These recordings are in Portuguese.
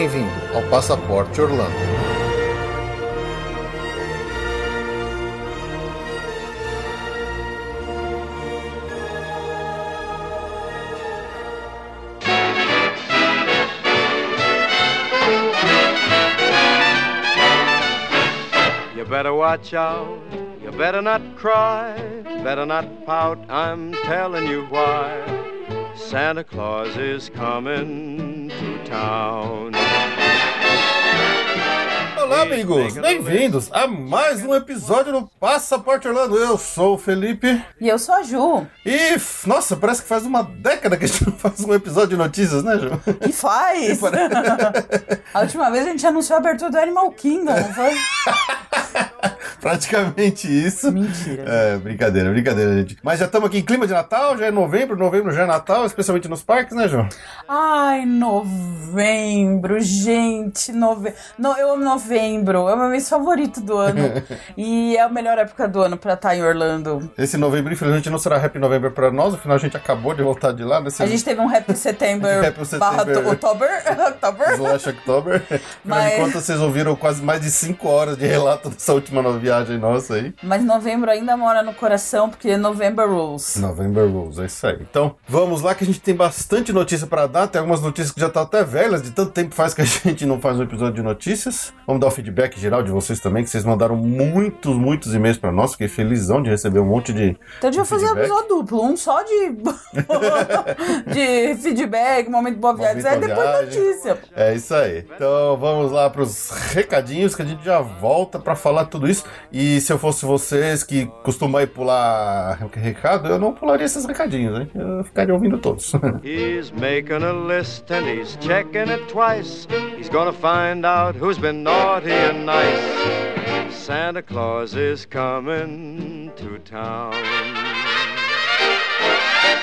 Bem-vindo ao Passaporte Orlando. You better watch out. You better not cry. Better not pout. I'm telling you why. Santa Claus is coming to town. Olá, amigos! Bem-vindos a mais um episódio do Passaporte Orlando. Eu sou o Felipe. E eu sou a Ju. E, nossa, parece que faz uma década que a gente não faz um episódio de notícias, né, Ju? E faz! a última vez a gente anunciou a abertura do Animal Kingdom, não foi? Praticamente isso. Mentira. É, brincadeira, brincadeira, gente. Mas já estamos aqui em clima de Natal, já é novembro, novembro já é Natal, especialmente nos parques, né, Ju? Ai, novembro, gente, nove... no, eu amo novembro, é o meu mês favorito do ano. e é a melhor época do ano pra estar em Orlando. Esse novembro, infelizmente, não será Happy November pra nós, afinal a gente acabou de voltar de lá, né? A gente teve um Happy September Happy barra September. October. October. Slash October. Mas- contas, vocês ouviram quase mais de 5 horas de relato dessa última viagem nossa aí. Mas novembro ainda mora no coração, porque November Rules. November Rules, é isso aí. Então, vamos lá que a gente tem bastante notícia pra dar. Tem algumas notícias que já estão até velhas, de tanto tempo faz que a gente não faz um episódio de notícias. Vamos dar o feedback geral de vocês também, que vocês mandaram muitos, muitos e-mails pra nós. Fiquei felizão de receber um monte de. Então a gente vai fazer um episódio duplo, um só de, de feedback, momento boa viagem, Momento aí boa depois viagem. notícia. É isso aí. Então vamos lá pros recadinhos que a gente já volta pra falar tudo isso. E se eu fosse vocês que costumam aí pular recado, eu não pularia esses recadinhos, hein? Eu ficaria ouvindo todos. He's making a list and he's checking it twice. He's gonna find out who's been naughty and nice. Santa Claus is coming to town.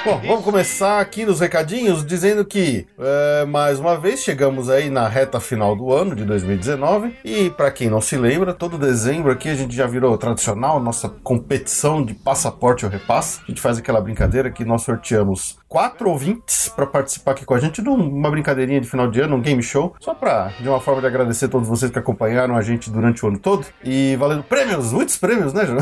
Bom, vamos começar aqui nos recadinhos dizendo que é, mais uma vez chegamos aí na reta final do ano de 2019 e para quem não se lembra, todo dezembro aqui a gente já virou tradicional nossa competição de passaporte ou repasse. A gente faz aquela brincadeira que nós sorteamos quatro ouvintes para participar aqui com a gente numa brincadeirinha de final de ano, um game show, só para de uma forma de agradecer a todos vocês que acompanharam a gente durante o ano todo e valendo prêmios, muitos prêmios, né, João?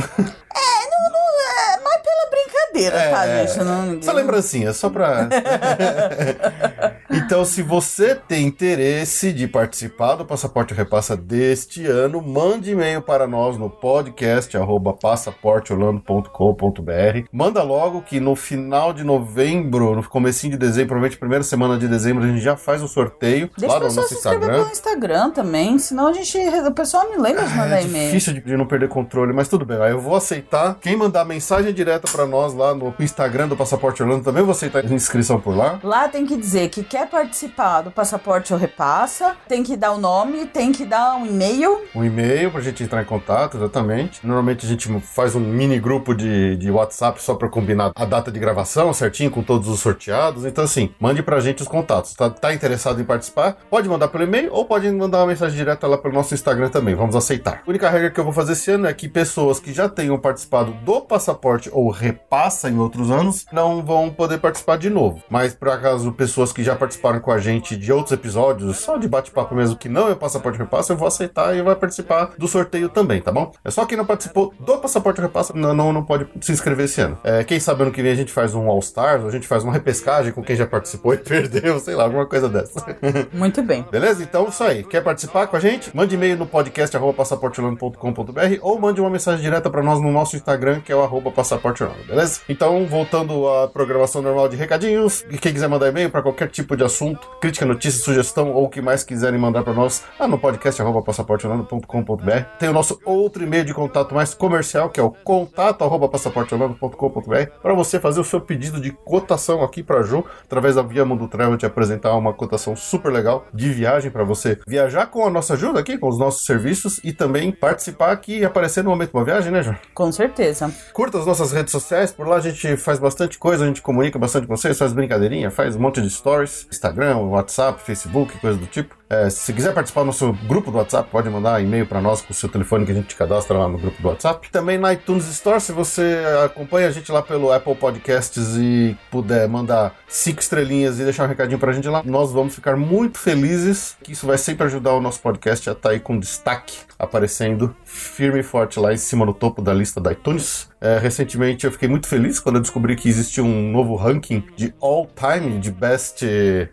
Não, não, é mais pela brincadeira, tá, É, gente? Não, Só lembrancinha, só pra. então, se você tem interesse de participar do Passaporte Repassa deste ano, mande e-mail para nós no podcast arroba passaporteorlando.com.br. Manda logo que no final de novembro, no comecinho de dezembro, provavelmente primeira semana de dezembro, a gente já faz o sorteio Deixa lá o no nosso se inscrever Instagram. pelo Instagram também, senão a gente. O pessoal me lembra de mandar É e-mail. difícil de, de não perder controle, mas tudo bem. Aí eu vou aceitar. Quem mandar mensagem direta pra nós lá no Instagram do Passaporte Orlando também vou aceitar a inscrição por lá. Lá tem que dizer que quer participar do Passaporte ou Repassa, tem que dar o nome, tem que dar um e-mail. um e-mail pra gente entrar em contato, exatamente. Normalmente a gente faz um mini grupo de, de WhatsApp só pra combinar a data de gravação certinho com todos os sorteados. Então, assim, mande pra gente os contatos. Tá, tá interessado em participar? Pode mandar pelo e-mail ou pode mandar uma mensagem direta lá pelo nosso Instagram também. Vamos aceitar. A única regra que eu vou fazer esse ano é que pessoas que já tenham participado do passaporte ou repassa em outros anos não vão poder participar de novo. Mas, por acaso, pessoas que já participaram com a gente de outros episódios, só de bate-papo mesmo, que não é o passaporte repassa, eu vou aceitar e vai participar do sorteio também, tá bom? É só quem não participou do passaporte repassa, não, não, não pode se inscrever esse ano. É, quem sabe ano que vem a gente faz um All Stars, ou a gente faz uma repescagem com quem já participou e perdeu, sei lá, alguma coisa dessa. Muito bem. Beleza? Então, isso aí. Quer participar com a gente? Mande e-mail no podcast arroba ou mande uma mensagem direta para nós no nosso Instagram, que é o arroba passaporteorlando, beleza? Então, voltando à programação normal de recadinhos, e quem quiser mandar e-mail para qualquer tipo de assunto, crítica, notícia, sugestão ou o que mais quiserem mandar para nós, lá no podcast arroba passaporteorlando.com.br. Tem o nosso outro e-mail de contato mais comercial, que é o contato arroba passaporteorlando.com.br, para você fazer o seu pedido de cotação aqui para Ju, através da Via Mundo Travel, te apresentar uma cotação super legal de viagem para você viajar com a nossa ajuda aqui, com os nossos serviços e também participar aqui e aparecer no momento de uma viagem, né, Ju? Com certeza. Curta as nossas redes sociais, por lá a gente faz bastante coisa, a gente comunica bastante com vocês, faz brincadeirinha, faz um monte de stories, Instagram, WhatsApp, Facebook, coisa do tipo. É, se quiser participar do nosso grupo do WhatsApp, pode mandar e-mail para nós com o seu telefone que a gente te cadastra lá no grupo do WhatsApp. Também na iTunes Store, se você acompanha a gente lá pelo Apple Podcasts e puder mandar cinco estrelinhas e deixar um recadinho pra gente lá, nós vamos ficar muito felizes, que isso vai sempre ajudar o nosso podcast a estar aí com destaque, aparecendo firme e forte lá em cima no topo da lista da iTunes. É, recentemente eu fiquei muito feliz quando eu descobri que existe um novo ranking de all time de best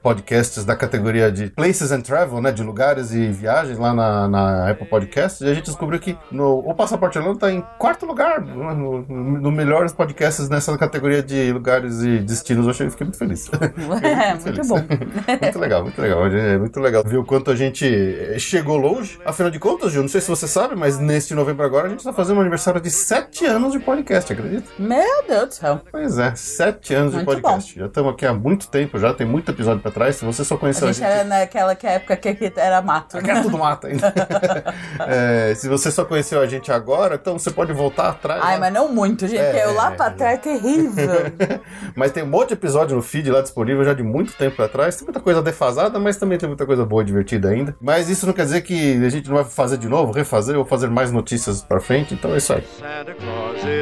podcasts da categoria de Places and Travel, né? De lugares e viagens lá na, na Apple Podcasts. E a gente descobriu que no, o Passaporte Orlando tá em quarto lugar no, no, no melhores podcasts nessa categoria de lugares e destinos. Eu achei, fiquei muito feliz. É, muito, muito bom. muito legal, muito legal. É muito legal ver o quanto a gente chegou longe. Afinal de contas, Gil, não sei se você sabe, mas neste novembro agora a gente tá fazendo um aniversário de sete anos de podcast podcast, acredita? Meu Deus do céu. Pois é, sete anos Muito de podcast. Já estamos aqui há muito tempo, já tem muito episódio pra trás. Se você só conheceu A a gente gente. era naquela que época que era mato. Aqui era tudo mato ainda. É, se você só conheceu a gente agora, então você pode voltar atrás. Ai, lá. mas não muito, gente. É, eu lá é, pra é. trás é terrível. Mas tem um monte de episódio no feed lá disponível já de muito tempo pra trás. Tem muita coisa defasada, mas também tem muita coisa boa, divertida ainda. Mas isso não quer dizer que a gente não vai fazer de novo, refazer ou fazer mais notícias pra frente. Então é isso aí. Santa Claus is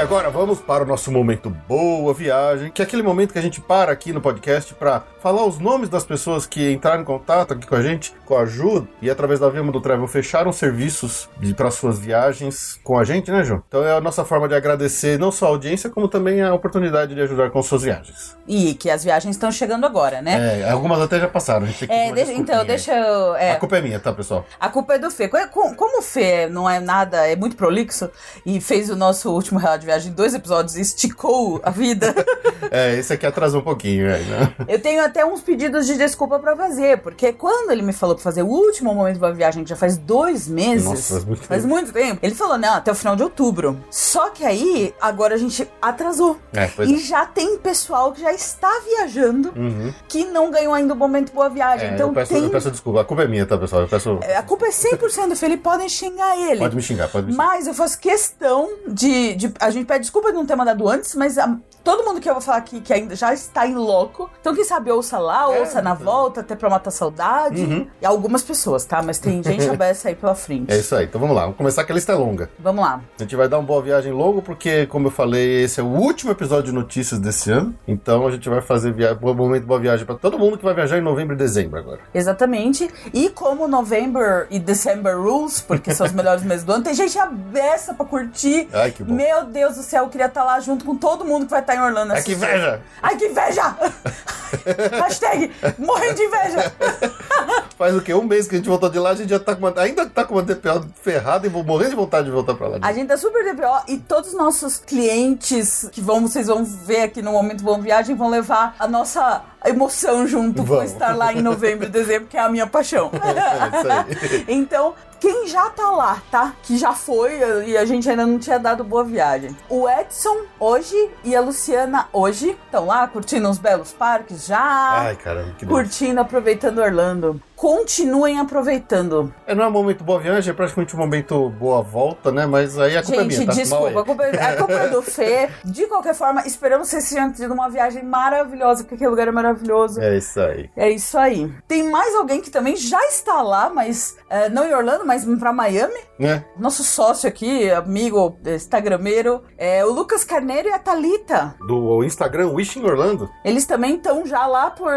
E agora vamos para o nosso momento Boa Viagem, que é aquele momento que a gente para aqui no podcast para falar os nomes das pessoas que entraram em contato aqui com a gente, com a Ju, e através da Vima do Travel fecharam serviços para suas viagens com a gente, né, Ju? Então é a nossa forma de agradecer não só a audiência, como também a oportunidade de ajudar com suas viagens. E que as viagens estão chegando agora, né? É, algumas até já passaram, a gente tem que É, deixa- então, deixa eu. é, A culpa é minha, tá, pessoal? A culpa é do Fê. Co- co- Como o Fê não é nada, é muito prolixo e fez o nosso último relato viagem em dois episódios e esticou a vida, É, esse aqui atrasou um pouquinho, é, né? eu tenho até uns pedidos de desculpa pra fazer. Porque quando ele me falou pra fazer o último momento da viagem, que já faz dois meses, Nossa, faz muito faz tempo. muito tempo, ele falou, não, até o final de outubro. Só que aí, agora a gente atrasou. É, E é. já tem pessoal que já está viajando Uhum. que não ganhou ainda o momento boa viagem. É, então eu, peço, tem. eu peço desculpa, a culpa é minha, tá, pessoal? Eu peço. A culpa é 100% do Felipe, podem xingar ele. Pode me xingar, pode me xingar. Mas eu faço questão de, de- A gente pede desculpa de não ter mandado antes, mas a- todo mundo que eu vou falar aqui que ainda já está em loco. Então, quem sabe, ouça lá, É, ouça na então. volta, até pra matar saudade. Uhum. E algumas pessoas, tá? Mas tem gente abessa aí pela frente. É isso aí, então vamos lá, vamos começar que a lista é longa. Vamos lá. A gente vai dar uma boa viagem logo, porque, como eu falei, esse é o último episódio de notícias desse ano. Então a gente vai fazer via... bom momento boa viagem pra todo mundo que vai viajar em novembro e dezembro agora. Exatamente. E como November e December rules, porque são os melhores meses do ano, tem gente abessa pra curtir. Ai, que bom. Meu Deus do céu, eu queria estar lá junto com todo mundo que vai estar em Orlando. Ai, que inveja! Ai, que inveja! Hashtag morrendo de inveja. Faz o quê? Um mês que a gente voltou de lá, a gente já tá com uma... ainda tá com uma DPO ferrada e vou morrendo de vontade de voltar pra lá. A gente tá super DPO e todos os nossos clientes que vão, vocês vão ver aqui no Momento Bom Viagem vão levar a nossa emoção junto com Vão. estar lá em novembro e dezembro, que é a minha paixão. É isso aí. então, quem já tá lá, tá? Que já foi e a gente ainda não tinha dado boa viagem. O Edson hoje e a Luciana hoje estão lá curtindo uns belos parques já. Ai, caramba, que. Curtindo, aproveitando Orlando. Continuem aproveitando. É, não é um momento boa viagem, é praticamente um momento boa volta, né? Mas aí a culpa é Gente, minha, tá? Mal desculpa, a culpa, é- a culpa é do Fê. De qualquer forma, esperamos que vocês tenham tido uma viagem maravilhosa, porque aquele lugar é maravilhoso. É isso aí. É isso aí. Tem mais alguém que também já está lá, mas é, não em Orlando, mas pra Miami. Né? Nosso sócio aqui, amigo, instagrameiro, é o Lucas Carneiro e a Thalita. Do Instagram Wishing Orlando. Eles também estão já lá por.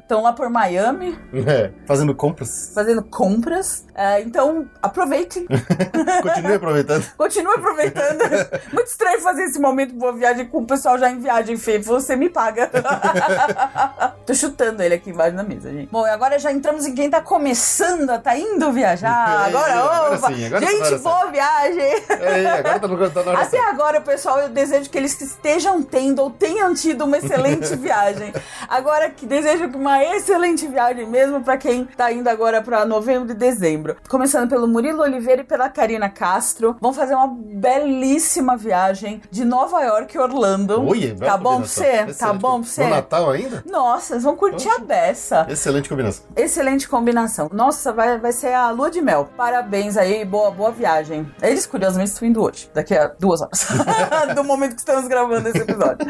estão lá por Miami, É, fazendo compras. fazendo compras. É, então, aproveitem. Continue aproveitando. Continue aproveitando. Muito estranho fazer esse momento de boa viagem com o pessoal já em viagem, Fê. Você me paga. Tô chutando ele aqui embaixo da mesa, gente. Bom, e agora já entramos em quem tá começando a tá indo viajar. Agora, Agora opa! sim, agora gente, tá boa viagem! É, agora tá no, tá na hora Até agora, pessoal, eu desejo que eles estejam tendo ou tenham tido uma excelente viagem. Agora que desejo uma excelente viagem mesmo pra quem tá indo agora pra novembro e dezembro. Começando pelo Murilo Oliveira e pela Karina Castro. Vão fazer uma belíssima viagem de Nova York e Orlando. Oi, bela tá bom pra você? Tá bom pra você? No Natal ainda? Nossa, eles vão curtir a beça. Excelente combinação. Excelente combinação. Nossa, vai, vai ser a lua de mel. Parabéns aí, boa, boa viagem. Eles, curiosamente, estão indo hoje, daqui a duas horas. do momento que estamos gravando esse episódio.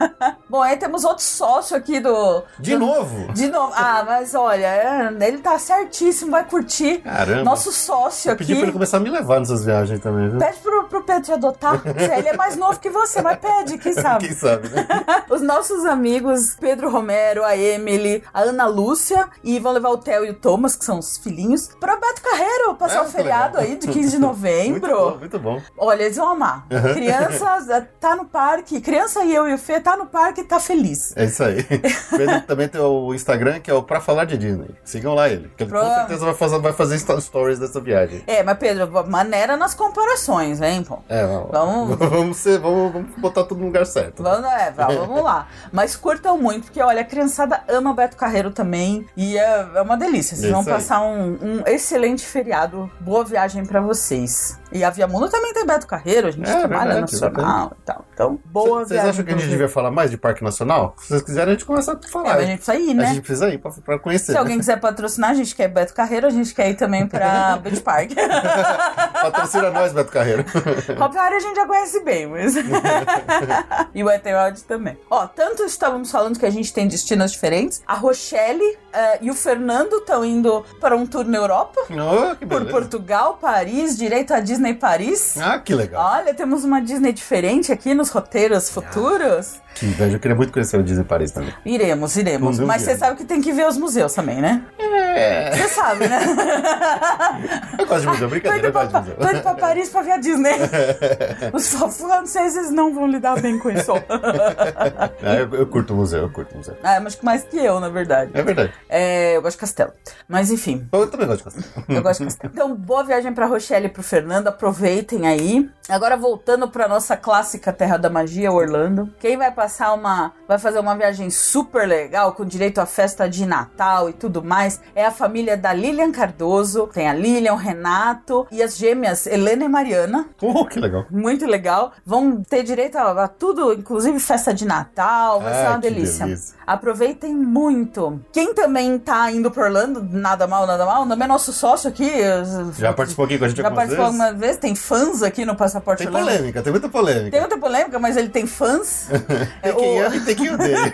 Bom, aí temos outro sócio aqui do. De do- novo? De novo. Ah, mas olha, é, ele tá certíssimo, vai curtir. Caramba. Nosso sócio Eu pedi aqui. pra ele começar a me levar nessas viagens também, viu? Pede pro, pro Pedro te adotar. Ele é mais novo que você, mas pede, quem sabe? Quem sabe, né? Os nossos amigos Pedro Romero, a Emily, a Ana Lúcia e vão levar o Theo e o Thomas, que são os filhinhos, pra Beto Carreiro, passar Ah, o feriado legal. aí de 15 de novembro. Muito bom, muito bom. Olha, eles vão amar. Crianças, eh, tá no parque. Criança e eu e o Fê tá no parque e tá feliz. É isso aí. Pedro também tem o Instagram, que é o Pra Falar de Disney. Sigam lá ele. Que ele com certeza vai fazer, vai fazer sto- stories dessa viagem. É, mas Pedro, maneira nas comparações, hein, pô? É, vamos, Vamos- vamos, ser, vamos, vamos botar tudo no lugar certo. Vamos, é, vamos lá. Mas curtam muito, porque olha, a criançada ama Beto Carreiro também. E é, é uma delícia. Vocês É vão isso aí. passar um, um excelente feriado. Boa viagem pra vocês. E a Viamundo também tem Beto Carreiro, a gente É, trabalha verdade, nacional e tal. Então, boa Vocês viagem. acham que a gente vocês. devia falar mais de Parque Nacional? Se vocês quiserem, a gente começa a falar. É, a gente precisa ir, né? A gente precisa ir pra, pra conhecer. Se alguém quiser patrocinar, a gente quer Beto Carreiro, a gente quer ir também pra Beach Park. Patrocina nós, Beto Carreiro. Rosário a gente já conhece bem, mas. e o Eterod também. Ó, tanto estávamos falando que a gente tem destinos diferentes. A Rochelle eh, e o Fernando estão indo para um tour na Europa. oh, que Por. Portugal, Paris, direito à Disney Paris. Ah, que legal. Olha, temos uma Disney diferente aqui nos roteiros futuros. Que inveja. Eu queria muito conhecer o Disney Paris também. Iremos, iremos. Um Mas você sabe que tem que ver os museus também, né? É. Você sabe, né? Eu gosto de museu, brincadeira, eu pra, gosto de museu. tô indo pra Paris pra ver a Disney. Os franceses não vão lidar bem com isso. Ah, eu, eu curto museu, eu curto museu. Ah, mas mais que eu, na verdade. É verdade. É, eu gosto de castelo. Mas enfim, Eu também gosto de castelo. eu gosto de castelo. Então, boa viagem pra Rochelle e pro Fernando. Aproveitem aí. Agora, voltando pra nossa clássica Terra da Magia, Orlando. Quem vai passar uma. Vai fazer uma viagem super legal, com direito à festa de Natal e tudo mais, é a família da Lilian Cardoso. Tem a Lilian, o Renato e as gêmeas Helena e Mariana. Oh, que legal. Muito legal. Vão ter direito a, a tudo, inclusive festa de Natal. Vai Ah, ser uma delícia. delícia. Aproveitem muito. Quem também tá indo pra Orlando, nada mal, nada mal, também é nosso sócio aqui. Já participou aqui com a gente Já participou vezes? alguma vez? Tem fãs aqui no Passaporte Tem Orlando? polêmica, tem muita polêmica. Tem muita polêmica, mas ele tem fãs. Tem É, quem o- ama e tem quem odeia.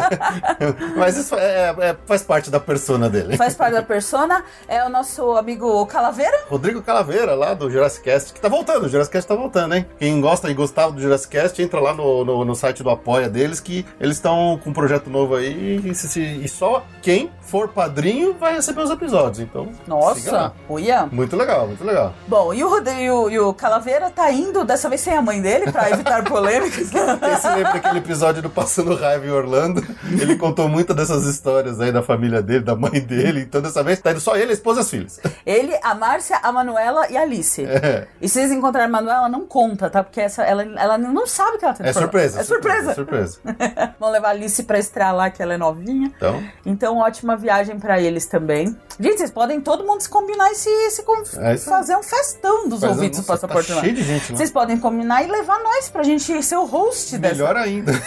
Mas isso é- é- faz parte da persona dele. Faz parte da persona. É o nosso amigo Calaveira. Rodrigo Calaveira, lá do Jurassic Cast, que tá voltando, o Jurassic Cast tá voltando, hein? Quem gosta e gostava do Jurassic Cast, entra lá no, no, no site do Apoia deles, que eles estão com um projeto novo aí, e, e só quem for padrinho vai receber os episódios, então... Nossa, uia. Muito legal, muito legal. Bom, e o, Rodrigo, e o- Calaveira tá indo, dessa vez sem a mãe dele, pra evitar polêmicas. Quem se lembra daquele episódio do Passando Raiva em Orlando? Ele contou muitas dessas histórias aí da família dele, da mãe dele, então dessa vez tá indo só ele, a esposa e as filhas. Ele, a Márcia, a Manuela e a Alice. É. E se vocês encontrarem a Manuela, não conta, tá? Porque essa, ela, ela não sabe que ela tem É surpresa. É surpresa. É surpresa. Vão levar a Alice pra estrear lá, que ela é novinha. Então, Então, ótima viagem pra eles também. Gente, vocês podem todo mundo se combinar e se, se com- É aí. fazer um festão dos Faz- ouvintes do nossa, Passaporte tá lá. cheio de gente lá. Vocês podem combinar e levar nós pra gente ser o host dessa. melhor ainda.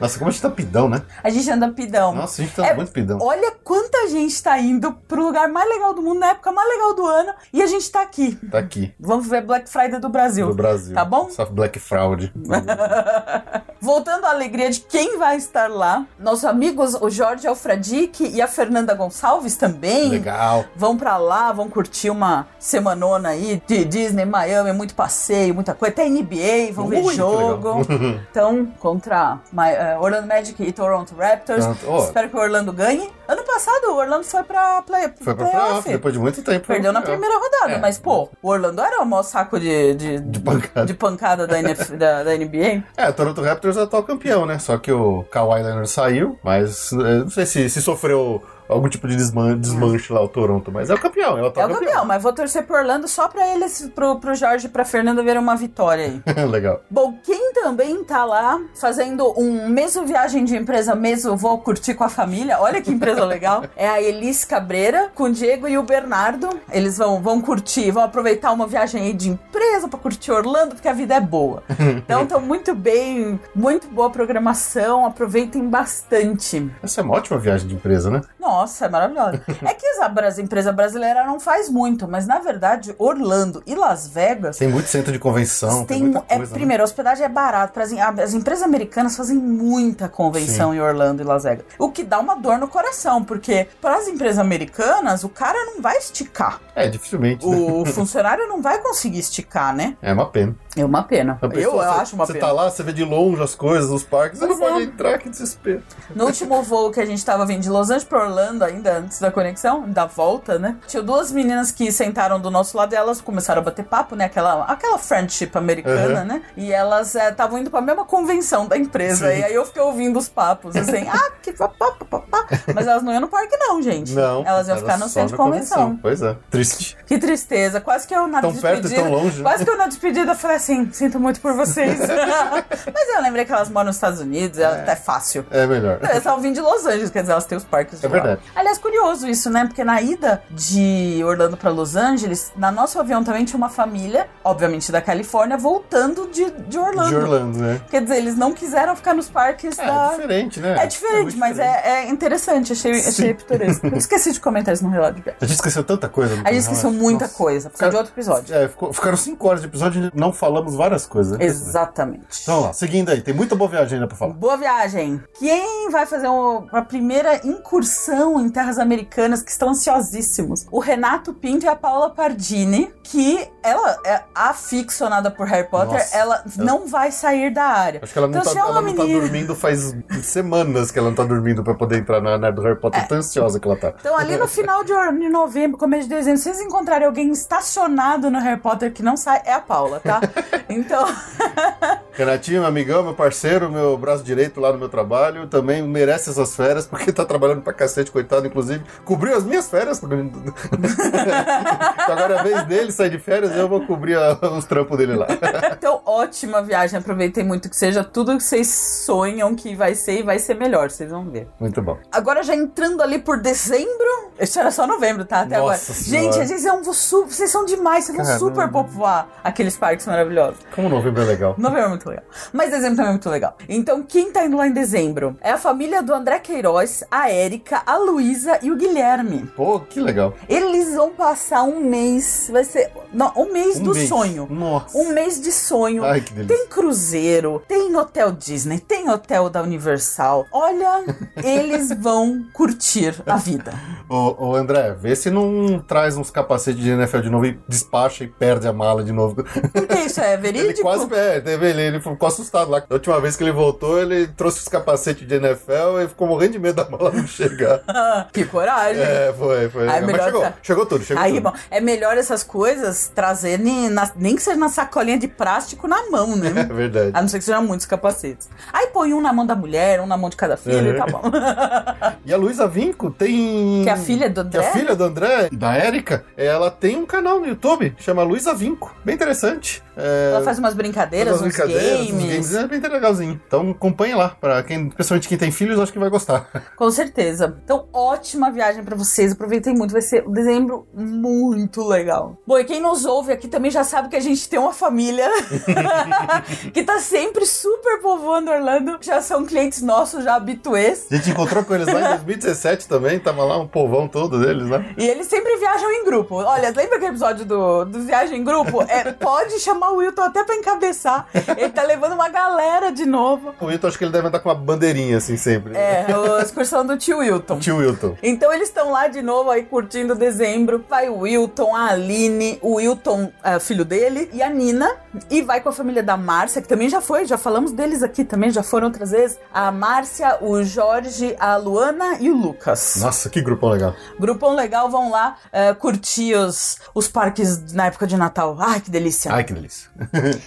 Nossa, como a gente tá pidão, né? A gente anda pidão. Nossa, a gente tá É, muito pidão. Olha quanta gente tá indo pro lugar mais legal do mundo, na época mais legal do ano, e a gente tá aqui. Tá aqui. Vamos ver Black Friday do Brasil. Do Brasil. Tá bom? Só Black Fraud. Voltando à alegria de quem vai estar lá, nossos amigos, o Jorge Alfredique e a Fernanda Gonçalves também. Legal. Vão pra lá, vão curtir uma semanona aí de Disney, Miami, muito passeio, muita coisa. Até NBA, vão ver Ui, que jogo. então, contra Ma- eh, Orlando Magic e Toronto Raptors. Ó. Espero que o Orlando ganhe. Ano passado, o Orlando foi pra play, Foi pra playoff, depois de muito tempo. Perdeu na pra primeira rodada, É. mas, pô, o Orlando era o maior saco de, de, De pancada. de pancada da, NF da, da NBA. É, Toronto Raptors é o atual campeão, né? Só que o Kawhi Leonard saiu, mas eh, não sei se, se sofreu algum tipo de desman desmanche lá o Toronto, mas é o campeão, é o É atual o campeão, mas vou torcer pro Orlando só pra eles, pro, pro Jorge e pra Fernanda verem uma vitória aí. Legal. Bom, quem também tá lá fazendo um mesmo viagem de empresa, mesmo vou curtir com a família, olha que empresa legal, é a Elis Cabreira com o Diego e o Bernardo. Eles vão, vão curtir, vão aproveitar uma viagem aí de empresa pra curtir Orlando, porque a vida é boa. Então, estão muito bem, muito boa programação, aproveitem bastante. Essa é uma ótima viagem de empresa, né? Nossa, é maravilhosa. é que as abras- empresa brasileira não faz muito, mas na verdade, Orlando e Las Vegas Tem muito centro de convenção, tem, tem, é, coisa. né? primeiro, a hospedagem é barata. Pras, as empresas americanas fazem muita convenção em Orlando e Las Vegas. O que dá uma dor no coração, porque para as empresas americanas, o cara não vai esticar. É, dificilmente. né? O funcionário não vai conseguir esticar, né? É uma pena. É uma pena. Eu, pessoa, eu você- acho uma Você pena. tá lá, você vê de longe as coisas, os parques, você não é. pode entrar, que desespero. No último voo que a gente tava vindo de Los Angeles pra Orlando, ainda antes da conexão, da volta, né? Tinha duas meninas que sentaram do nosso lado e elas começaram a bater papo, né? Aquela, aquela friendship americana, Uhum. né? E elas estavam indo pra mesma convenção da empresa. Sim. E aí eu fiquei ouvindo os papos, assim, ah, que papá, papá. Mas elas não iam no parque, não, gente. Não. Elas iam ficar no centro de na convenção. Pois é. Triste. Que tristeza. Quase que eu na Tão perto e despedida. tão longe? Quase que eu na despedida falei assim: sinto muito por vocês. Mas eu lembrei que elas moram nos Estados Unidos, é até fácil. É melhor. Elas estavam vindo de Los Angeles, quer dizer, elas têm os parques de É lá. verdade. Aliás, curioso isso, né? Porque na ida de Orlando pra Los Angeles, na nosso avião também tinha uma família, obviamente da Califórnia, voltando de, de Orlando. De Orlando, né? Quer dizer, eles não quiseram ficar nos parques É, da. diferente, né? É diferente, muito mas diferente. É, é interessante, achei, achei Sim. pitoresco. Eu esqueci de comentar isso no relato de viagem. A gente esqueceu tanta coisa. no A gente esqueceu muita Nossa. coisa, por causa de outro episódio. É, ficou- ficaram cinco horas de episódio e não falamos várias coisas. né? Exatamente. Então vamos lá, seguindo aí, tem muita boa viagem ainda pra falar. Boa viagem! Quem vai fazer um- a primeira incursão em terras americanas que estão ansiosíssimos? O Renato Pinto e a Paula Pardini, que ela é aficionada por Harry Potter, Nossa. ela não vai sair da área. Acho que ela não, Então, tá, se é uma ela não tá menina- dormindo faz semanas que ela não tá dormindo pra poder entrar na área do Harry É. Potter. Tão ansiosa que ela tá. Então, ali no final de novembro, começo de dezembro, se vocês encontrarem alguém estacionado no Harry Potter que não sai, é a Paula, tá? Então, Renatinho, meu amigão, meu parceiro, meu braço direito lá no meu trabalho, também merece essas férias, porque tá trabalhando pra cacete, coitado, inclusive. Cobriu as minhas férias. então agora é a vez dele sair de férias, eu vou cobrir a- os trampos dele lá. então, ótima viagem. Aproveitem muito que seja tudo que vocês sonham que vai ser e vai ser melhor, vocês vão ver. Muito bom. Agora já entrando ali por dezembro. Isso era só novembro, tá? Até Nossa agora. Senhora. Gente, é um su- vocês são demais, vocês vão Caramba. super povoar aqueles parques maravilhosos. Como novembro é legal. Novembro é muito legal. Mas dezembro também é muito legal. Então, quem tá indo lá em dezembro? É a família do André Queiroz, a Érica, a Luísa e o Guilherme. Pô, que legal. Eles vão passar um mês. Vai ser. Não, um mês Um do mês. sonho. Nossa. Um mês de sonho. Ai, que delícia. Tem cruzeiro, tem hotel Disney, tem hotel da Universal. Olha, eles vão curtir a vida. Ô, ô, André, vê se não traz uns capacetes de NFL de novo e despacha e perde a mala de novo. Porque isso é verídico? Ele quase é, teve, ele, ele ficou assustado lá. Da última vez que ele voltou, ele trouxe os capacetes de NFL e ficou morrendo de medo da mala não chegar. que coragem. É, foi, foi. Ai, Mas chegou, tá. chegou tudo, chegou Aí, tudo. bom, é melhor essas coisas trazerem, na- nem que seja na sacolinha de plástico na mão, É né? verdade. A não ser que sejam muitos capacetes. Aí põe um na mão da mulher, um na mão de cada filho Uhum. tá bom. E a Luísa Vinco tem. Que é a filha do Que a André? filha do André e da Érica, ela tem um canal no YouTube, chama Luísa Vinco. Bem interessante. É, Ela faz umas brincadeiras, umas brincadeiras, uns games. games. É bem legalzinho. Então acompanhe lá. Pra quem, principalmente quem tem filhos, acho que vai gostar. Com certeza. Então, ótima viagem pra vocês. Aproveitem muito. Vai ser um dezembro muito legal. Bom, e quem nos ouve aqui também já sabe que a gente tem uma família que tá sempre super povoando Orlando. Já são clientes nossos, já habituês. A gente encontrou com eles lá em 2017 também, tava lá um povão todo deles, né? E eles sempre viajam em grupo. Olha, lembra aquele episódio do, do Viagem em Grupo? É, pode chamar o Wilton até pra encabeçar. Ele tá levando uma galera de novo. O Wilton acho que ele deve andar com uma bandeirinha assim sempre. É, a excursão do tio Wilton. Tio Wilton. Então eles estão lá de novo aí curtindo dezembro. Vai o Wilton, a Aline, o Wilton, é, filho dele, e a Nina. E vai com a família da Márcia, que também já foi, já falamos deles aqui também, já foram outras vezes. A Márcia, o Jorge, a Luana e o Lucas. Nossa, que grupão legal. Grupão legal, vão lá é, curtir os, os parques na época de Natal. Ai, que delícia. Ai, que delícia. Nice.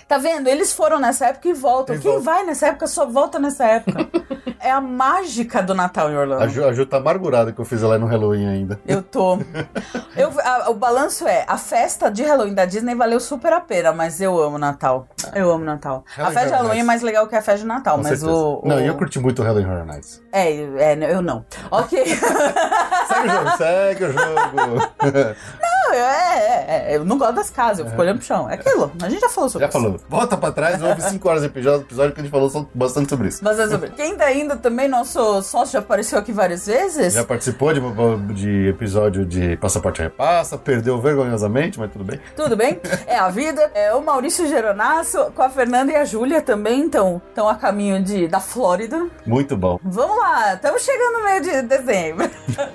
Tá vendo? Eles foram nessa época e voltam. Quem voltam. vai nessa época só volta nessa época. é a mágica do Natal em Orlando. A Ju, a Ju tá amargurada que eu fiz ela no Halloween ainda. Eu tô. Eu, a- o balanço é: a festa de Halloween da Disney valeu super a pena, mas eu amo Natal. Eu amo Natal. a Halloween festa de Halloween é mais legal que a festa de Natal, Com mas o, o- Não, e eu curti muito o Halloween Horror Nights. É, é, eu não. Ok. Segue o jogo, segue o jogo. Não, é, é, é, eu não gosto das casas, eu fico olhando pro chão. É aquilo, a gente já falou sobre Já isso. falou. Volta pra trás, houve 5 horas de episódio, episódio que a gente falou bastante sobre isso. Mas é sobre. Quem tá indo também, nosso sócio já apareceu aqui várias vezes. Já participou de, de episódio de Passaporte Repassa, perdeu vergonhosamente, mas tudo bem. Tudo bem? É a vida. É o Maurício Geronasso com a Fernanda e a Júlia também estão estão a caminho de, da Flórida. Muito bom. Vamos lá, estamos chegando no meio de dezembro.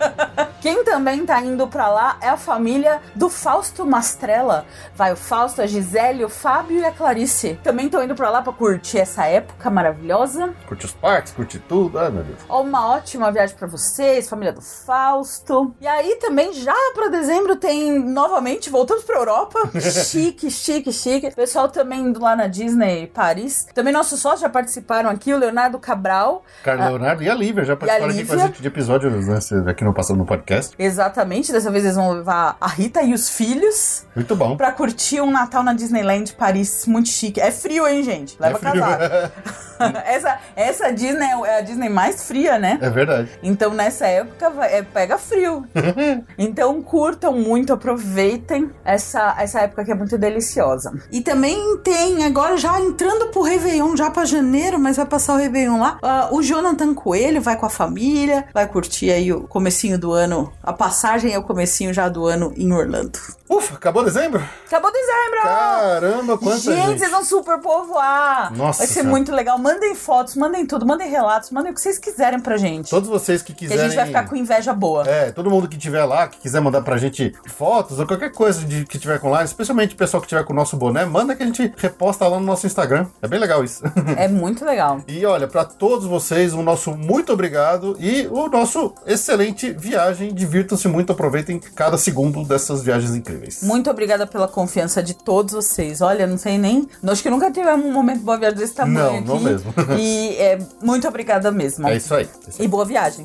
Quem também tá indo pra lá é a família do Fausto Mastrella. Vai o Fausto, a Gisele, o Fábio e a Clarice. Também estão indo pra lá pra curtir essa época maravilhosa. Curte os parques, curte tudo. Ai, meu Deus. Ó, Uma ótima viagem pra vocês, família do Fausto. E aí também já pra dezembro tem novamente voltamos pra Europa. chique, chique, chique. O pessoal também indo lá na Disney Paris. Também nossos sócios já participaram aqui, o Leonardo Cabral. Carlos Leonardo e a Lívia já participaram aqui com a Lívia? gente de episódios, né? Aqui no Passando no Podcast. Exatamente, dessa vez eles vão levar a Rita e os filhos Muito bom. pra curtir um Natal na Disneyland Paris muito chique. É frio, hein, gente? Leva É casaco. essa, essa Disney é a Disney mais fria, né? É verdade. Então nessa época vai- é, pega frio. então curtam muito, aproveitem essa, essa época que é muito deliciosa. E também tem, agora já entrando pro Réveillon, já pra janeiro, mas vai passar o Réveillon lá. ah, o Jonathan Coelho vai com a família, vai curtir aí o comecinho do ano. A passagem é o comecinho já do ano em Orlando. Ufa, acabou dezembro? Acabou dezembro! Caramba, quanta Gente, gente. vocês vão super povoar! Nossa Vai ser Senhora. muito legal. Mandem fotos, mandem tudo, mandem relatos, mandem o que vocês quiserem pra gente. Todos vocês que Que quiserem... a gente vai ficar com inveja boa. É, todo mundo que tiver lá, que quiser mandar pra gente fotos ou qualquer coisa de, que tiver com lá, especialmente o pessoal que tiver com o nosso boné, manda que a gente reposta lá no nosso Instagram. É bem legal isso. É muito legal. E olha, pra todos vocês, o nosso muito obrigado e o nosso excelente viagem. Divirtam-se muito, aproveitem cada segundo dessas viagens incríveis. Muito obrigada pela confiança de todos vocês. Olha, não sei nem. Acho que nunca tivemos um momento de boa viagem desse tamanho Não, aqui. não mesmo. E é, muito obrigada mesmo. É isso aí. É isso aí. E boa viagem.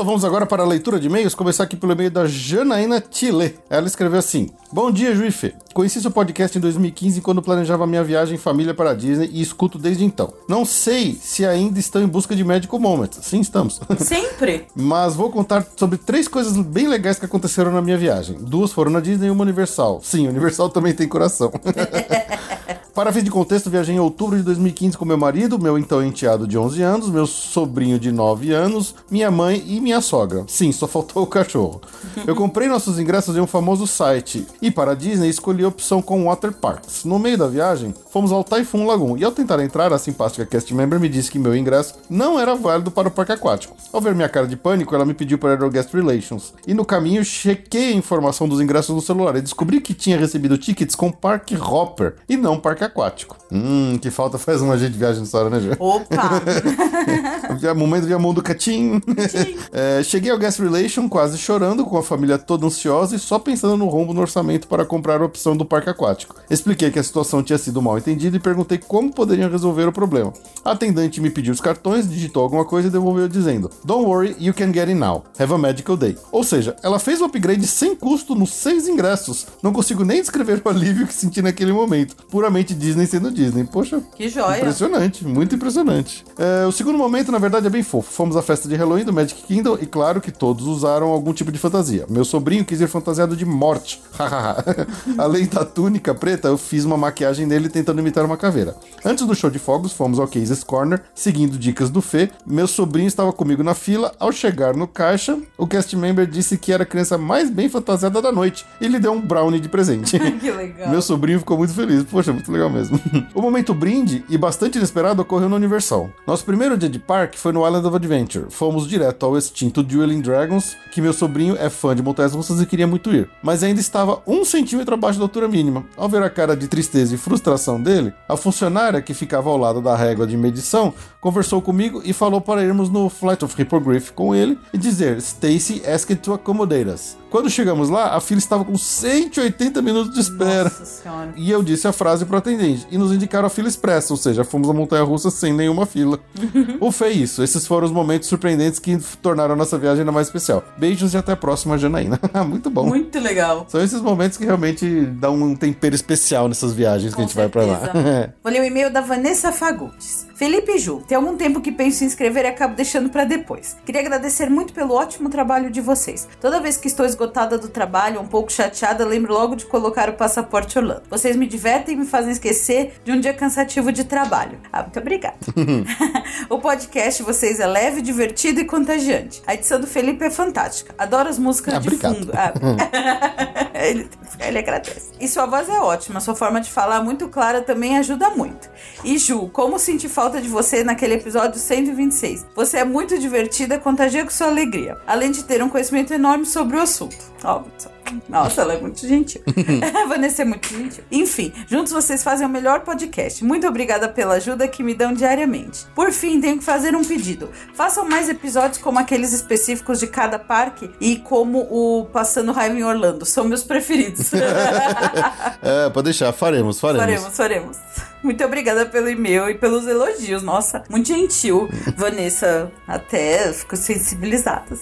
Então vamos agora para a leitura de e-mails, começar aqui pelo e-mail da Janaína Tile. Ela escreveu assim: Bom dia, Juife. Conheci seu podcast em 2015 quando planejava minha viagem em família para a Disney e escuto desde então. Não sei se ainda estão em busca de Magical Moments. Sim, estamos. Sempre. Mas vou contar sobre três coisas bem legais que aconteceram na minha viagem. Duas foram na Disney e uma Universal. Sim, Universal também tem coração. Para fim de contexto, viajei em outubro de 2015 com meu marido, meu então enteado de 11 anos, meu sobrinho de 9 anos, minha mãe e minha sogra. Sim, só faltou o cachorro. Eu comprei nossos ingressos em um famoso site e para a Disney escolhi a opção com Water Parks. No meio da viagem, fomos ao Typhoon Lagoon e ao tentar entrar, a simpática cast member me disse que meu ingresso não era válido para o parque aquático. Ao ver minha cara de pânico, ela me pediu para ir ao Guest Relations. E no caminho, chequei a informação dos ingressos no celular e descobri que tinha recebido tickets com Parque Hopper e não Parque Aquático. Hum, que falta faz uma gente de viagem nessa hora, né, Gê? Opa! Momento de amor do Catim. É, cheguei ao Guest Relation quase chorando, com a família toda ansiosa e só pensando no rombo no orçamento para comprar a opção do parque aquático. Expliquei que a situação tinha sido mal entendida e perguntei como poderiam resolver o problema. A atendente me pediu os cartões, digitou alguma coisa e devolveu dizendo: Don't worry, you can get in now. Have a magical day. Ou seja, ela fez o upgrade sem custo nos seis ingressos. Não consigo nem descrever o alívio que senti naquele momento. Puramente Disney sendo Disney. Poxa, Que joia. Impressionante, muito impressionante. É, o segundo momento, na verdade, é bem fofo. Fomos à festa de Halloween do Magic Kingdom e claro que todos usaram algum tipo de fantasia. Meu sobrinho quis ir fantasiado de morte. Além da túnica preta, eu fiz uma maquiagem nele tentando imitar uma caveira. Antes do show de fogos, fomos ao Cases Corner, seguindo dicas do Fê. Meu sobrinho estava comigo na fila. Ao chegar no caixa, o cast member disse que era a criança mais bem fantasiada da noite e lhe deu um brownie de presente. Que legal. Meu sobrinho ficou muito feliz. Poxa, muito legal legal mesmo. o momento brinde, e bastante inesperado, ocorreu no Universal. Nosso primeiro dia de parque foi no Island of Adventure. Fomos direto ao extinto Dueling Dragons, que meu sobrinho é fã de montanhas russas e queria muito ir. Mas ainda estava um centímetro abaixo da altura mínima. Ao ver a cara de tristeza e frustração dele, a funcionária que ficava ao lado da régua de medição conversou comigo e falou para irmos no Flight of Hippogriff com ele e dizer Stacy asked to accommodate us. Quando chegamos lá, a fila estava com 180 minutos de espera. E eu disse a frase pro atendente. E nos indicaram a fila expressa, ou seja, fomos à montanha russa sem nenhuma fila. Ufa, é isso. Esses foram os momentos surpreendentes que tornaram a nossa viagem ainda mais especial. Beijos e até a próxima, Janaína. Muito bom. Muito legal. São esses momentos que realmente dão um tempero especial nessas viagens que Com a gente vai pra lá. certeza. Vou ler o e-mail da Vanessa Fagundes. Felipe e Ju, tem algum tempo que penso em escrever e acabo deixando pra depois. Queria agradecer muito pelo ótimo trabalho de vocês. Toda vez que estou esgotada do trabalho, um pouco chateada, lembro logo de colocar o passaporte Orlando. Vocês me divertem e me fazem esquecer de um dia cansativo de trabalho. Ah, muito obrigada. o podcast vocês é leve, divertido e contagiante. A edição do Felipe é fantástica. Adoro as músicas Ah, de obrigado. fundo. Ah, ele, ele agradece. E sua voz é ótima, sua forma de falar muito clara também ajuda muito. E Ju, como senti falta de você naquele episódio 126. Você é muito divertida, contagia com sua alegria. Além de ter um conhecimento enorme sobre o assunto. Ó, nossa, ela é muito gentil. A Vanessa é muito gentil. Enfim, juntos vocês fazem o melhor podcast. Muito obrigada pela ajuda que me dão diariamente. Por fim, tenho que fazer um pedido. Façam mais episódios como aqueles específicos de cada parque e como o Passando Raiva em Orlando. São meus preferidos. É, pode deixar, faremos, faremos. faremos, faremos. Muito obrigada pelo e-mail e pelos elogios. Nossa, muito gentil. Vanessa, até fico sensibilizada.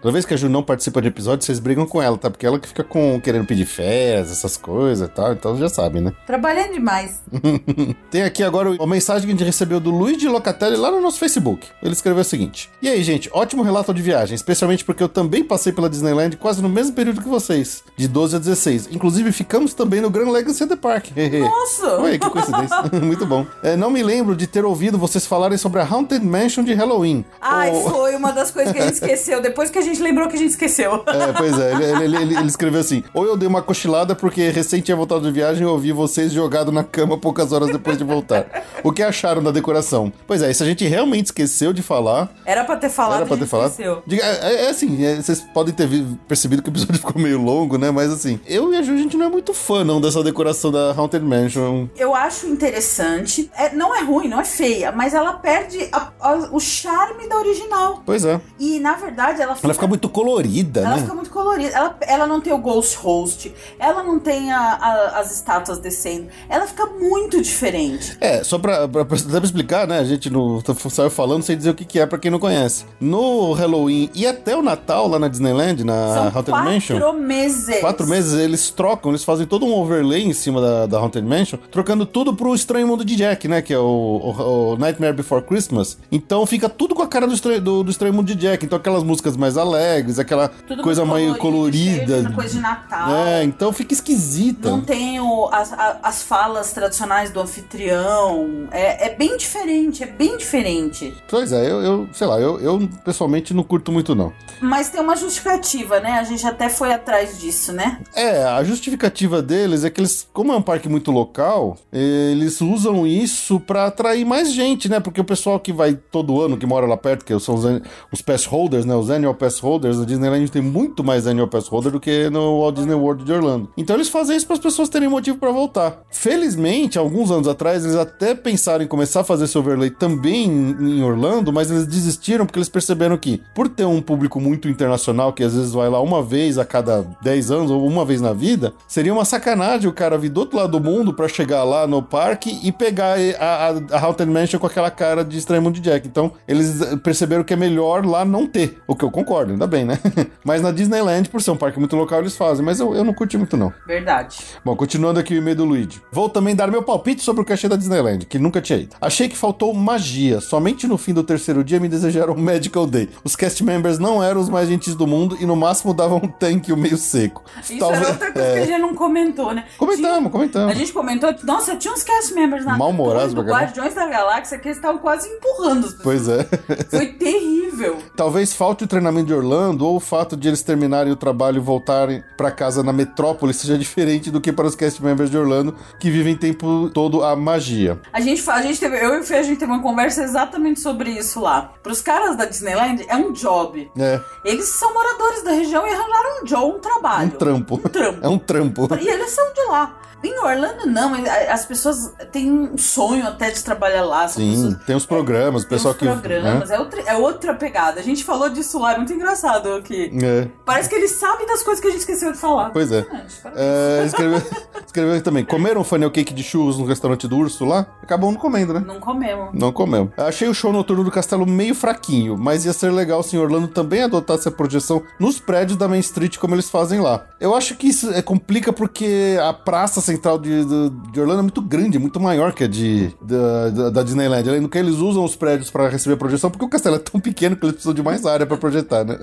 Toda vez que a Ju não participa de episódio, vocês brigam com ela, tá? Porque ela que fica com querendo pedir férias, essas coisas e tal, então já sabem, né? Trabalhando demais. Tem aqui agora uma mensagem que a gente recebeu do Luiz de Locatelli lá no nosso Facebook. Ele escreveu o seguinte: E aí, gente, ótimo relato de viagem, especialmente porque eu também passei pela Disneyland quase no mesmo período que vocês, de 12 a 16. Inclusive, ficamos também no Grand Legacy Center Park. Nossa! Oi, que coincidência. Muito bom. É, não me lembro de ter ouvido vocês falarem sobre a Haunted Mansion de Halloween. Ai, Ou- foi uma das coisas que a gente esqueceu. Depois que a gente lembrou que a gente esqueceu. É, pois é, ele, ele- ele- ele escreveu assim: ou eu dei uma cochilada porque recém tinha voltado de viagem e ouvi vocês jogado na cama poucas horas depois de voltar. O que acharam da decoração? Pois é, isso a gente realmente esqueceu de falar. Era pra ter falado, Era pra ter falado. esqueceu. Diga- É, é assim, é, vocês podem ter percebido que o episódio ficou meio longo, né? Mas assim, eu e a Ju, a gente não é muito fã, não, dessa decoração da Haunted Mansion. Eu acho interessante. É, não é ruim, não é feia, mas ela perde a- a- o charme da original. Pois é. E na verdade ela fica. Ela fica muito colorida, Ela né? fica muito colorida. Ela, ela não tem o Ghost Host. Ela não tem a- a- as estátuas descendo. Ela fica muito diferente. É, só pra, pra, pra, explicar, né? A gente no, saiu falando sem dizer o que, que é pra quem não conhece. No Halloween e até o Natal lá na Disneyland, na São Haunted quatro Mansion. meses. Quatro meses eles trocam, eles fazem todo um overlay em cima da, da Haunted Mansion, trocando tudo pro Estranho Mundo de Jack, né? Que é o, o- o Nightmare Before Christmas. Então fica tudo com a cara do Estranho, do, do Estranho Mundo de Jack. Então aquelas músicas mais alegres, aquela Tudo coisa muito meio colorido, colorida. cheio de coisa de Natal. É, então fica esquisita. Não tem o- as, as falas tradicionais do anfitrião. É, é bem diferente, é bem diferente. Pois é, eu, eu sei lá, eu, eu pessoalmente não curto muito, não. Mas tem uma justificativa, né? A gente até foi atrás disso, né? É, a justificativa deles é que eles, como é um parque muito local, eles usam isso pra atrair mais gente, né? Porque o pessoal que vai todo ano, que mora lá perto, que são os, os pass holders, né? Os annual pass holders, a Disneyland tem muito mais annual pass holder do que no Walt Disney World de Orlando. Então eles fazem isso para as pessoas terem motivo pra voltar. Felizmente, alguns anos atrás, eles até pensaram em começar a fazer esse overlay também em Orlando, mas eles desistiram porque eles perceberam que, por ter um público muito internacional, que às vezes vai lá uma vez a cada 10 anos ou uma vez na vida, seria uma sacanagem o cara vir do outro lado do mundo pra chegar lá no parque e pegar a, a, a Haunted Mansion com aquela cara de Estranho de Jack. Então, eles perceberam que é melhor lá não ter. O que eu concordo, ainda bem, né? mas na Disneyland, por ser um parque muito local, eles fazem. Mas eu, eu não curti muito, não. Verdade. Bom, continuando aqui o e-mail do Luigi. Vou também dar meu palpite sobre o cachê da Disneyland, que nunca tinha ido. Achei que faltou magia. Somente no fim do terceiro dia me desejaram um Magical Day. Os cast members não eram os mais gentis do mundo e no máximo davam um tanque meio seco. Isso era outra coisa que a gente não comentou, né? Comentamos, Tinha- comentamos. A gente comentou, nossa, tinha uns cast members na Mal-humorados do. Guardiões da Galáxia que eles estavam quase empurrando as pessoas. Pois é. Foi terrível. Talvez falte o treinamento de de Orlando ou o fato de eles terminarem o trabalho e voltarem pra casa na metrópole seja diferente do que para os cast members de Orlando que vivem o tempo todo a magia. A gente, a gente teve, eu e o Fê, a gente teve uma conversa exatamente sobre isso lá. Pros caras da Disneyland, é um job. É, Eles são moradores da região e arranjaram um job, um um trabalho. trampo. Um trampo. É um trampo. E eles são de lá. Em Orlando, não. As pessoas têm um sonho até de trabalhar lá. Sim, pessoas- tem os programas, o tem pessoal uns que. programas, é, outra, é outra pegada. A gente falou disso lá, é muito engraçado né? É, parece que eles sabem das coisas que a gente esqueceu de falar. pois é. Parabéns. É, escreveu, escreveu aqui também. Comeram funnel cake de churros no restaurante do urso lá? Acabou não comendo, né? Não comemos. Não comemos. Achei o show noturno do castelo meio fraquinho, mas ia ser legal se Orlando também adotasse a projeção nos prédios da Main Street como eles fazem lá. Eu acho que isso é, complica porque a praça central de, de, de Orlando é muito grande, muito maior que a de, da, da, da Disneyland. Além do que eles usam os prédios pra receber a projeção, porque o castelo é tão pequeno que eles precisam de mais área pra projetar, né?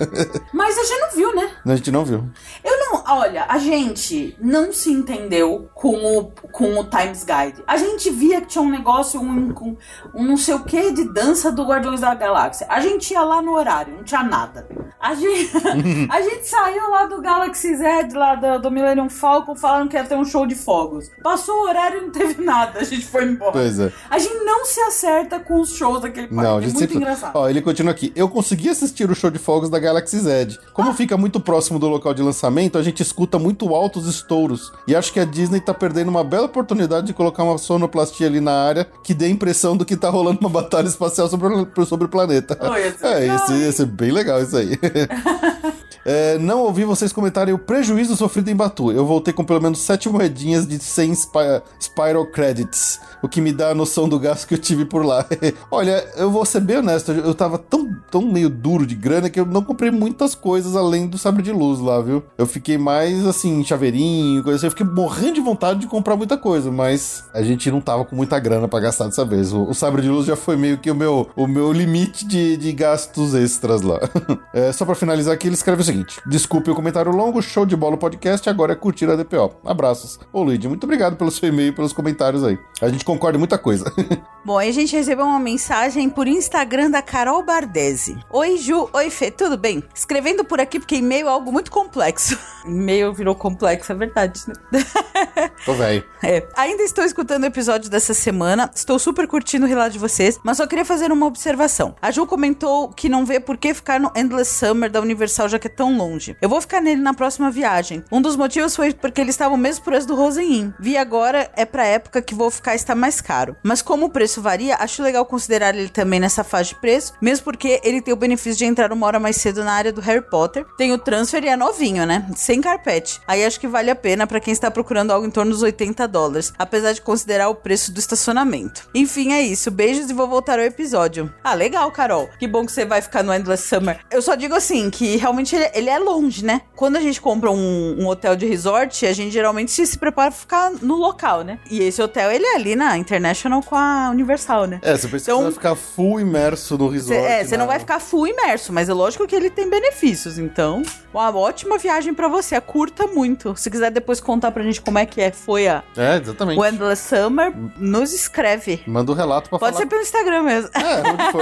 Mas a gente não viu, né? a gente não viu. Eu não. Olha, a gente não se entendeu com o, com o Times Guide. A gente via que tinha um negócio, um, com- um não sei o que de dança do Guardiões da Galáxia. A gente ia lá no horário, não tinha nada. A gente, a gente saiu lá do Galaxy Z, lá do, do Millennium Falcon, falando que ia ter um show de fogos. Passou o horário e não teve nada. A gente foi embora. Pois é. A gente não se acerta com os shows daquele parque. Não, é muito sempre. engraçado. Ó, ele continua aqui. Eu consegui assistir o show de fogos da Galaxy Z. Como fica muito próximo do local de lançamento, a gente escuta muito altos estouros. E acho que a Disney tá perdendo uma bela oportunidade de colocar uma sonoplastia ali na área que dê a impressão do que tá rolando uma batalha espacial sobre, o- sobre o planeta. Oh, ia ser é, ia ser bem legal isso aí. É, não ouvi vocês comentarem o prejuízo sofrido em Batu. Eu voltei com pelo menos sete moedinhas de 100 spi- Spiral Credits, o que me dá a noção do gasto que eu tive por lá. Olha, eu vou ser bem honesto, eu tava tão, tão meio duro de grana que eu não comprei muitas coisas além do sabre de luz lá, viu? Eu fiquei mais assim, chaveirinho, coisa assim. Eu fiquei morrendo de vontade de comprar muita coisa, mas a gente não tava com muita grana pra gastar dessa vez. O, o sabre de luz já foi meio que o meu, o meu limite de, de gastos extras lá. É, só pra finalizar aqui, ele escreve o seguinte: Desculpe o comentário longo, show de bola o podcast, agora é curtir a DPO. Abraços. Ô Luigi, muito obrigado pelo seu e-mail e pelos comentários aí. A gente concorda em muita coisa. Bom, aí a gente recebeu uma mensagem por Instagram da Carol Bardesi. Oi, Ju. Oi, Fê. Tudo bem? Escrevendo por aqui porque e-mail é algo muito complexo. E-mail virou complexo, é verdade, né? Tô velho. É. Ainda estou escutando o episódio dessa semana, estou super curtindo o relato de vocês, mas só queria fazer uma observação. A Ju comentou que não vê por que ficar no Endless Summer da Universal já que é tão longe. Eu vou ficar nele na próxima viagem. Um dos motivos foi porque ele estava o mesmo preço do Rosen Inn. Vi agora, é pra época que vou ficar está mais caro. Mas como o preço varia, acho legal considerar ele também nessa faixa de preço, mesmo porque ele tem o benefício de entrar uma hora mais cedo na área do Harry Potter. Tem o transfer e é novinho, né? Sem carpete. Aí acho que vale a pena pra quem está procurando algo em torno dos 80 dólares, apesar de considerar o preço do estacionamento. Enfim, é isso. Beijos e vou voltar ao episódio. Ah, legal, Carol. Que bom que você vai ficar no Endless Summer. Eu só digo assim, que realmente ele, ele é longe, né? Quando a gente compra um, um hotel de resort, a gente geralmente se, se prepara pra ficar no local, né? E esse hotel, ele é ali na International com a Universal, né? É, você precisa Então- ficar full imerso no Cê- resort. é, você não na- vai ficar full imerso, mas é lógico que ele tem benefícios. Então, uma ótima viagem pra você. Curta muito. Se quiser depois contar pra gente como é que é, foi a, É, exatamente. o Endless Summer, nos escreve. Manda o relato pra Pode falar ser pelo Instagram mesmo. É, onde for.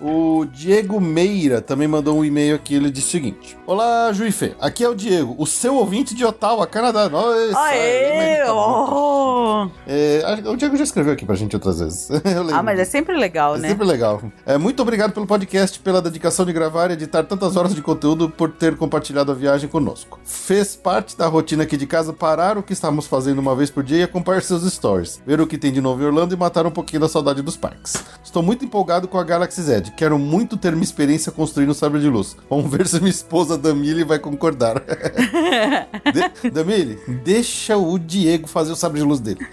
o Diego Meira também mandou um e-mail aqui. Ele disse o seguinte: Olá, Juifê. Aqui é o Diego, o seu ouvinte de Ottawa, Canadá. Nossa, Aê! Oh. É, a- o Diego já escreveu aqui pra gente outras vezes. Ah, mas é sempre legal, É né? sempre legal. É, muito obrigado pelo podcast, pela dedicação de gravar e editar tantas horas de conteúdo, por ter compartilhado a viagem conosco. Fez parte da rotina aqui de casa parar o que estávamos fazendo uma vez por dia e acompanhar seus stories, ver o que tem de novo em Orlando e matar um pouquinho da saudade dos parques. Estou muito empolgado com a Galaxy Z. Quero muito ter minha experiência construindo o sabre de luz. Vamos ver se minha esposa Damile vai concordar. de Damile, deixa o Diego fazer o sabre de luz dele.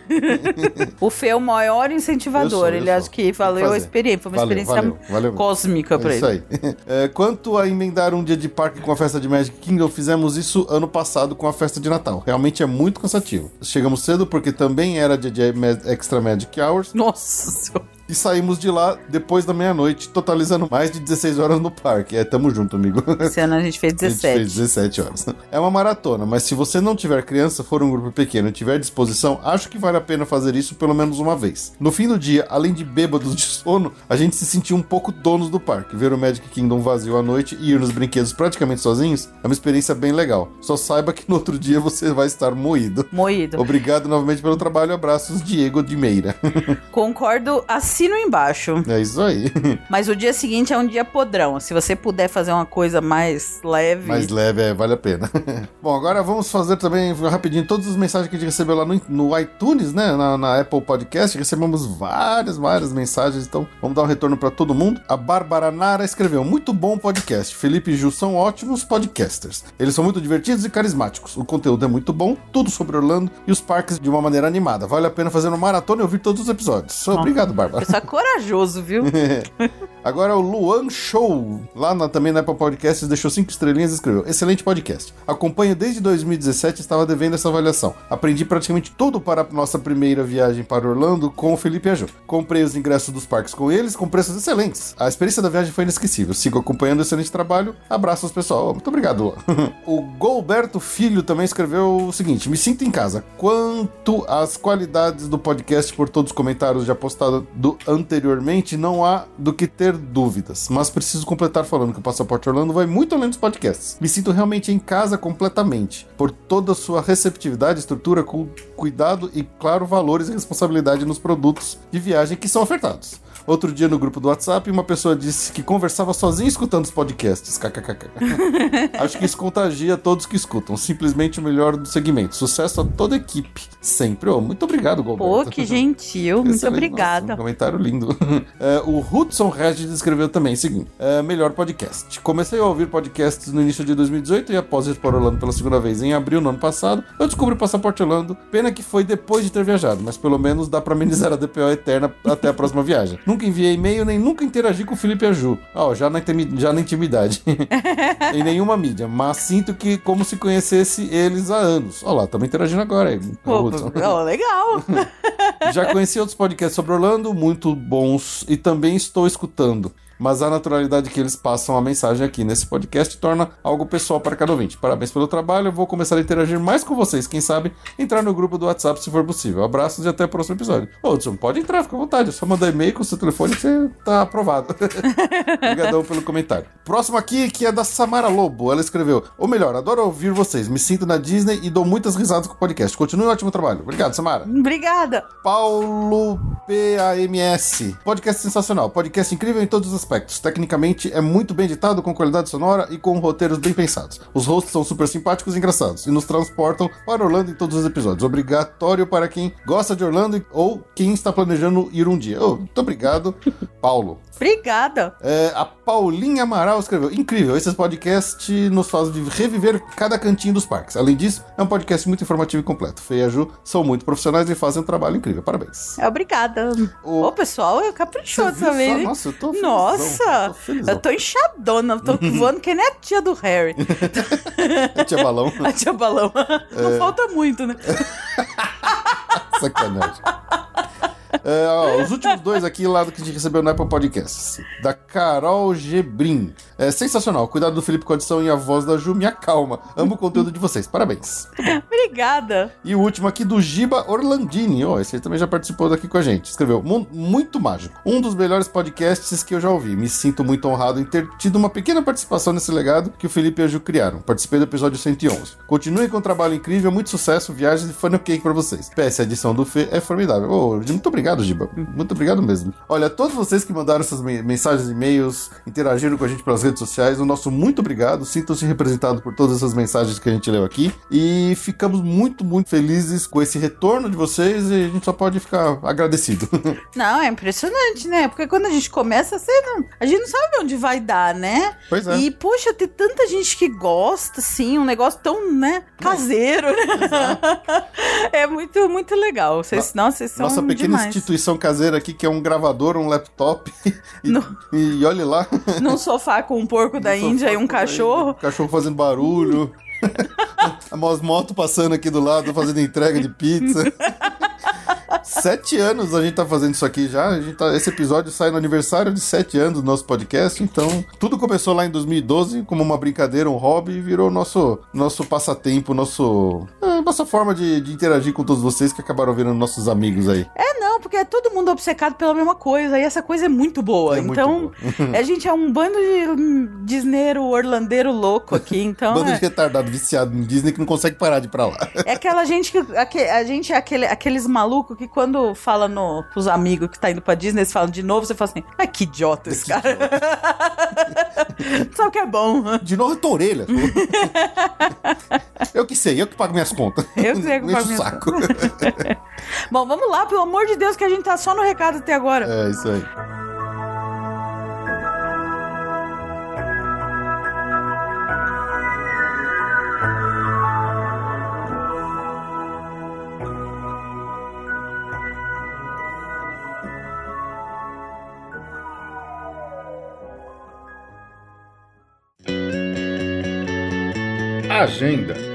O Fê é o maior incentivador. Sou, ele sou. acho que valeu a experiência. Foi uma Valeu, experiência valeu, valeu. cósmica pra É ele. isso aí. É, quanto a emendar um dia de parque com a festa de Magic Kingdom, fizemos isso ano passado com a festa de Natal. Realmente é muito cansativo. Chegamos cedo porque também era dia de Extra Magic Hours. Nossa senhora. E saímos de lá depois da meia-noite, totalizando mais de 16 horas no parque. É, tamo junto, amigo. Esse ano a gente fez A gente 17. fez 17 horas. É uma maratona, mas se você não tiver criança, for um grupo pequeno e tiver disposição, acho que vale a pena fazer isso pelo menos uma vez. No fim do dia, além de bêbados de sono, a gente se sentiu um pouco donos do parque. Ver o Magic Kingdom vazio à noite e ir nos brinquedos praticamente sozinhos é uma experiência bem legal. Só saiba que no outro dia você vai estar moído. Moído. Obrigado novamente pelo trabalho. Abraços, Diego de Meira. Concordo, assino embaixo. é isso aí. Mas o dia seguinte é um dia podrão. Se você puder fazer uma coisa mais leve. Mais leve, é, vale a pena. Bom, agora vamos fazer também rapidinho todas as mensagens que a gente recebeu lá no, no iTunes, né? Na, na Apple Podcast. Recebemos várias, várias mensagens. Então, vamos dar um retorno para todo mundo. A Bárbara Nara escreveu: Muito bom podcast. Felipe e Ju são ótimos podcasters. Eles são muito divertidos e carismáticos. O conteúdo é muito bom, tudo sobre Orlando e os parques de uma maneira animada. Vale a pena fazer uma maratona e ouvir todos os episódios. Obrigado, Bárbara. Pessoal corajoso, viu? Agora o Luan Show, lá na- também na Apple Podcasts, deixou cinco estrelinhas e escreveu: Excelente podcast. Acompanho desde 2017 e estava devendo essa avaliação. Aprendi praticamente tudo para a nossa primeira viagem para Orlando com o Felipe a Ju. Comprei os ingressos dos parques com eles com preços excelentes. A experiência da viagem foi inesquecível. Sigo acompanhando o excelente trabalho. Abraços, pessoal. Muito obrigado, Luan. o Golberto Filho também escreveu o seguinte: Me sinto em casa. Quanto às qualidades do podcast por todos os comentários já postados do anteriormente, não há do que ter dúvidas. Mas preciso completar falando que o Passaporte Orlando vai muito além dos podcasts. Me sinto realmente em casa completamente, por toda a sua receptividade, estrutura, cu- cuidado e, claro, valores e responsabilidade nos produtos de viagem que são ofertados. Outro dia no grupo do WhatsApp, uma pessoa disse que conversava sozinha escutando os podcasts. KKKK. Acho que isso contagia todos que escutam. Simplesmente o melhor do segmento. Sucesso a toda a equipe. Sempre. Ô, muito obrigado, Pô, Gilberto. que gentil. Muito Excelente, obrigada. nossa, um comentário lindo. É, o Hudson Regis escreveu também o seguinte: é, melhor podcast. Comecei a ouvir podcasts no início de 2018 e após ir para Orlando pela segunda vez em abril no ano passado, eu descobri o Passaporte Orlando. Pena que foi depois de ter viajado, mas pelo menos dá pra amenizar a DPO eterna até a próxima viagem. Nunca enviei e-mail nem nunca interagi com o Felipe Aju. Ó, já, na já na intimidade. em nenhuma mídia, mas sinto que como se conhecesse eles há anos. Olha lá, estamos interagindo agora. Pô, ó, legal. Já conheci outros podcasts sobre Orlando, muito bons, e também estou escutando. Mas a naturalidade que eles passam a mensagem aqui nesse podcast torna algo pessoal para cada ouvinte. Parabéns pelo trabalho, eu vou começar a interagir mais com vocês. Quem sabe entrar no grupo do WhatsApp se for possível. Abraços e até o próximo episódio. Ô, Hudson, pode entrar, fica à vontade. É só mandar e-mail com o seu telefone que você tá aprovado. Obrigadão pelo comentário. Próximo aqui, que é da Samara Lobo. Ela escreveu: Ou melhor, adoro ouvir vocês. Me sinto na Disney e dou muitas risadas com o podcast. Continue um ótimo trabalho. Obrigado, Samara. Obrigada. Paulo PAMS. Podcast sensacional. Podcast incrível em todos os aspectos. Tecnicamente é muito bem editado, com qualidade sonora e com roteiros bem pensados. Os hosts são super simpáticos e engraçados e nos transportam para Orlando em todos os episódios. Obrigatório para quem gosta de Orlando ou quem está planejando ir um dia. Oh, muito obrigado, Paulo. Obrigada. É, a Paulinha Amaral escreveu: Incrível, esse podcast nos faz vi- reviver cada cantinho dos parques. Além disso, é um podcast muito informativo e completo. Fê e a Ju são muito profissionais e fazem um trabalho incrível. Parabéns. Obrigada. O- Ô, pessoal, vez, só? hein? Nossa, eu tô felizão, Nossa, eu tô felizão. eu tô inchadona, eu tô voando que nem a tia do Harry. Tia Balão. A tia Balão. É. Não falta muito, né? Sacanagem. É, ó, os últimos dois aqui lá do que a gente recebeu no Apple Podcasts. Da Carol Gebrim. É sensacional. Cuidado do Felipe com a edição e a voz da Ju me acalma. Amo o conteúdo de vocês. Parabéns. Obrigada. E o último aqui do Giba Orlandini. Ó, esse aí também já participou daqui com a gente. Escreveu: "Mu- Muito mágico. Um dos melhores podcasts que eu já ouvi. Me sinto muito honrado em ter tido uma pequena participação nesse legado que o Felipe e a Ju criaram. Participei do episódio 111. Continuem com o trabalho incrível, muito sucesso, viagens e funnel cake pra vocês. PS, a edição do Fê é formidável. Ô, muito obrigado, Giba. Muito obrigado mesmo. Olha, todos vocês que mandaram essas men- mensagens, e-mails, interagiram com a gente pelas redes sociais, o nosso muito obrigado. Sintam-se representados por todas essas mensagens que a gente leu aqui. E ficamos muito, muito felizes com esse retorno de vocês e a gente só pode ficar agradecido. Não, é impressionante, né? Porque quando a gente começa, você não, a gente não sabe onde vai dar, né? pois é. E, poxa, tem tanta gente que gosta, assim, um negócio tão, né, caseiro, né? É muito, muito legal. Vocês, nossa, vocês são Nossa pequena demais. Instituição caseira aqui, que é um gravador, um laptop. E, No- e olhe lá. Num sofá com um porco da Índia e um cachorro. O cachorro fazendo barulho. As motos passando aqui do lado, fazendo entrega de pizza. Sete anos a gente tá fazendo isso aqui já. A gente tá- esse episódio sai no aniversário de sete anos do nosso podcast. Então, tudo começou lá em 2012 como uma brincadeira, um hobby, e virou nosso, nosso passatempo, nosso, é, nossa forma de, de interagir com todos vocês que acabaram virando nossos amigos aí. É, não, porque é todo mundo obcecado pela mesma coisa, e essa coisa é muito boa. É muito então, a gente é um bando de hum, disneiro, orlandeiro louco aqui, então. Bando é- de retardado viciado em Disney que não consegue parar de ir pra lá. É aquela gente que. A gente é aquele, aqueles malucos que quando fala no, pros amigos que tá indo pra Disney, eles falam de novo, você fala assim, ai que idiota esse Que cara. Só que é bom. De novo, tua orelha. eu que sei, eu que pago minhas contas. Eu sei que o saco. Bom, vamos lá, pelo amor de Deus, que a gente tá só no recado até agora. é, isso aí. Agenda.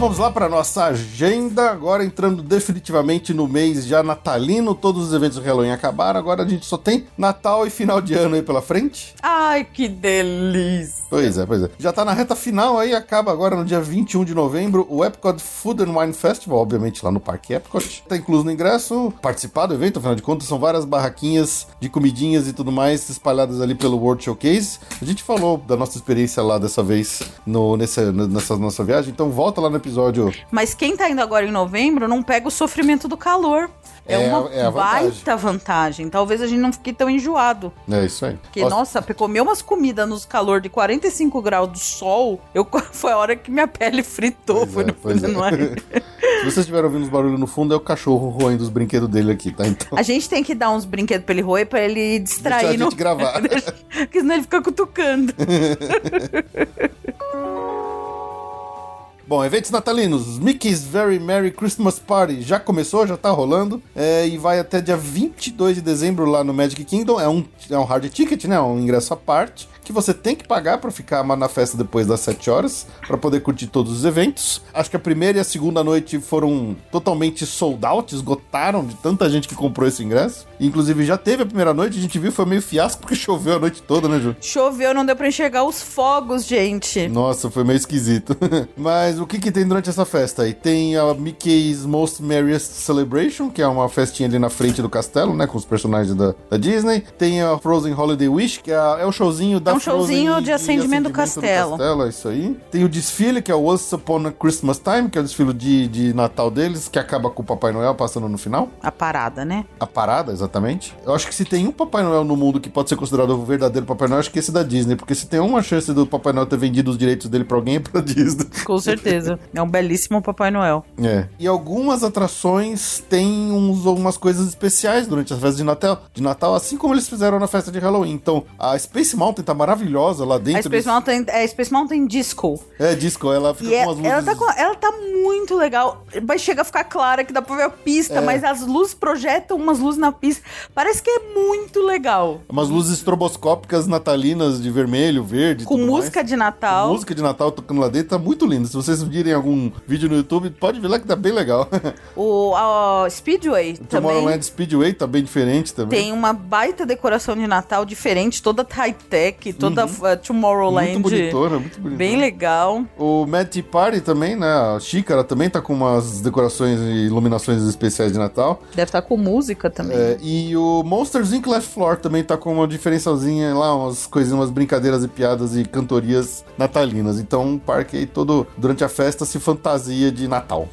Vamos lá para nossa agenda. Agora entrando definitivamente no mês já natalino, todos os eventos do Halloween acabaram. Agora a gente só tem Natal e final de ano aí pela frente. Ai, que delícia. Pois é, pois é. Já tá na reta final aí, acaba agora no dia 21 de novembro o Epcot Food and Wine Festival, obviamente lá no Parque Epcot. Tá incluso no ingresso, participar do evento, afinal de contas são várias barraquinhas de comidinhas e tudo mais espalhadas ali pelo World Showcase. A gente falou da nossa experiência lá dessa vez no, nessa, nessa nossa viagem, então volta lá no episódio. Mas quem tá indo agora em novembro não pega o sofrimento do calor. É, É uma é vantagem. baita vantagem. Talvez a gente não fique tão enjoado. É isso aí. Porque, Nossa, nossa, comer umas comidas nos calor de 45 graus do sol, eu, foi a hora que minha pele fritou. Pois foi é, pois é. é? Se vocês estiverem ouvindo os barulhos no fundo, é o cachorro roendo os brinquedos dele aqui, tá? Então, A gente tem que dar uns brinquedos pra ele roer pra ele deixa distrair. a gente no... gravar. Porque senão ele fica cutucando. Bom, eventos natalinos. Mickey's Very Merry Christmas Party já começou, já tá rolando. é, e vai até dia 22 de dezembro lá no Magic Kingdom. É um, é um hard ticket, né? Um ingresso à parte. Que você tem que pagar pra ficar na festa depois das 7 horas. pra poder curtir todos os eventos. Acho que a primeira e a segunda noite foram totalmente sold out. Esgotaram de tanta gente que comprou esse ingresso. Inclusive já teve a primeira noite. A gente viu, foi meio fiasco porque choveu a noite toda, né, Ju? Choveu, não deu pra enxergar os fogos, gente. Nossa, foi meio esquisito. Mas o que que tem durante essa festa aí? Tem a Mickey's Most Merriest Celebration, que é uma festinha ali na frente do castelo, né? Com os personagens da, da Disney. Tem a Frozen Holiday Wish, que é, a- é o showzinho da É um Frozen showzinho de acendimento do castelo. castelo, É isso aí. Tem o desfile, que é o Once Upon a Christmas Time, que é o desfile de, de Natal deles, que acaba com o Papai Noel passando no final. A parada, né? A parada, exatamente. Eu acho que se tem um Papai Noel no mundo que pode ser considerado o verdadeiro Papai Noel, acho que esse é da Disney. Porque se tem uma chance do Papai Noel ter vendido os direitos dele pra alguém, é pra Disney. Com certeza. é um belíssimo Papai Noel. É. E algumas atrações têm uns, umas coisas especiais durante as festas de Natal, de Natal, assim como eles fizeram na festa de Halloween. Então, a Space Mountain tá maravilhosa lá dentro. A Space Mountain, é Space Mountain Disco. É, disco, ela fica E é- com as luzes. ela, tá com- ela tá muito legal. Vai chegar a ficar clara que dá pra ver a pista, É. mas as luzes projetam umas luzes na pista. Parece que é muito legal. Umas luzes estroboscópicas natalinas de vermelho, verde. Com música mais. de Natal. Com música de Natal tocando lá dentro, tá muito lindo. Se vocês virem algum vídeo no YouTube, pode ver lá que tá bem legal. O a Speedway O também Tomorrowland Speedway tá bem diferente também. tem uma baita decoração de Natal diferente, toda high-tech, toda uh, Tomorrowland. Uhum. Muito bonitona, muito bonitona. Bem legal. O Mad Tea Party também, né? A Xícara também tá com umas decorações e iluminações especiais de Natal. Deve estar com música também. É, e o Monsters Inc. Last Floor também tá com uma diferencialzinha lá, umas coisinhas, umas brincadeiras e piadas e cantorias natalinas. Então, o parque aí todo, durante a festa, se fantasia de Natal.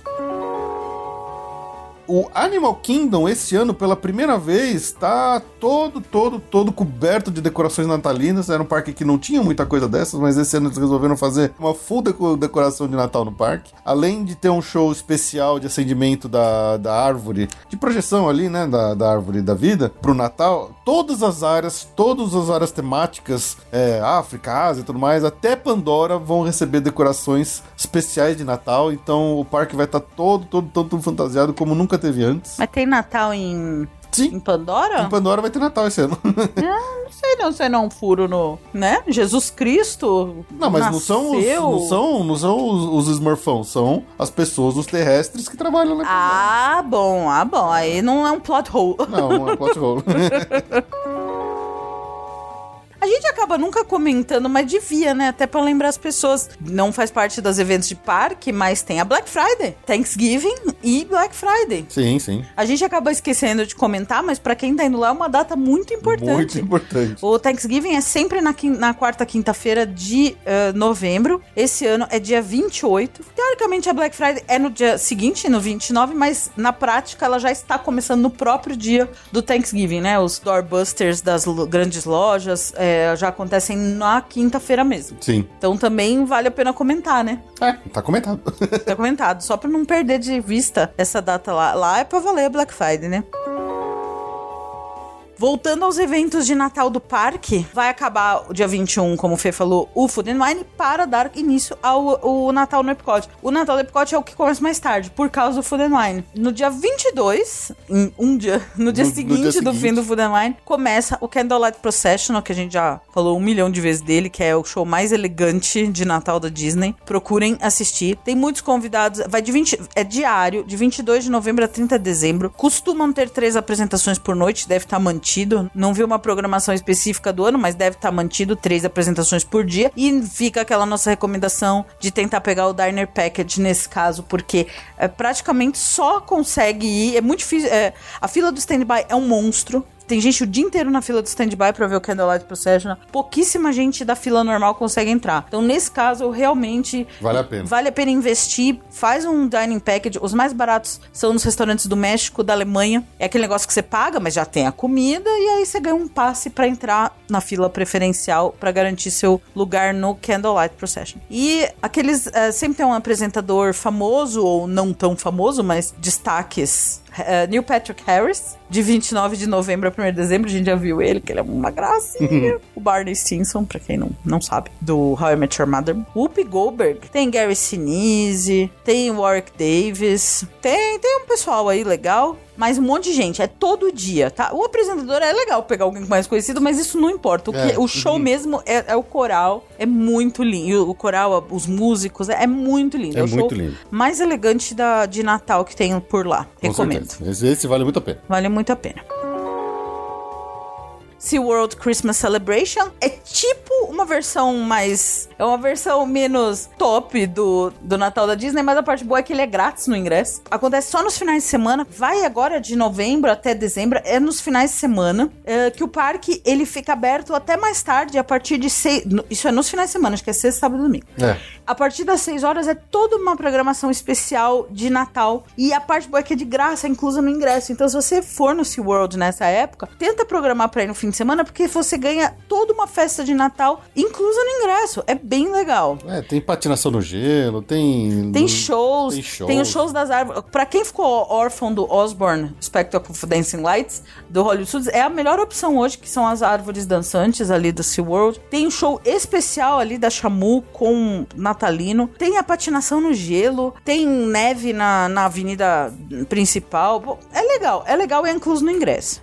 O Animal Kingdom, esse ano, pela primeira vez, tá todo, todo, todo coberto de decorações natalinas. Era um parque que não tinha muita coisa dessas, mas esse ano eles resolveram fazer uma full deco- decoração de Natal no parque. Além de ter um show especial de acendimento da, da árvore, de projeção ali, né, da, da árvore da vida, pro Natal, todas as áreas, todas as áreas temáticas, é, África, Ásia e tudo mais, até Pandora vão receber decorações especiais de Natal. Então o parque vai estar todo, todo, todo fantasiado como nunca teve antes. Mas tem Natal em Sim. Em Pandora? Em Pandora vai ter Natal esse ano. Não sei não, se não é um furo no. né? Jesus Cristo. Não, mas não são, os, não são, não são os, os Smurfão, são as pessoas, os terrestres que trabalham lá. Ah, bom, ah, bom. Aí não é um plot hole. Pandora. Não, é plot hole. A gente acaba nunca comentando, mas devia, né? Até pra lembrar as pessoas. Não faz parte dos eventos de parque, mas tem a Black Friday, Thanksgiving e Black Friday. sim, sim. A gente acaba esquecendo de comentar, mas pra quem tá indo lá é uma data muito importante. Muito importante. O Thanksgiving é sempre na, na quarta quinta-feira de eh, novembro. Esse ano é dia 28. Teoricamente, a Black Friday é no dia seguinte, no 29, mas na prática ela já está começando no próprio dia do Thanksgiving, né? Os doorbusters das grandes lojas eh, já acontecem na quinta-feira mesmo. Sim. Então também vale a pena comentar, né? É, tá comentado. Tá comentado, só pra não perder de vista essa data lá. Lá é pra valer a Black Friday, né? Voltando aos eventos de Natal do parque, vai acabar o dia 21, como o Fê falou, o Food and Wine, para dar início ao o Natal no Epcot. O Natal do Epcot é o que começa mais tarde, por causa do Food and Wine. No dia 22, em um dia, no dia No- no seguinte dia do seguinte. fim do Food and Wine, começa o Candlelight Processional, que a gente já falou um milhão de vezes dele, que é o show mais elegante de Natal da Disney. Procurem assistir. Tem muitos convidados, vai de 20, é diário, de 22 de novembro a 30 de dezembro. Costumam ter três apresentações por noite, deve estar mantido. Não vi uma programação específica do ano, mas deve estar mantido três apresentações por dia. E fica aquela nossa recomendação de tentar pegar o Diner Package nesse caso, porque é, praticamente só consegue ir. É muito difícil. é, a fila do stand-by é um monstro. Tem gente o dia inteiro na fila do stand-by pra ver o Candlelight Procession. Pouquíssima gente da fila normal consegue entrar. Então, nesse caso, realmente Vale a pena. Vale a pena investir, faz um dining package. Os mais baratos são nos restaurantes do México, da Alemanha. É aquele negócio que você paga, mas já tem a comida e aí você ganha um passe pra entrar na fila preferencial pra garantir seu lugar no Candlelight Procession. E aqueles eh, sempre tem um apresentador famoso ou não tão famoso, mas destaques. Eh, Neil Patrick Harris, de 29 de novembro a 1 de dezembro, a gente já viu ele, que ele é uma gracinha. o Barney Stinson, pra quem não, não sabe, do How I Met Your Mother. Whoopi Goldberg, tem Gary Sinise, tem Warwick Davis, tem, tem um pessoal aí legal. Mas um monte de gente, é todo dia, tá? O apresentador é legal pegar alguém mais conhecido, mas isso não importa. O, que- É. o show mesmo é, é o coral, é muito lindo. O, coral, os músicos, é, é muito lindo. É o muito lindo. mais elegante da, de Natal que tem por lá. Com Recomendo. certeza. Esse vale muito a pena. Vale muito a pena. SeaWorld Christmas Celebration é tipo uma versão mais. É uma versão menos top do, do Natal da Disney, mas a parte boa é que ele é grátis no ingresso. Acontece só nos finais de semana. Vai agora de novembro até dezembro. É nos finais de semana. é, que o parque ele fica aberto até mais tarde, a partir de seis. Isso é nos finais de semana, acho que é sexta, sábado e domingo. É. A partir das 6 horas é toda uma programação especial de Natal. E a parte boa é que é de graça, é inclusa no ingresso. Então, se você for no SeaWorld nessa época, tenta programar pra ir no fim de semana, porque você ganha toda uma festa de Natal inclusa no ingresso. É bem legal. É, tem patinação no gelo, tem. Tem shows, Tem tem, shows. os shows das árvores. Pra quem ficou órfão do Osborne Spectacle of Dancing Lights, do Hollywood Studios, é a melhor opção hoje, que são as árvores dançantes ali do SeaWorld. Tem um show especial ali da Chamu com natalino. Tem a patinação no gelo. Tem neve na, na avenida principal. É legal, é legal e é incluso no ingresso.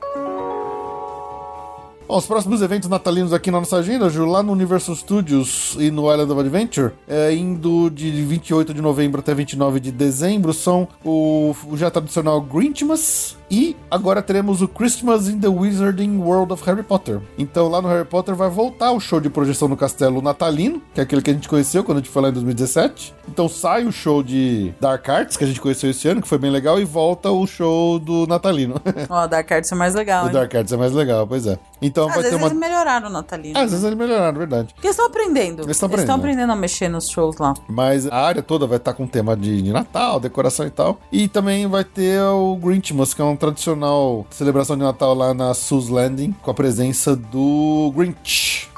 Ó, os próximos eventos natalinos aqui na nossa agenda, Ju, lá no Universal Studios e no Island of Adventure, é, indo de 28 de novembro até 29 de dezembro, são o, o já tradicional Grinchmas e agora teremos o Christmas in the Wizarding World of Harry Potter. Então lá no Harry Potter vai voltar o show de projeção no Castelo Natalino, que é aquele que a gente conheceu quando a gente foi lá em 2017. Então sai o show de Dark Arts, que a gente conheceu esse ano, que foi bem legal, e volta o show do Natalino. Ó, Dark Arts é mais legal, o hein? Dark Arts é mais legal, pois é. Então Às vai ter vezes uma... eles melhoraram o natalino. Ah, Às vezes eles melhoraram, verdade. Porque eles estão aprendendo. Eles estão aprendendo. aprendendo a mexer nos shows lá. Mas a área toda vai estar com tema de, de Natal, decoração e tal. E também vai ter o Grinchmas, que é tradicional celebração de Natal lá na Sus Landing, com a presença do Grinch.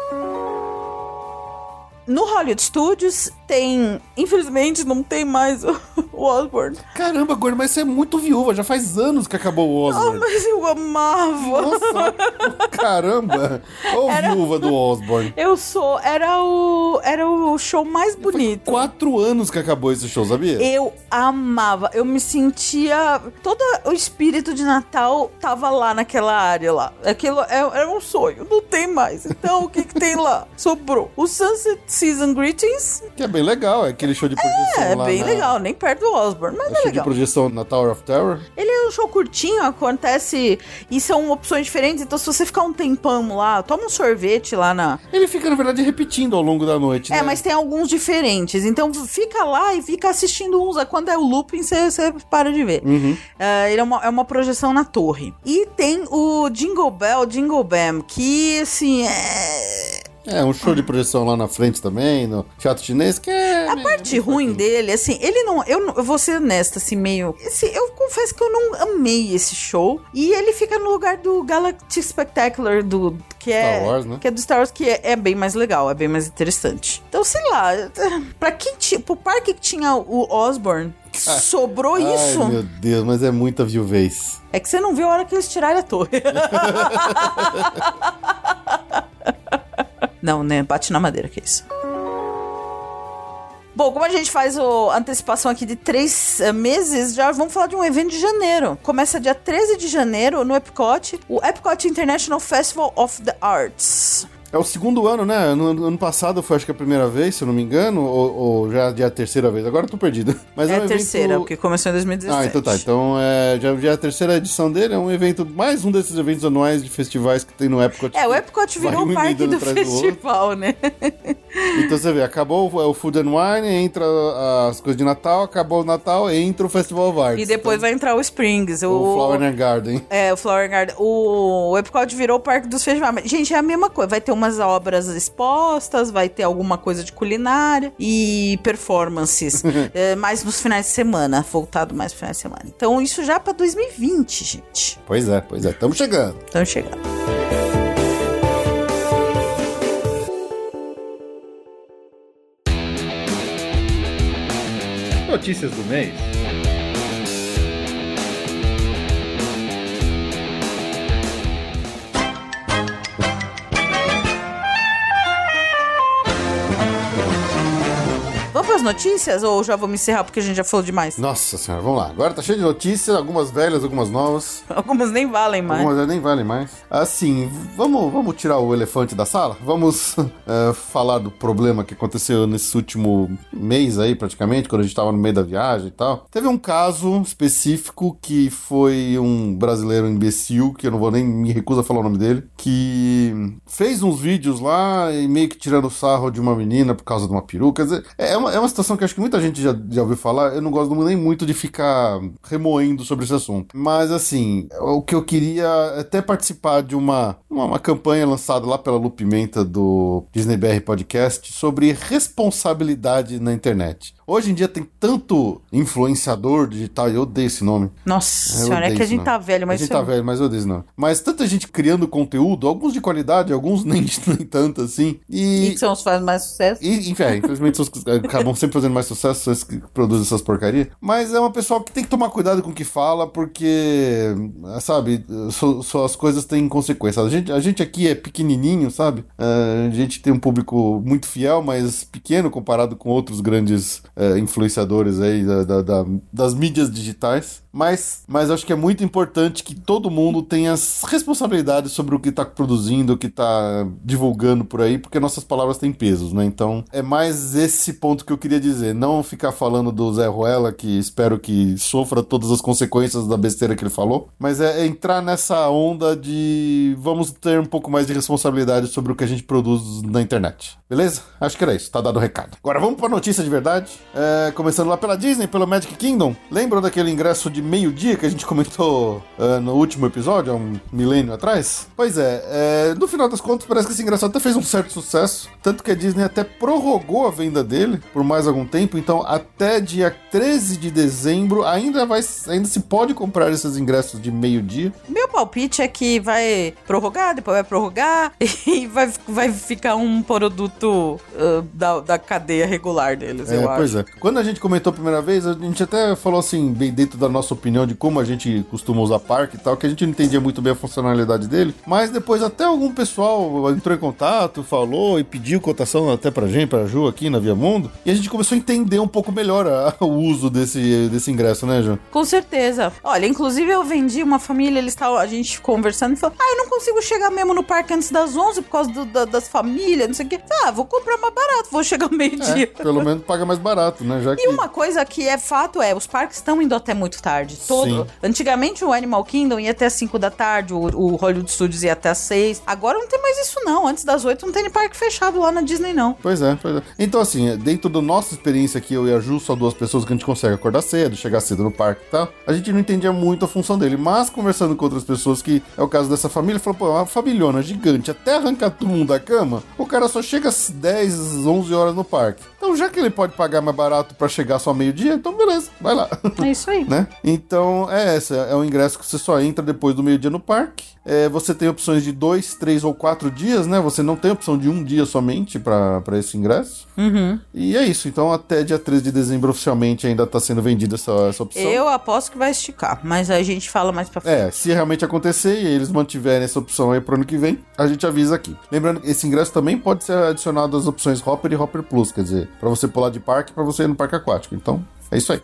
No Hollywood Studios tem. Infelizmente, não tem mais o, o Osborne. Caramba, Gordo, mas você é muito viúva. Já faz anos que acabou o Ah, Osborne. mas eu amava. Nossa, caramba. Ô, Era- viúva do Osborne. Eu sou. Era o. Era o show mais bonito. Quatro anos que acabou esse show, sabia? Eu amava, eu me sentia. Todo o espírito de Natal tava lá naquela área lá. Aquilo é- era um sonho, não tem mais. Então o que, que tem lá? Sobrou. O Sunset Season Greetings Que é bem legal, é aquele show de projeção é lá bem na- legal, nem perto do Osborne, mas é é show de legal. projeção na Tower of Terror. Ele é um show curtinho, acontece. E são opções diferentes, então se você ficar um tempão lá, toma um sorvete lá na. Ele fica, na verdade, repetindo ao longo da noite, É, né? mas tem alguns diferentes. Então fica lá e fica assistindo uns. Quando é o looping, você você para de ver. Uhum. É, ele é uma, é uma projeção na torre. E tem o Jingle Bell, Jingle Bam, que assim é. É, um show de projeção lá na frente também, no Teatro Chinês, que é... A parte ruim dele, assim, ele não. Eu, eu vou ser honesta, assim, meio. Assim, eu confesso que eu não amei esse show. E ele fica no lugar do Galactic Spectacular, do. Que é, Star Wars, né? que é do Star Wars, que é, é bem mais legal, é bem mais interessante. Então, sei lá, pra quem tinha. Pro parque que tinha o Osborne, sobrou isso. Ai, meu Deus, mas é muita viuvez. É que você não viu a hora que eles tiraram a torre. não, né? Bate na madeira, que isso. Bom, como a gente faz a antecipação aqui de três eh, meses, já vamos falar de um evento de janeiro. Começa dia 13 de janeiro no Epcot, o Epcot International Festival of the Arts. É o segundo ano, né? No no ano passado foi acho que a primeira vez, se eu não me engano, ou, ou já, já é a terceira vez. Agora eu tô perdido. Mas é é, a um evento- terceira, porque começou em 2017. Ah, então tá. Então é, já, já é a terceira edição dele. É um evento, mais um desses eventos anuais de festivais que tem no Epcot. É, o Epcot virou um o parque emendando do atrás do festival, né? Então você vê, acabou o- o Food and Wine, entra as coisas de Natal, acabou o Natal, entra o Festival of Arts. E depois vai entrar o Springs, Então, o Flower and Garden. É, o Flower Garden. O, o Epcot virou o parque dos festivais. Gente, é a mesma coisa. Vai ter umas obras expostas, vai ter alguma coisa de culinária e performances. é, mais nos finais de semana, voltado mais nos finais de semana. Então, isso já pra 2020, gente. Pois é, pois é, estamos chegando. Estamos chegando. Notícias do mês. Notícias ou já vamos encerrar porque a gente já falou demais? Nossa senhora, vamos lá. Agora tá cheio de notícias, algumas velhas, algumas novas. Algumas nem valem mais. Algumas nem valem mais. Assim, vamos, vamos tirar o elefante da sala? Vamos eh, falar do problema que aconteceu nesse último mês aí, praticamente, quando a gente tava no meio da viagem e tal. Teve um caso específico que foi um brasileiro imbecil, que eu não vou nem me recuso a falar o nome dele, que fez uns vídeos lá e meio que tirando sarro de uma menina por causa de uma peruca. Quer dizer, é uma, é uma situação que acho que muita gente já, já ouviu falar. Eu não gosto nem muito de ficar remoendo sobre esse assunto. Mas assim, o que eu queria é até participar de uma, uma, uma campanha lançada lá pela Lu Pimenta do Disney BR Podcast sobre responsabilidade na internet. Hoje em dia tem tanto influenciador digital, eu odeio esse nome. Nossa Eu senhora, é que a gente tá velho, mas a gente tá é- velho, mas eu odeio esse nome. Mas tanta gente criando conteúdo, alguns de qualidade, alguns nem, nem tanto assim. E E, que são os que fazem mais sucesso. e, enfim, é, infelizmente são os que acabam sempre fazendo mais sucesso, são esses que produzem essas porcarias. Mas é uma pessoa que tem que tomar cuidado com o que fala, porque, sabe, so- so- as coisas têm consequências. A gente, a gente aqui é pequenininho, sabe? Ah, a gente tem um público muito fiel, mas pequeno comparado com outros grandes eh, influenciadores aí da- da- da- das mídias digitais. Mas, mas acho que é muito importante que todo mundo tenha as responsabilidades sobre o que está produzindo, o que está divulgando por aí, porque nossas palavras têm pesos, né? Então é mais esse ponto que eu queria dizer. Não ficar falando do Zé Ruela, que espero que sofra todas as consequências da besteira que ele falou, mas é, é entrar nessa onda de vamos ter um pouco mais de responsabilidade sobre o que a gente produz na internet. Beleza? Acho que era isso. Tá dado o recado. Agora vamos pra notícia de verdade. É, começando lá pela Disney, pelo Magic Kingdom. Lembram daquele ingresso de meio-dia que a gente comentou é, no último episódio, há um milênio atrás? Pois é, é, no final das contas, parece que esse ingresso até fez um certo sucesso. Tanto que a Disney até prorrogou a venda dele por mais algum tempo. Então, até dia 13 de dezembro, ainda, vai, ainda se pode comprar esses ingressos de meio-dia. Meu palpite é que vai prorrogar, depois vai prorrogar e vai, vai ficar um produto uh, da, da cadeia regular deles, É, eu acho. pois é. Quando a gente comentou a primeira vez, a gente até falou assim, bem dentro da nossa opinião de como a gente costuma usar parque e tal, que a gente não entendia muito bem a funcionalidade dele. Mas depois até algum pessoal entrou em contato, falou e pediu cotação até pra gente, pra Ju aqui na Via Mundo. E a gente começou a entender um pouco melhor a- o uso desse, desse ingresso, né, Ju? Com certeza. Olha, inclusive eu vendi uma família, eles estavam, a gente conversando e falou: Ah, eu não consigo chegar mesmo no parque antes das 11 por causa do- da- das famílias, não sei o quê. Ah, vou comprar mais barato, vou chegar ao É, meio-dia. pelo menos paga mais barato, né? Já que... E uma coisa que é fato é, os parques estão indo até muito tarde. Todo. Sim. Antigamente o Animal Kingdom ia até as 5 da tarde, o, o Hollywood Studios ia até as 6. Agora não tem mais isso, não. Antes das 8 não tem parque fechado lá na Disney, não. Pois é, pois é. Então, assim, dentro da nossa experiência aqui, eu e a Ju, só duas pessoas que a gente consegue acordar cedo, chegar cedo no parque e tal, a gente não entendia muito a função dele. Mas, conversando com outras pessoas, que é o caso dessa família, falou, pô, é uma familhona gigante, até arrancar todo mundo da cama, o cara só chega às 10, 11 horas no parque. Então, já que ele pode pagar mais barato pra chegar só meio-dia, então beleza, vai lá. É isso aí. né? Então, é essa. É um ingresso que você só entra depois do meio-dia no parque. É, você tem opções de dois, três ou quatro dias, né? Você não tem opção de um dia somente para esse ingresso. Uhum. E é isso. Então, até dia 13 de dezembro, oficialmente, ainda tá sendo vendida essa, essa opção. Eu aposto que vai esticar, mas a gente fala mais pra frente. É, se realmente acontecer e eles mantiverem essa opção aí pro ano que vem, a gente avisa aqui. Lembrando que esse ingresso também pode ser adicionado às opções Hopper e Hopper Plus, quer dizer, para você pular de parque e para você ir no parque aquático. Então, é isso aí.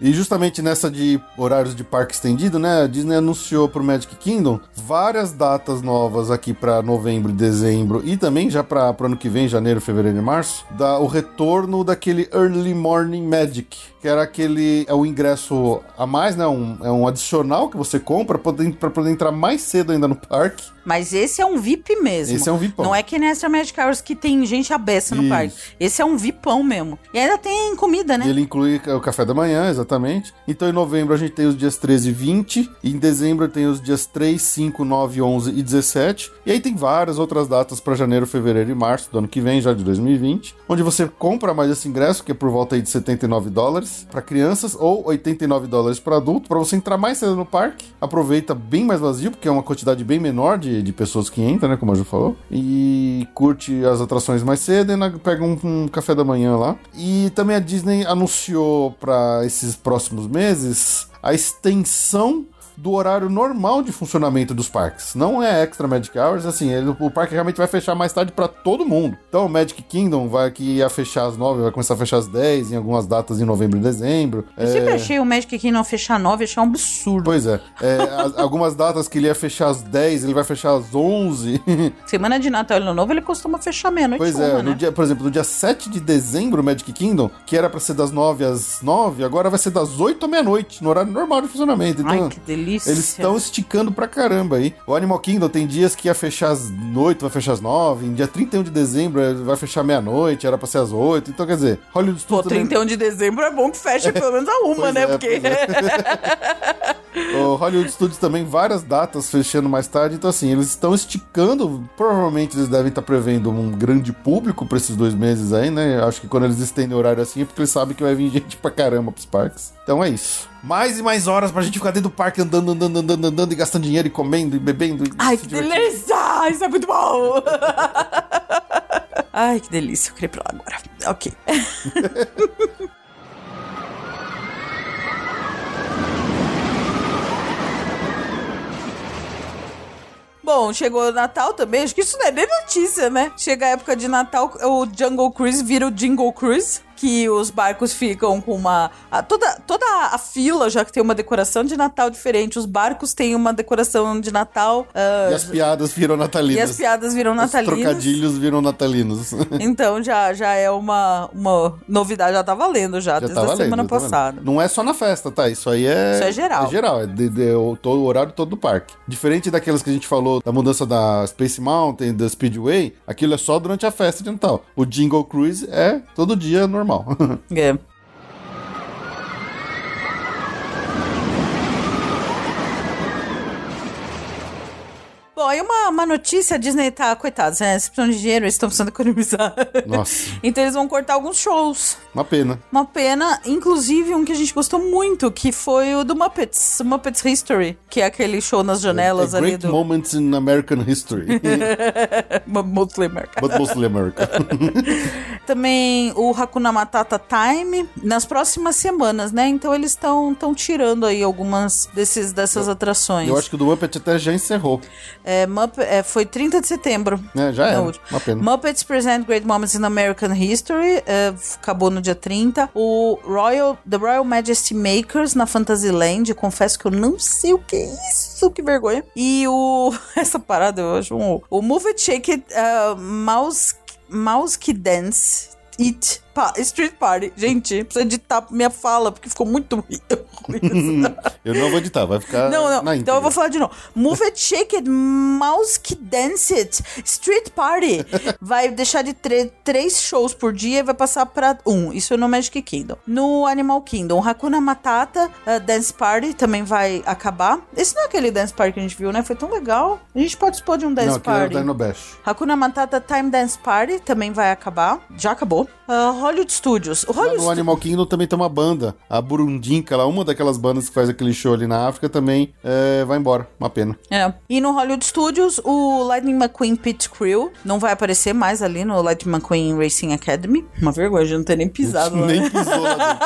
E justamente nessa de horários de parque estendido, né? A Disney anunciou pro Magic Kingdom várias datas novas aqui para novembro dezembro e também já para pro ano que vem, janeiro, fevereiro e março, da, o retorno daquele Early Morning Magic, que era aquele é o ingresso a mais, né? Um, é um adicional que você compra para poder, pra poder entrar mais cedo ainda no parque. Mas esse é um VIP mesmo. Esse é um VIPão. Não é que nem Extra Magic Hours que tem gente abessa no Isso. parque. Esse é um VIPão mesmo. E ainda tem comida, né? Ele inclui o café da manhã, exatamente. Então em novembro a gente tem os dias 13 e 20. E em dezembro tem os dias 3, 5, 9, 11 e 17. E aí tem várias outras datas para janeiro, fevereiro e março do ano que vem, já de 2020. Onde você compra mais esse ingresso, que é por volta aí de 79 dólares para crianças ou 89 dólares para adulto, para você entrar mais cedo no parque. Aproveita bem mais vazio, porque é uma quantidade bem menor de, de pessoas que entram, né? Como a Ju falou. E curte as atrações mais cedo e na- pega um, um café da manhã lá. E também a Disney anunciou para esses próximos meses a extensão do horário normal de funcionamento dos parques. Não é extra Magic Hours, assim, ele- o parque realmente vai fechar mais tarde para todo mundo. Então, o Magic Kingdom vai que ia fechar às 9, vai começar a fechar às 10, em algumas datas em novembro e dezembro. Eu sempre achei o Magic Kingdom fechar 9, achei um absurdo. Pois é, é, as- algumas datas que ele ia fechar às 10, ele vai fechar às 11. Semana de Natal e Ano Novo ele costuma fechar meia-noite Pois uma, é, né? no dia, por exemplo, no dia 7 de dezembro, o Magic Kingdom, que era pra ser das 9 às 9, agora vai ser das 8 à meia-noite, no horário normal de funcionamento. Então, Ai, que delícia. Eles estão esticando pra caramba aí. O Animal Kingdom tem dias que ia fechar às 8, vai fechar às 9, em dia 31 de dezembro eh, vai fechar meia-noite, era pra ser às 8. Então, quer dizer, Hollywood Pô, Studios também- 31 de dezembro é bom que feche pelo menos a uma, Pois né? é, Porque. pois O Hollywood Studios também, várias datas fechando mais tarde. Então, assim, eles estão esticando. Provavelmente eles devem estar prevendo um grande público pra esses dois meses aí, né? Acho que quando eles estendem o horário assim é porque eles sabem que vai vir gente pra caramba pros parques. Então é isso. Mais e mais horas pra gente ficar dentro do parque andando, andando, andando, andando e gastando dinheiro e comendo e bebendo. E Ai, que delícia! Isso é muito bom! Ai, que delícia. Eu queria ir pra lá agora. Ok. Bom, chegou o Natal também, acho que isso não é nem notícia, né? Chega a época de Natal, o Jungle Cruise vira o Jingle Cruise. Que os barcos ficam com uma. a- toda, toda a fila já que tem uma decoração de Natal diferente. Os barcos têm uma decoração de Natal. ah, E as piadas viram e natalinas. as piadas viram Os natalinas. trocadilhos viram natalinos. Então já, já é uma, uma novidade, já tá valendo já, Já desde tá a valendo, semana já tá passada. valendo. Não é só na festa, tá? Isso aí é. Isso é geral. É geral, é de, de- o horário todo do parque. Diferente daquelas que a gente falou da mudança da Space Mountain, da Speedway, aquilo é só durante a festa de Natal. O Jingle Cruise é todo dia normal. É. Bom, aí uma, uma notícia, a Disney tá, coitados, né? Eles precisam de dinheiro, eles estão precisando economizar. Nossa, então eles vão cortar alguns shows. uma pena. Uma pena, inclusive um que a gente gostou muito, que foi o do Muppets, Muppets History, que é aquele show nas janelas A ali great do moments in American history. Mostly America. But mostly America. Também o Hakuna Matata Time nas próximas semanas, né? Então eles estão tão tirando aí algumas desses, dessas atrações. Eu acho que o do Muppet até já encerrou. É, Mupp- é, foi 30 de setembro. né? Já última. Uma pena. Muppets Present Great Moments in American History, é, acabou no dia 30. O Royal, The Royal Majesty Makers na Fantasyland, confesso que eu não sei o que é isso, que vergonha. E o. Essa parada eu acho um. O Move It, Shake It, uh, Mouse, Mouse Dance. It pa- Street Party. Gente, precisa editar minha fala, porque ficou muito ruim. Eu não vou editar, vai ficar Não, não. na Então eu vou falar de novo. Move it, shake it, mouse que dance it, street party. Vai deixar de três shows por dia e vai passar pra um. Isso é no Magic Kingdom. No Animal Kingdom, Hakuna Matata uh, Dance Party também vai acabar. Esse não é aquele dance party que a gente viu, né? Foi tão legal. A gente participou de um dance Não, aquele era o party. Dino Bash. Hakuna Matata Time Dance Party também vai acabar. Já acabou. Uh, Hollywood Studios. O Hollywood no Animal Kingdom também tem uma banda, a Burundinka lá, uma daquelas bandas que faz aquele show ali na África também é, vai embora. Uma pena. É. E no Hollywood Studios, o Lightning McQueen Pit Crew não vai aparecer mais ali no Lightning McQueen Racing Academy. Uma vergonha de não ter nem pisado lá. Nem pisou lá.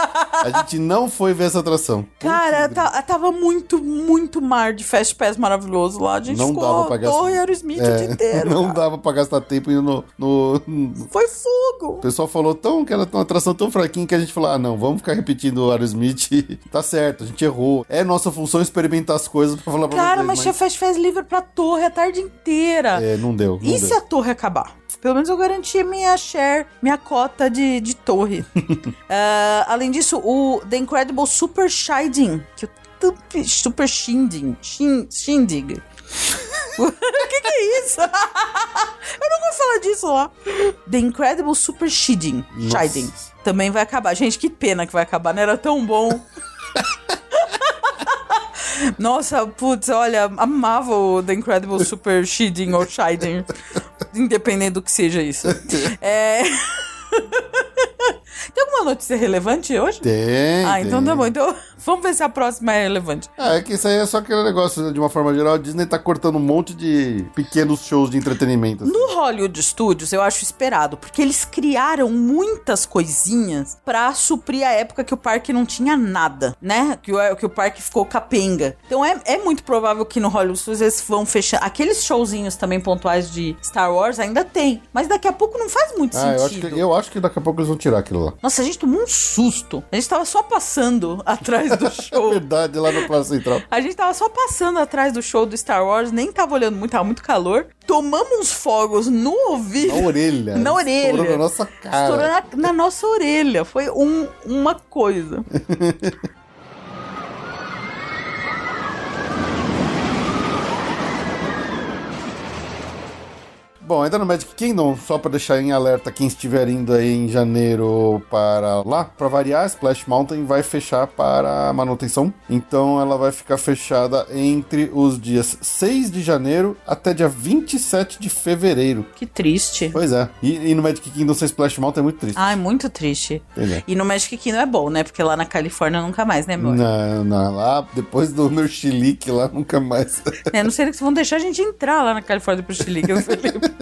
A gente não foi ver essa atração. Cara, tá- tava muito, muito mar de Fast Pass maravilhoso lá. A gente Não ficou dava pra gastar. Torre Aerosmith o dia inteiro. não cara. dava pra gastar tempo indo no, no- Foi fogo. O pessoal falou tão que era uma atração tão fraquinha que a gente falou: ah, não, vamos ficar repetindo o Aerosmith. tá certo, a gente errou. É nossa função experimentar as coisas pra falar pra Cara, vocês. mas tinha Fast Pass livre pra torre a tarde inteira. É, não deu. Não E deu. se a torre acabar? Pelo menos eu garanti minha share, minha cota de, de torre. Ah, além disso, o The Incredible Super Shiding, que eu Super Shindig. Shin, Shindig. O que, que é isso? eu não vou falar disso lá. The Incredible Super Shiding. Shiding. Também vai acabar. Gente, que pena que vai acabar, não era tão bom. Nossa, putz, olha, amava o The Incredible Super Shiding ou Shiding. Independente do que seja isso. É... Tem alguma notícia relevante hoje? Tem. ah, então tem. tá bom. Então vamos ver se a próxima é relevante. É que isso aí é só aquele negócio, de uma forma geral, a Disney tá cortando um monte de pequenos shows de entretenimento. assim. No Hollywood Studios, eu acho esperado, porque eles criaram muitas coisinhas pra suprir a época que o parque não tinha nada, né? Que o, que o parque ficou capenga. Então é, é muito provável que no Hollywood Studios eles vão fechar. Aqueles showzinhos também pontuais de Star Wars ainda tem, mas daqui a pouco não faz muito Ah, eu acho, sentido. que, eu acho que daqui a pouco eles vão tirar aquilo lá. Nossa, a gente tomou um susto. A gente tava só passando atrás do show. Verdade, lá no Praça Central. A gente tava só passando atrás do show do Star Wars, nem tava olhando muito, tava muito calor. Tomamos uns fogos no ouvido. Na orelha. Na orelha. Estourou na nossa cara. Estourou na, na nossa orelha. Foi um- uma coisa. Bom, ainda no Magic Kingdom, só pra deixar em alerta quem estiver indo aí em janeiro para lá, pra variar, Splash Mountain vai fechar para manutenção. Então ela vai ficar fechada entre os dias 6 de janeiro até dia 27 de fevereiro. Que triste. Pois é. E, e no Magic Kingdom sem Splash Mountain é muito triste. Ai, muito triste. É. E no Magic Kingdom é bom, né? Porque lá na Califórnia nunca mais, né, meu? Não, não, lá depois do meu chilique lá nunca mais. É, não sei se vão deixar a gente entrar lá na Califórnia pro Chile, que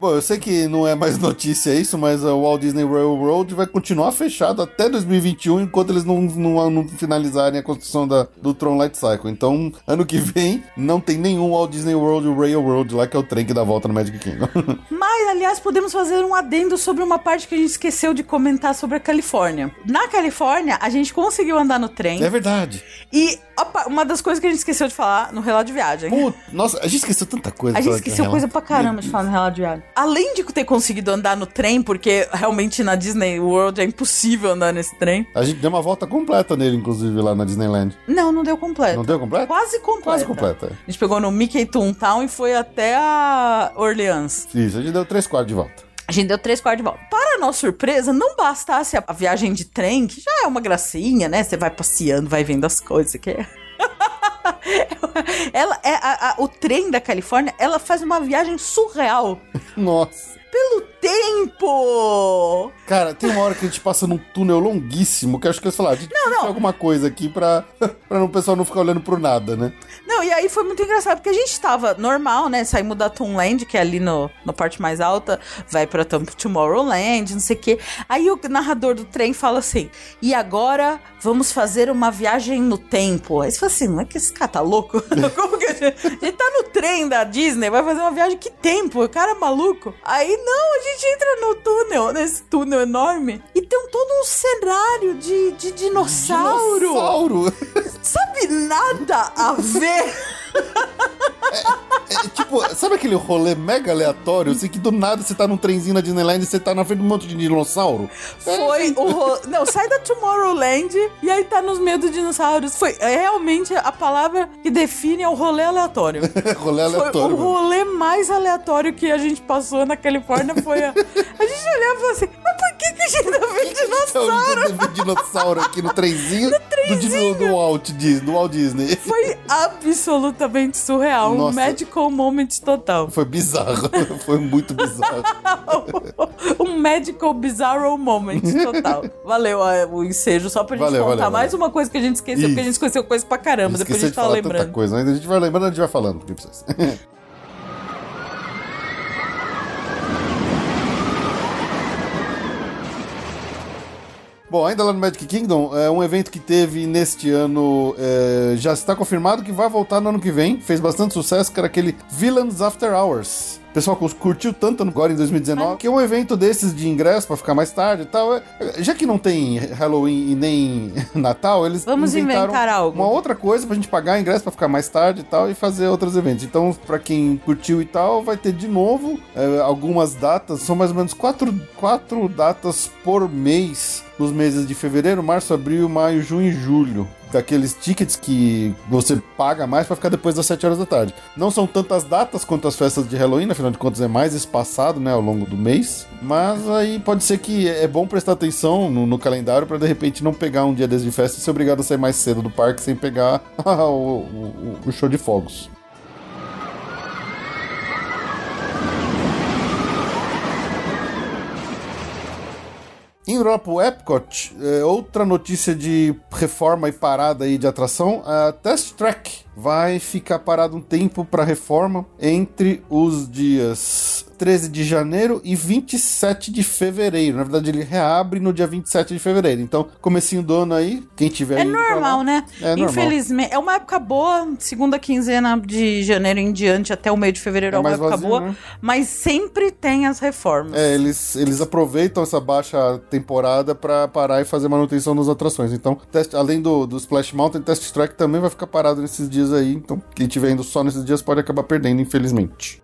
Bom, eu sei que não é mais notícia isso, mas o Walt Disney Railroad vai continuar fechado até 2021, enquanto eles não, não, não finalizarem a construção da, do Tron Light Cycle. Então, ano que vem, não tem nenhum Walt Disney World Railroad lá, que é o trem que dá volta no Magic Kingdom. Mas, aliás, podemos fazer um adendo sobre uma parte que a gente esqueceu de comentar sobre a Califórnia. Na Califórnia, a gente conseguiu andar no trem. é verdade. E opa, uma das coisas que a gente esqueceu de falar no relato de viagem. Pô, nossa, a gente esqueceu tanta coisa. A gente esqueceu que coisa pra caramba de falar no relato de viagem. Além de ter conseguido andar no trem, porque realmente na Disney World é impossível andar nesse trem. A gente deu uma volta completa nele, inclusive, lá na Disneyland. Não, não deu completo. Não deu completo? Quase completa. Quase completa. é. A gente pegou no Mickey Toontown e foi até a Orleans. Isso, a gente deu três quartos de volta. A gente deu três quartos de volta. Para nossa surpresa, não bastasse a a viagem de trem, que já é uma gracinha, né? Você vai passeando, vai vendo as coisas que é. ela é a- a- o trem da Califórnia, ela faz uma viagem surreal Nossa. pelo tempo. Cara, tem uma hora que a gente passa num túnel longuíssimo, que eu acho que eles falaram, a gente não. ter alguma coisa aqui pra, pra o pessoal não ficar olhando pro nada, né? Não, e aí foi muito engraçado, porque a gente tava normal, né? Saímos da Toonland, que é ali no, na parte mais alta, vai pra Tom- Tomorrowland, não sei o quê. Aí o narrador do trem fala assim: e agora vamos fazer uma viagem no tempo. Aí você fala assim: não é que esse cara tá louco? Como que a gente, a gente tá no trem da Disney, vai fazer uma viagem que tempo? O cara é maluco. Aí não, a gente entra no túnel, nesse túnel enorme, e tem todo um cenário de, de dinossauro. Dinossauro! Sabe nada a ver. É, tipo, sabe aquele rolê mega aleatório? Assim, que do nada você tá num trenzinho na Disneyland e você tá na frente de um monte de dinossauro? Foi o. ro- Não, sai da Tomorrowland e aí tá nos meio dos dinossauros. Foi é realmente a palavra que define é o rolê aleatório. rolê Foi aleatório. o mano. rolê mais aleatório que a gente passou na Califórnia foi a. A gente olhava e falou assim: mas por que, que a gente tá vendo Então, dinossauro? a gente teve dinossauro aqui no trenzinho, Do, Dis- do Walt Disney. Do Walt Disney. Foi absolutamente surreal. Um Nossa. magical moment total. Foi bizarro. Foi muito bizarro. um magical bizarro moment total. Valeu ah, o ensejo, só pra gente Valeu, contar valeu, mais valeu. uma coisa que a gente esqueceu, porque a gente Isso. esqueceu coisa pra caramba. Depois a gente de tá lembrando. coisa. Ainda a gente vai lembrando, a gente vai falando aqui pra vocês. Bom, ainda lá no Magic Kingdom, é um evento que teve neste ano, é, já está confirmado que vai voltar no ano que vem. Fez bastante sucesso, que era aquele Villains After Hours. Pessoal cur- curtiu tanto agora em 2019, que é um evento desses de ingresso pra ficar mais tarde e tal. É, Já que não tem Halloween e nem Natal, eles Vamos inventaram inventar algo. uma outra coisa pra gente pagar ingresso pra ficar mais tarde e tal e fazer outros eventos. Então, pra quem curtiu e tal, vai ter de novo é, algumas datas, são mais ou menos quatro, quatro datas por mês nos meses de fevereiro, março, abril, maio, junho e julho. Daqueles tickets que você paga mais pra ficar depois das 7 horas da tarde. Não são tantas datas quanto as festas de Halloween, afinal de contas é mais espaçado, né, ao longo do mês. Mas aí pode ser que é bom prestar atenção no, no calendário pra de repente não pegar um dia desses de festa e ser obrigado a sair mais cedo do parque sem pegar o, o- o show de fogos. Lá pro Epcot, é, outra notícia de reforma e parada aí de atração, a Test Track vai ficar parado um tempo para reforma entre os dias 13 de janeiro e 27 de fevereiro. Na verdade, ele reabre no dia 27 de fevereiro. Então, comecinho do ano aí, quem tiver É normal, lá- né? É normal. Infelizmente. É uma época boa, segunda quinzena de janeiro em diante até o meio de fevereiro é, É uma época vazio, boa. né? Mas sempre tem as reformas. É, eles, eles aproveitam essa baixa temporada para parar e fazer manutenção das atrações. Então, teste, além do, do Splash Mountain, Test Track também vai ficar parado nesses dias aí. Então, quem estiver indo só nesses dias pode acabar perdendo, infelizmente.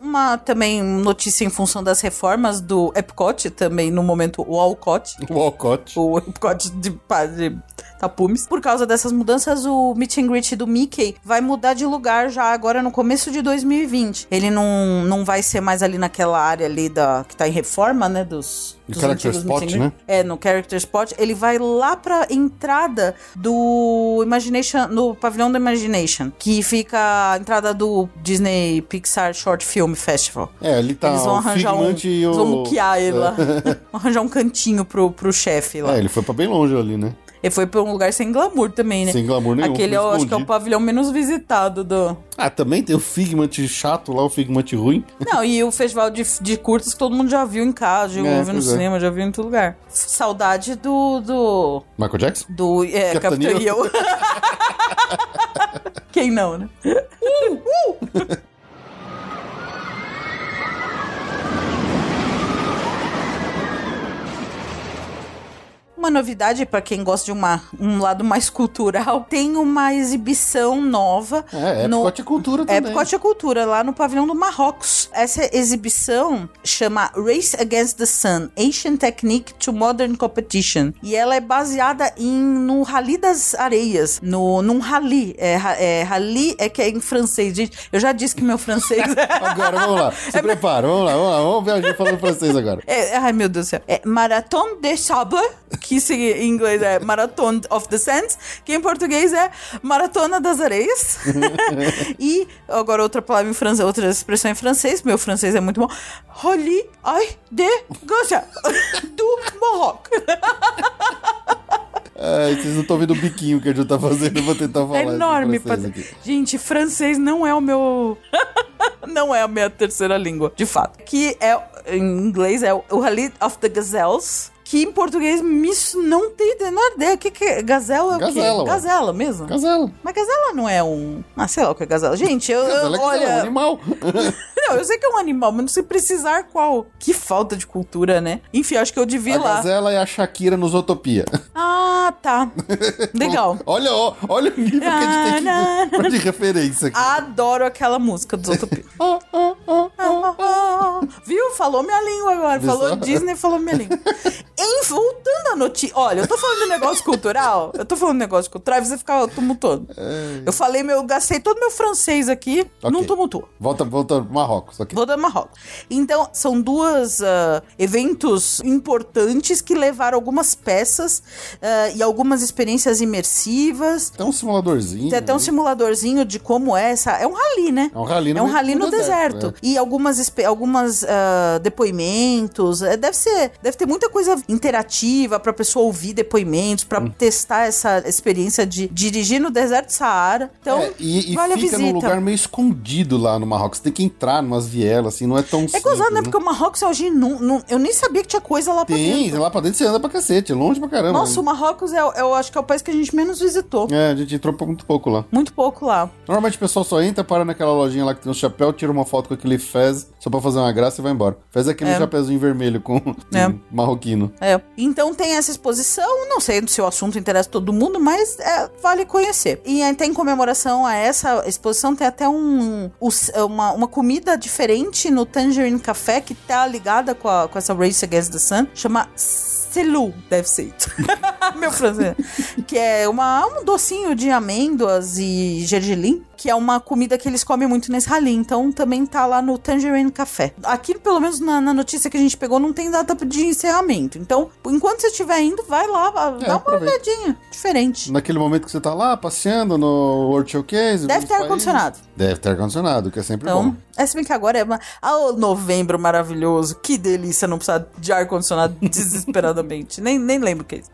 Uma também notícia em função das reformas do Epcot, também no momento o Alcott. O Walcott. o Epcot de, de tapumes. Por causa dessas mudanças, o meet and greet do Mickey vai mudar de lugar já agora no começo de 2020. Ele não, não vai ser mais ali naquela área ali da que tá em reforma, né, dos, Do Character Spot, né? É, no Character Spot. Ele vai lá pra entrada do Imagination, no pavilhão do Imagination, que fica a entrada do Disney Pixar Short Film Festival. É, ali tá Eles vão arranjar um. E o... Vão muquear ele lá. vão arranjar um cantinho pro, pro chefe lá. É, ele foi pra bem longe ali, né? Ele foi pra um lugar sem glamour também, né? Sem glamour nenhum. Aquele eu acho que é o pavilhão menos visitado do. Ah, também tem o Figment chato lá, o Figment ruim. Não, e o festival de, de curtas que todo mundo já viu em casa, já É, viu no é. cinema, já viu em todo lugar. Saudade do. do. Michael Jackson? do é, Capitão Capitão. Eu. Quem não, né? Uma novidade pra quem gosta de uma, um lado mais cultural, tem uma exibição nova. É, no- Epcot é cultura também. Epcot é Cultura, lá no pavilhão do Marrocos. Essa exibição chama Race Against the Sun, Asian Technique to Modern Competition. E ela é baseada em, no Rally das Areias, no, num rally. É, é, rally é que é em francês, gente. Eu já disse que meu francês Agora, vamos lá. Se prepara, vamos lá, vamos lá. Vamos viajar falando francês agora. É, ai, meu Deus do céu. É Marathon de Sable, que se- em inglês é Marathon of the Sands, que em português é Maratona das Areias. e agora outra palavra em francês, outra expressão em francês, meu francês é muito bom. Roli ai de Gaza, do Marrocos. Ai, vocês não estão vendo o biquinho que a gente tá fazendo, eu vou tentar falar. É enorme. francês pra-. Gente, francês não é o meu. não é a minha terceira língua, de fato. Que é, em inglês, é o Rally of the Gazelles. Que em português me não tem a menor ideia. O que, que é? Gazela é o Gazela, quê? ué. Gazela mesmo. Gazela. Mas gazela não é um. Ah, sei lá o que é gazela. Gente, eu. eu- Gazela é gazela, é um olha. animal. não, eu sei que é um animal, mas não sei precisar qual. Que falta de cultura, né? Enfim, acho que eu devia A lá. Gazela é a Shakira nos Utopia. Ah, tá. Legal. Olha, ó, olha o nível que a gente tem que, de referência aqui. Adoro aquela música dos Utopia. Ah, ah, ah. Viu? Falou minha língua agora. Falou? Disney, falou minha língua. Em, voltando à notícia. Olha, eu tô falando de negócio cultural. Eu tô falando de negócio cultural e você fica tumultuando. Eu falei, meu, eu gastei todo meu francês aqui, Ok. não tumultua. Volta, volta pro Marrocos. ok. Vou dar Marrocos. Então, são duas ah, eventos importantes que levaram algumas peças ah, e algumas experiências imersivas. Tem um simuladorzinho. Tem até um ali. simuladorzinho de como é essa. É um rally, né? É um rally no, É um rally do no deserto. E algumas, algumas ah, depoimentos. É, deve ser. Deve ter muita coisa interativa pra pessoa ouvir depoimentos, pra Hum. testar essa experiência de dirigir no deserto Saara. Então, É, e, e vale a fica visita. num lugar meio escondido lá no Marrocos. Tem que entrar numas vielas, assim, não é tão É simples, gozado, né? Porque o Marrocos hoje não, não- eu nem sabia que tinha coisa lá pra Tem, dentro. lá pra dentro você anda pra cacete, é longe pra caramba. Nossa, o Marrocos é, eu acho que é o país que a gente menos visitou. É, a gente entrou muito pouco lá. Muito pouco lá. Normalmente o pessoal só entra, para naquela lojinha lá que tem um chapéu, tira uma foto com aquele fez, só pra fazer uma graça e vai embora. Fez aquele É. chapéuzinho vermelho com É. com marroquino. É. Então tem essa exposição, não sei se o assunto interessa todo mundo, mas é, vale conhecer. E até em comemoração a essa exposição tem até um, os- uma, uma comida diferente no Tangerine Café que tá ligada com, a- com essa Race Against the Sun, chama Celu, deve ser. Meu francês. que é uma, um docinho de amêndoas e gergelim, que é uma comida que eles comem muito nesse rally. Então também tá lá no Tangerine Café. Aqui, pelo menos na, na notícia que a gente pegou, não tem data de encerramento. Então, enquanto você estiver indo, vai lá, dá uma aproveita. olhadinha. Diferente. Naquele momento que você tá lá passeando no World Showcase. Deve ter ar-condicionado. Deve ter ar-condicionado, que é sempre Então, bom. é se bem que agora é uma... Ah, o novembro maravilhoso. Que delícia não precisar de ar-condicionado desesperadamente. nem, nem lembro o que é isso.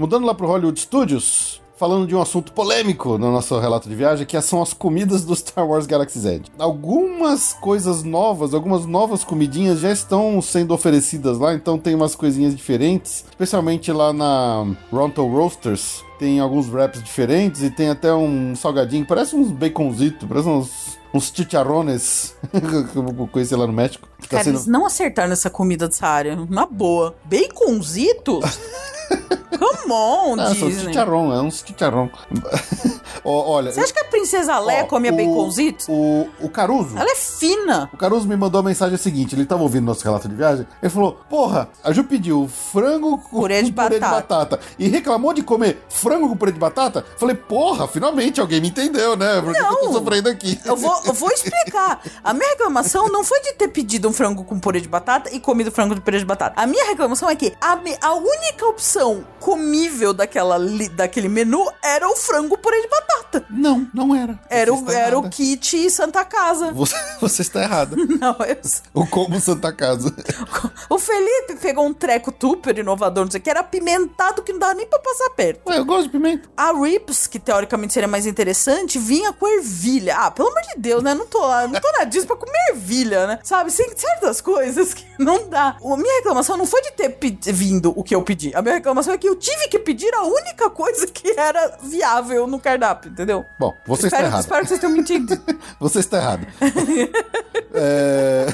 Mudando lá pro Hollywood Studios, falando de um assunto polêmico no nosso relato de viagem, que são as comidas do Star Wars Galaxy's Edge. Algumas coisas novas, algumas novas comidinhas já estão sendo oferecidas lá, então tem umas coisinhas diferentes, especialmente lá na Ronto Roasters. Tem alguns wraps diferentes e tem até um salgadinho, parece uns baconzitos, parece uns, uns chicharrones que eu conheci lá no México. tá Cara, sendo- eles não acertaram nessa comida dessa área. Uma boa. Baconzitos? Come on, Ah, são Disney. chicharrão, é uns chicharrão. Olha, Você acha que a princesa Ó, comia o- baconzitos? O, o Caruso. Ela é fina. O Caruso me mandou a mensagem seguinte: ele tava ouvindo nosso relato de viagem. Ele falou: Porra, a Ju pediu frango com Purê de com purê de batata. batata e reclamou de comer frango com purê de batata. Falei: Porra, finalmente alguém me entendeu, né? Porque eu tô Não. sofrendo aqui. Eu vou, vou explicar. A minha reclamação não foi de ter pedido um frango com purê de batata e comido frango com purê de batata. A minha reclamação é que a, a única opção comível daquela, daquele menu era o frango purê de batata. Não, não era. Era, o, era o kit Santa Casa. Você, você está errada. Não, eu, o como Santa Casa. o Felipe pegou um treco super inovador, não sei o que, era apimentado que não dava nem pra passar perto. Ué, eu gosto de pimenta. A Rips, que teoricamente seria mais interessante, vinha com ervilha. Ah, pelo amor de Deus, né? Não tô, não tô na disso pra comer ervilha, né? Sabe? Tem certas coisas que não dá. A minha reclamação não foi de ter vindo o que eu pedi. A minha reclamação é que eu tive que pedir a única coisa que era viável no cardápio, entendeu? Bom, você está espero, errado. espero que vocês tenham me entendido. Você está errado. É,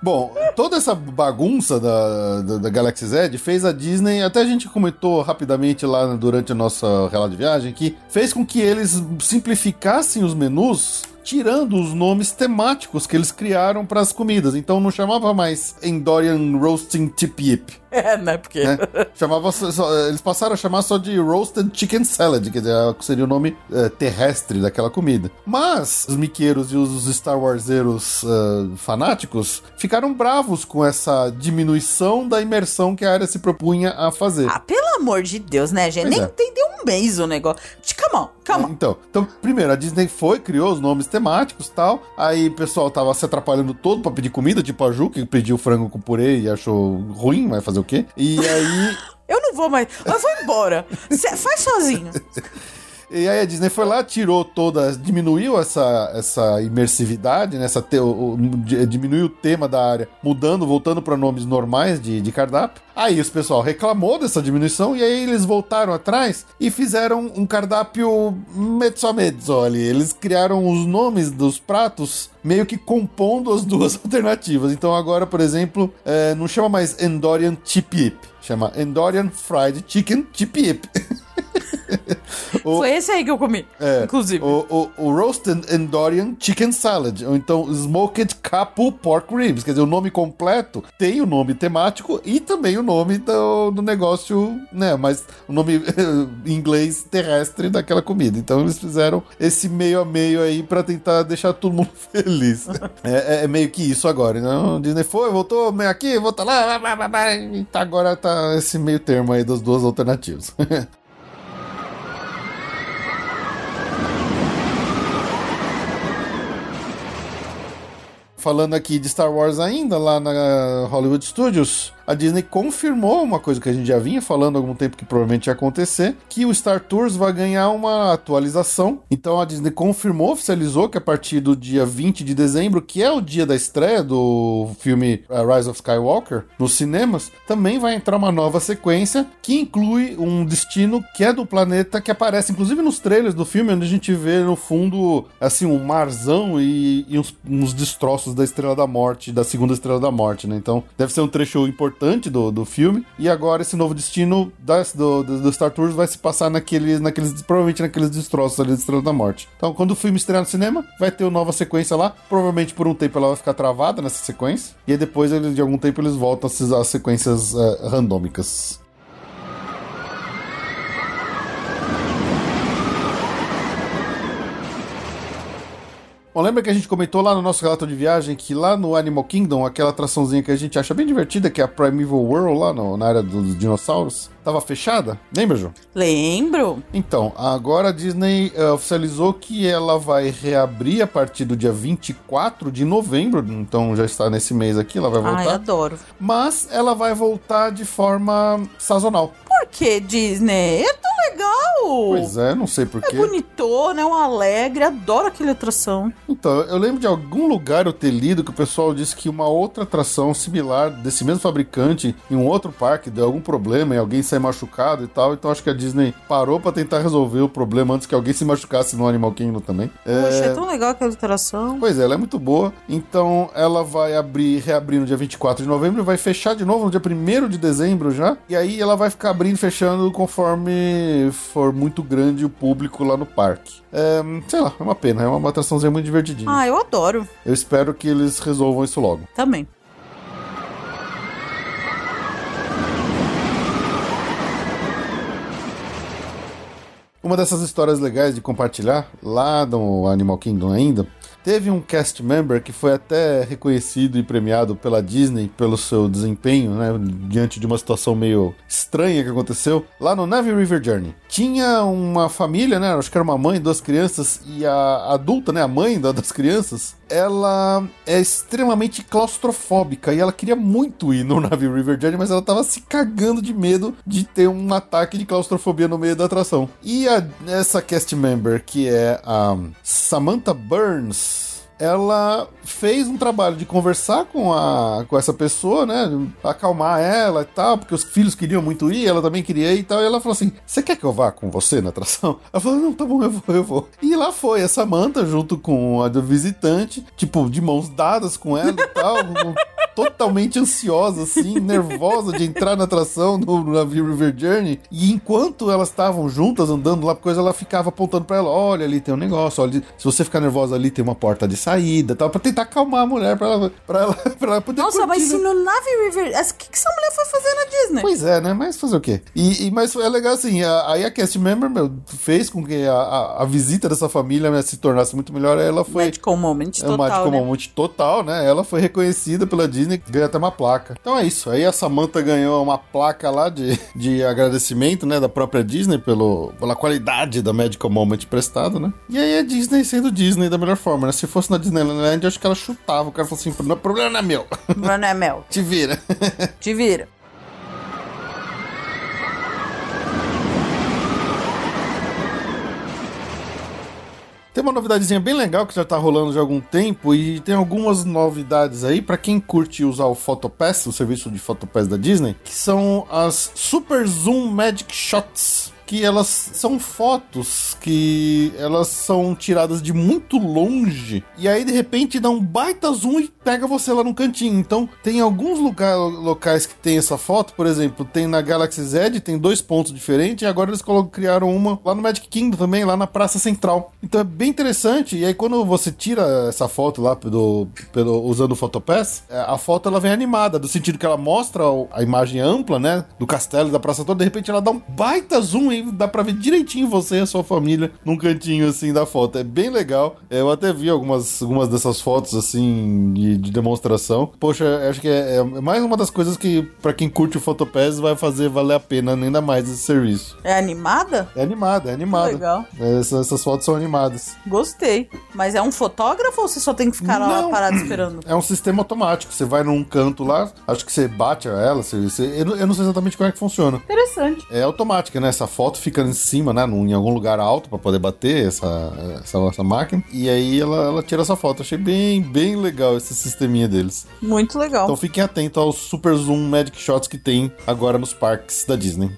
Bom, toda essa bagunça da, da, da Galaxy Z fez a Disney, até a gente comentou rapidamente lá durante a nossa relato de viagem, que fez com que eles simplificassem os menus tirando os nomes temáticos que eles criaram para as comidas. Então não chamava mais Endorian Roasting Tip Yip. É, né? Porque. né? Chamava só- eles passaram a chamar só de Roasted Chicken Salad, que seria o nome eh, terrestre daquela comida. Mas os miqueiros e os Star Warseros eh, fanáticos ficaram bravos com essa diminuição da imersão que a área se propunha a fazer. Ah, pelo amor de Deus, né, gente? Pois Nem é. entendeu um mês o negócio. Come on, come on. Então, então, primeiro, a Disney foi, criou os nomes temáticos e tal. Aí o pessoal tava se atrapalhando todo pra pedir comida, tipo a Ju, que pediu frango com purê e achou ruim, vai fazer o quê? E aí. Eu não vou mais. Eu vou embora. Cê faz sozinho. E aí a Disney foi lá, tirou toda, diminuiu essa, essa imersividade, né, essa te, o, o- di- diminuiu o tema da área, mudando, voltando para nomes normais de, de cardápio. Aí os pessoal reclamou dessa diminuição e aí eles voltaram atrás e fizeram um cardápio mezzo a mezzo ali. Eles criaram os nomes dos pratos meio que compondo as duas alternativas. Então agora, por exemplo, é, não chama mais Endorian Chip chama Endorian Fried Chicken Chip Yip. O- Foi esse aí que eu comi. é, inclusive. O, o, o Roasted Endorian Chicken Salad, ou então Smoked Capu Pork Ribs. Quer dizer, o nome completo tem o nome temático e também o nome do, do negócio, né? Mas o nome em inglês terrestre daquela comida. Então eles fizeram esse meio a meio aí pra tentar deixar todo mundo feliz. é, é- é meio que isso agora. Então, Disney foi, voltou, meio aqui, volta lá, blá, blá, blá, tá, agora tá esse meio termo aí das duas alternativas. Falando aqui de Star Wars ainda, lá na Hollywood Studios, a Disney confirmou uma coisa que a gente já vinha falando há algum tempo que provavelmente ia acontecer, que o Star Tours vai ganhar uma atualização. Então a Disney confirmou, oficializou que a partir do dia 20 de dezembro, que é o dia da estreia do filme uh, Rise of Skywalker nos cinemas, também vai entrar uma nova sequência que inclui um destino que é do planeta que aparece inclusive nos trailers do filme, onde a gente vê no fundo assim um marzão e, e uns, uns destroços da Estrela da Morte, da segunda Estrela da Morte, né? Então deve ser um trecho importante do, do filme. E agora esse novo destino das- do, do, Star Tours vai se passar naqueles, naqueles, provavelmente naqueles destroços ali da Estrela da Morte. Então quando o filme estrear no cinema, vai ter uma nova sequência lá. Provavelmente por um tempo ela vai ficar travada nessa sequência. E aí depois, de algum tempo, eles voltam às sequências eh, randômicas. Bom, lembra que a gente comentou lá no nosso relato de viagem que lá no Animal Kingdom, aquela atraçãozinha que a gente acha bem divertida, que é a Primeval World, lá no- na área dos dinossauros, tava fechada? Lembra, Ju? Lembro. Então, agora a Disney eh, oficializou que ela vai reabrir a partir do dia 24 de novembro, então já está nesse mês aqui, ela vai Ai, voltar. adoro. Mas ela vai voltar de forma sazonal. Por que, Disney? É tão legal. Pois é, não sei É porquê. bonitona, é um alegre, adoro aquela atração. Então, eu lembro de algum lugar eu ter lido que o pessoal disse que uma outra atração similar desse mesmo fabricante em um outro parque deu algum problema e alguém saiu machucado e tal. Então acho que a Disney parou pra tentar resolver o problema antes que alguém se machucasse no Animal Kingdom também. Poxa, É, é tão legal aquela atração. Pois é, ela é muito boa. Então ela vai abrir, reabrir no dia 24 de novembro e vai fechar de novo no dia 1 de dezembro já. E aí ela vai ficar abrindo e fechando conforme for muito grande o público lá no parque. É, sei lá, é uma pena, é uma atraçãozinha muito divertidinha. Ah, eu adoro. Eu espero que eles resolvam isso logo. Também. Uma dessas histórias legais de compartilhar lá no Animal Kingdom ainda Teve um cast member que foi até reconhecido e premiado pela Disney pelo seu desempenho, né? Diante de uma situação meio estranha que aconteceu lá no Navy River Journey. Tinha uma família, né? Acho que era uma mãe, duas crianças, e a adulta, né? A mãe da- das crianças, ela é extremamente claustrofóbica e ela queria muito ir no Navy River Journey, mas ela tava se cagando de medo de ter um ataque de claustrofobia no meio da atração. E a- essa cast member, que é a Samantha Burns, ela fez um trabalho de conversar com, a, com essa pessoa, né? Acalmar ela e tal, porque os filhos queriam muito ir, ela também queria ir e tal. E ela falou assim: Você quer que eu vá com você na atração? Ela falou: Não, tá bom, eu vou, eu vou. E lá foi a Samantha junto com a do visitante, tipo, de mãos dadas com ela e tal. totalmente ansiosa, assim, nervosa de entrar na atração no, navio River Journey. E enquanto elas estavam juntas andando lá, coisa, ela ficava apontando pra ela: olha, ali tem um negócio, olha, se você ficar nervosa ali, tem uma porta de saída tal, pra tentar acalmar a mulher, pra ela, pra ela, pra ela poder Nossa, curtir, mas né? se no Nave River. O que, que essa mulher foi fazer na Disney? Pois é, né? Mas fazer o quê? E, e- mas é legal assim, a- aí a cast member, meu, fez com que a, a, a visita dessa família né, se tornasse muito melhor. Ela foi. Magical Moment É um total, Magical né? Moment total, né? Ela foi reconhecida pela Disney, ganhou até uma placa. Então é isso. Aí a Samantha ganhou uma placa lá de, de agradecimento, né? Da própria Disney pelo, pela qualidade da Magical Moment prestada, né? E aí a Disney sendo Disney da melhor forma, né? Se fosse na Disneyland, acho que ela chutava. O cara falou assim: o problema não é meu. Mas não é mel. Te vira. Te vira. Tem uma novidadezinha bem legal que já tá rolando já há algum tempo e tem algumas novidades aí pra quem curte usar o Photopass, o serviço de Photopass da Disney, que são as Super Zoom Magic Shots. Que elas são fotos que elas são tiradas de muito longe e aí de repente dá um baita zoom e pega você lá no cantinho. Então tem alguns lugar, locais que tem essa foto, por exemplo, tem na Galaxy Z, tem dois pontos diferentes e agora eles criaram uma lá no Magic Kingdom também, lá na Praça Central. Então é bem interessante. E aí quando você tira essa foto lá pelo, pelo, usando o Photopass, é, a foto ela vem animada, do sentido que ela mostra a imagem ampla, né, do castelo da praça toda, de repente ela dá um baita zoom e dá pra ver direitinho você e a sua família num cantinho assim da foto. É bem legal. É, Eu até vi algumas, algumas dessas fotos assim de, de demonstração. Poxa, acho que é, é mais uma das coisas que pra quem curte o Photopass vai fazer valer a pena ainda mais esse serviço. É animada? É animado, é animado. Legal. Essas, essas fotos são animadas. Gostei. Mas é um fotógrafo ou você só tem que ficar lá Não. parado esperando? É um sistema automático. Você vai num canto lá, acho que você bate a ela. Você, você- eu, não, eu não sei exatamente como é que funciona. Interessante. É automática, né? Essa foto fica em cima, né? Em algum lugar alto pra poder bater essa, essa, essa máquina. E aí ela, ela tira essa foto. Achei bem, bem legal esse sisteminha deles. Muito legal. Então fiquem atentos aos Super Zoom Magic Shots que tem agora nos parques da Disney.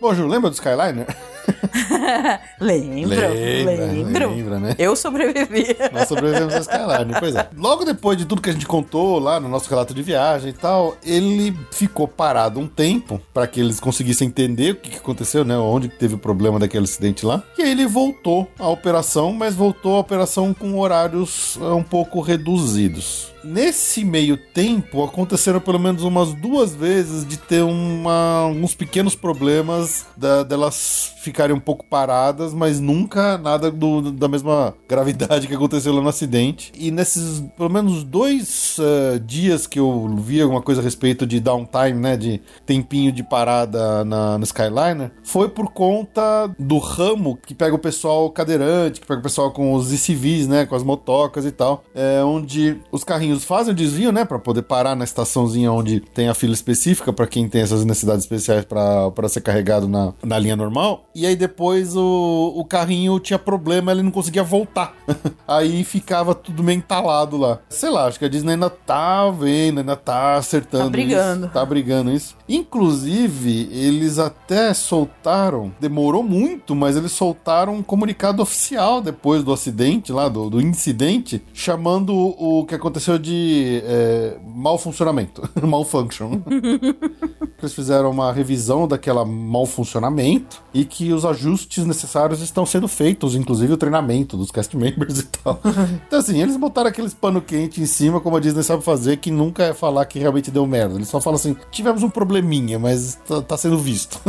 Bom, Ju, lembra do Skyliner? lembro, lembro. Lembra, né? Eu sobrevivi. Nós sobrevivemos a Skyline, pois é. Logo depois de tudo que a gente contou lá no nosso relato de viagem e tal, ele ficou parado um tempo para que eles conseguissem entender o que, que aconteceu, né? Onde teve o problema daquele acidente lá. E aí ele voltou à operação, mas voltou à operação com horários eh, um pouco reduzidos. Nesse meio tempo, aconteceram pelo menos umas duas vezes de ter uma, uns pequenos problemas da- delas ficarem um pouco paradas, mas nunca nada do- da mesma gravidade que aconteceu lá no acidente. E nesses pelo menos dois eh, dias que eu vi alguma coisa a respeito de downtime, né, de tempinho de parada na, no Skyliner, foi por conta do ramo que pega o pessoal cadeirante, que pega o pessoal com os civis, né, com as motocas e tal, é, onde os carrinhos fazem o desvio, né, para poder parar na estaçãozinha onde tem a fila específica para quem tem essas necessidades especiais para ser carregado na, na linha normal. E aí depois o, o carrinho tinha problema, ele não conseguia voltar. aí ficava tudo meio entalado lá. Sei lá, acho que a Disney ainda tá vendo, ainda tá acertando. Tá brigando. Isso, tá brigando isso. Inclusive, eles até soltaram, demorou muito, mas eles soltaram um comunicado oficial depois do acidente lá, do, do incidente, chamando o que aconteceu de é, mau funcionamento, malfunction. eles fizeram uma revisão daquela mau funcionamento e que os ajustes necessários estão sendo feitos, inclusive o treinamento dos cast members e tal. então, assim, eles botaram aqueles pano quente em cima, como a Disney sabe fazer, que nunca é falar que realmente deu merda. Eles só falam assim: tivemos um probleminha, mas tá, tá sendo visto.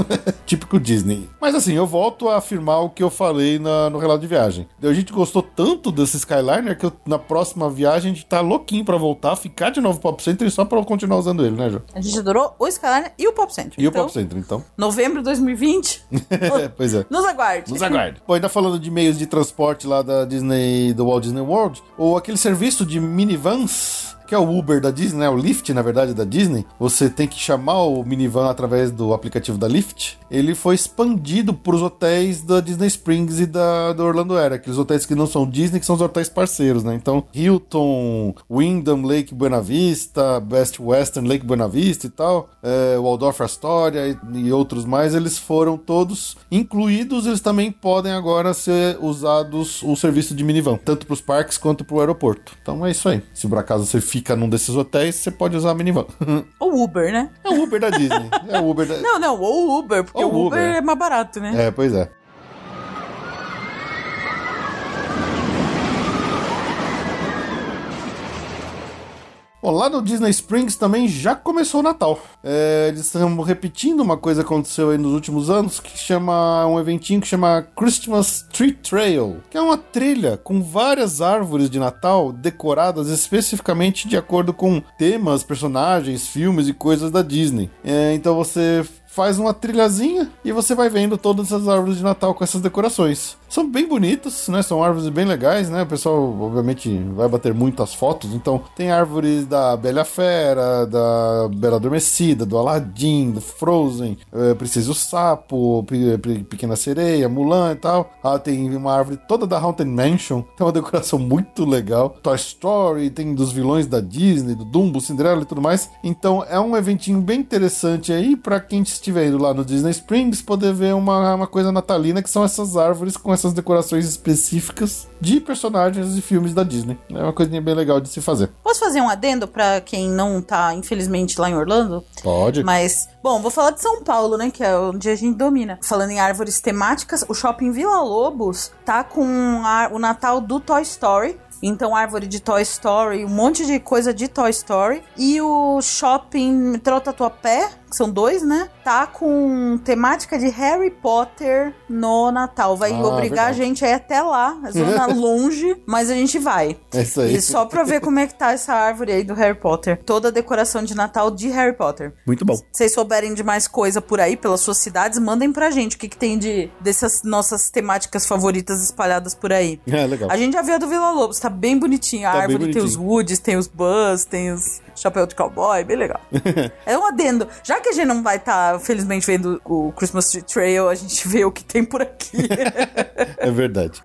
Típico Disney. Mas assim, eu volto a afirmar o que eu falei na- no relato de viagem. A gente gostou tanto desse Skyliner que eu- na próxima viagem a gente tá louquinho pra voltar, ficar de novo Pop Center só pra eu continuar usando ele, né, Jô? A gente adorou o Skyliner e o Pop Center. E o então, Pop Center, então. Novembro de 2020. pois é. Nos aguarde. Nos aguarde. Pô, ainda falando de meios de transporte lá da Disney, do Walt Disney World, ou aquele serviço de minivans, que é o Uber da Disney, né? O Lyft, na verdade, da Disney. Você tem que chamar o minivan através do aplicativo da Lyft. Ele foi expandido para os hotéis da Disney Springs e da, do Orlando Air, aqueles hotéis que não são Disney, que são os hotéis parceiros, né? Então, Hilton, Wyndham Lake Buena Vista, Best Western Lake Buena Vista e tal, é, Waldorf Astoria e, e outros mais, eles foram todos incluídos. Eles também podem agora ser usados o serviço de minivan, tanto para os parques quanto para o aeroporto. Então é isso aí. Se por acaso você fica num desses hotéis, você pode usar a minivan. Ou Uber, né? é o Uber da Disney. É o Uber da. Não, não, ou Uber, porque Ou o Uber, Uber. é mais barato, né? É, pois é. Bom, lá no Disney Springs também já começou o Natal. É, eles estão repetindo uma coisa que aconteceu aí nos últimos anos, que chama um eventinho que chama Christmas Tree Trail, que é uma trilha com várias árvores de Natal decoradas especificamente de acordo com temas, personagens, filmes e coisas da Disney. É, então você faz uma trilhazinha e você vai vendo todas essas árvores de Natal com essas decorações. São bem bonitas, né? São árvores bem legais, né? O pessoal, obviamente, vai bater muitas fotos. Então, tem árvores da Bela Fera, da Bela Adormecida, do Aladdin, do Frozen, é, Princesa e o Sapo, Pe- Pe- Pequena Sereia, Mulan e tal. Ah, tem uma árvore toda da Haunted Mansion. Tem uma decoração muito legal. Toy Story, tem dos vilões da Disney, do Dumbo, Cinderela e tudo mais. Então, é um eventinho bem interessante aí para quem estiver indo lá no Disney Springs poder ver uma, uma coisa natalina que são essas árvores com essas decorações específicas de personagens e filmes da Disney. É uma coisinha bem legal de se fazer. Posso fazer um adendo pra quem não tá, infelizmente, lá em Orlando? Pode. Mas, bom, vou falar de São Paulo, né? Que é onde a gente domina. Falando em árvores temáticas, o shopping Vila Lobos tá com a- o Natal do Toy Story. Então, árvore de Toy Story, um monte de coisa de Toy Story. E o shopping Metrô Tatuapé, que são dois, né? Tá com temática de Harry Potter no Natal. Vai Ah, obrigar a verdade. gente a ir até lá. Zona longe, mas a gente vai. É isso aí. E só pra ver como é que tá essa árvore aí do Harry Potter. Toda a decoração de Natal de Harry Potter. Muito bom. Se vocês souberem de mais coisa por aí, pelas suas cidades, mandem pra gente o que, que tem de dessas nossas temáticas favoritas espalhadas por aí. É, legal. A gente já viu a do Vila Lobos, tá bem bonitinha. A Tá bem árvore tem os. Woods, tem os Buzz, tem os chapéu de cowboy, bem legal. é um adendo. Já que a gente não vai estar, felizmente, vendo o Christmas Tree Trail, a gente vê o que tem por aqui. É verdade.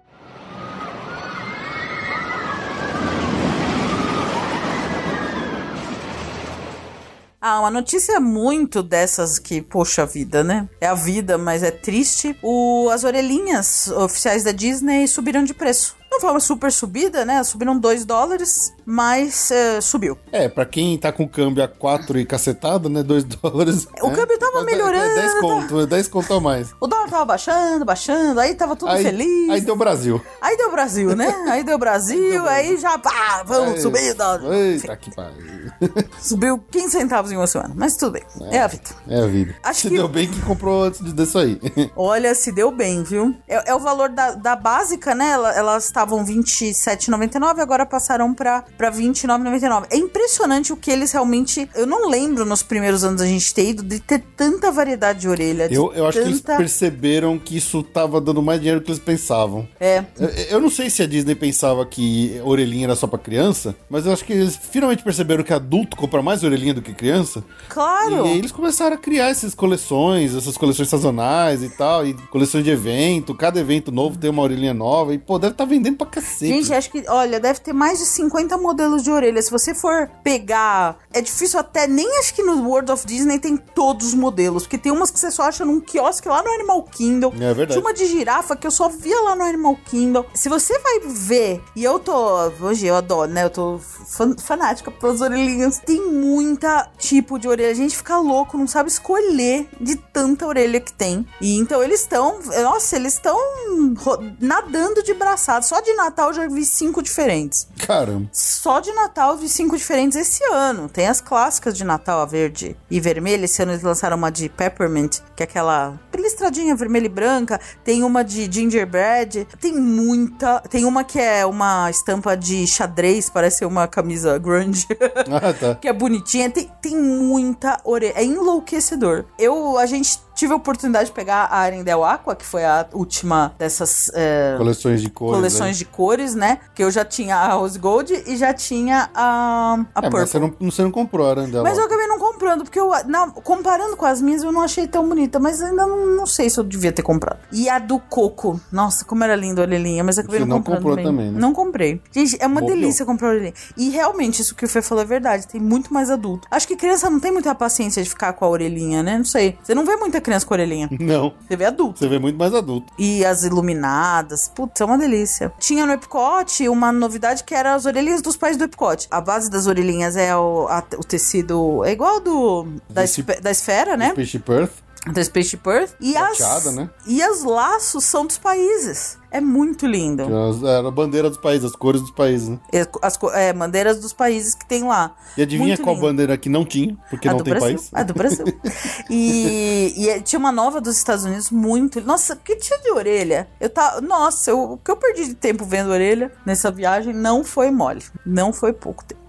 Ah, uma notícia muito dessas que, poxa vida, né? É a vida, mas é triste. O, as orelhinhas oficiais da Disney subiram de preço. Não foi uma super subida, né? Subiram 2 dólares, mas eh, subiu. É, pra quem tá com câmbio a 4 e cacetada, né? 2 dólares. O né? câmbio tava É- melhorando. É 10 conto, é 10 conto a mais. O dólar tava baixando, baixando, aí tava tudo Aí, feliz. aí deu Brasil. Aí deu Brasil, né? Aí deu Brasil, aí já, pá, vamos Aí- subir. dólar. Eita, que pariu. Subiu 15 centavos em uma semana, mas tudo bem. É, a vida. É a vida. Acho Se que- deu bem que comprou antes disso aí. Olha, se deu bem, viu? É, é o valor da, da básica, né? Ela- Elas estavam R$ 27,99, agora passaram pra R$ 29,99. É impressionante o que eles realmente. Eu não lembro nos primeiros anos a gente ter ido de ter tanta variedade de orelha. de Eu, eu acho que eles tanta- perceberam que isso tava dando mais dinheiro do que eles pensavam. É. Eu, eu não sei se a Disney pensava que orelhinha era só pra criança, mas eu acho que eles finalmente perceberam que adulto compra mais orelhinha do que criança. Claro. E eles começaram a criar essas coleções, essas coleções sazonais e tal, e coleções de evento. Cada evento novo tem uma orelhinha nova. E, pô, deve estar vendendo pra cacete. Gente, acho que, olha, deve ter mais de 50 modelos de orelha. Se você for pegar. É difícil até. Nem acho que no World of Disney tem todos os modelos. Porque tem umas que você só acha num quiosque lá no Animal Kingdom. É verdade. Tinha uma de girafa que eu só via lá no Animal Kingdom. Se você vai ver. E eu tô. Hoje eu adoro, né? Eu tô fan- fanática pelas orelhinhas. Tem muita tipo de orelha. A gente fica louco, não sabe escolher de tanta orelha que tem. E então eles estão, nossa, eles estão nadando de braçada. Só de Natal eu já vi cinco diferentes. Caramba. Só de Natal eu vi cinco diferentes esse ano. Tem as clássicas de Natal, a verde e vermelha. Esse ano eles lançaram uma de Peppermint, que é aquela listradinha vermelha e branca. Tem uma de gingerbread. Tem muita. Tem uma que é uma estampa de xadrez, parece uma camisa grunge. Ah, tá. que é bonitinha. Tem, tem muita orelha. É enlouquecedor. Eu, a gente tive a oportunidade de pegar a Arendelle Aqua, que foi a última dessas. é, Coleções de cores. coleções de cores, né? Que eu já tinha a Rose Gold e já tinha a, a É, Purple. mas você não, você não comprou a Arandela. Mas eu acabei não comprando, porque eu, na- comparando com as minhas, eu não achei tão bonita, mas ainda não, não sei se eu devia ter comprado. E a do Coco, nossa, como era linda a orelhinha, mas eu acabei Você não não comprando. comprou também, né? Não comprei. Gente, é uma delícia comprar orelhinha. E realmente, isso que o Fê falou é verdade, tem muito mais adulto. Acho que criança não tem muita paciência de ficar com a orelhinha, né? Não sei. Você não vê muita criança com orelhinha. Não. Você vê adulto. Você vê muito mais adulto. E as iluminadas, putz, é uma delícia. Tinha no Epcot uma novidade que era as orelhinhas dos pais do Epcot. A base das orelhinhas é o, a- o tecido, é igual do da, da esfera, né? Space Perth. Da Space Perth. E Prateada, as, né? e os laços são dos países. É muito lindo. Era a bandeira dos países, as cores dos países, né? É, As é, bandeiras dos países que tem lá. E adivinha Muito qual lindo. bandeira que não tinha, porque a não tem Brasil. país? A do Brasil. e, e é- tinha uma nova dos Estados Unidos muito. Nossa, que tinha de orelha. Eu tá, nossa, eu- o que eu perdi de tempo vendo orelha nessa viagem não foi mole. Não foi pouco tempo.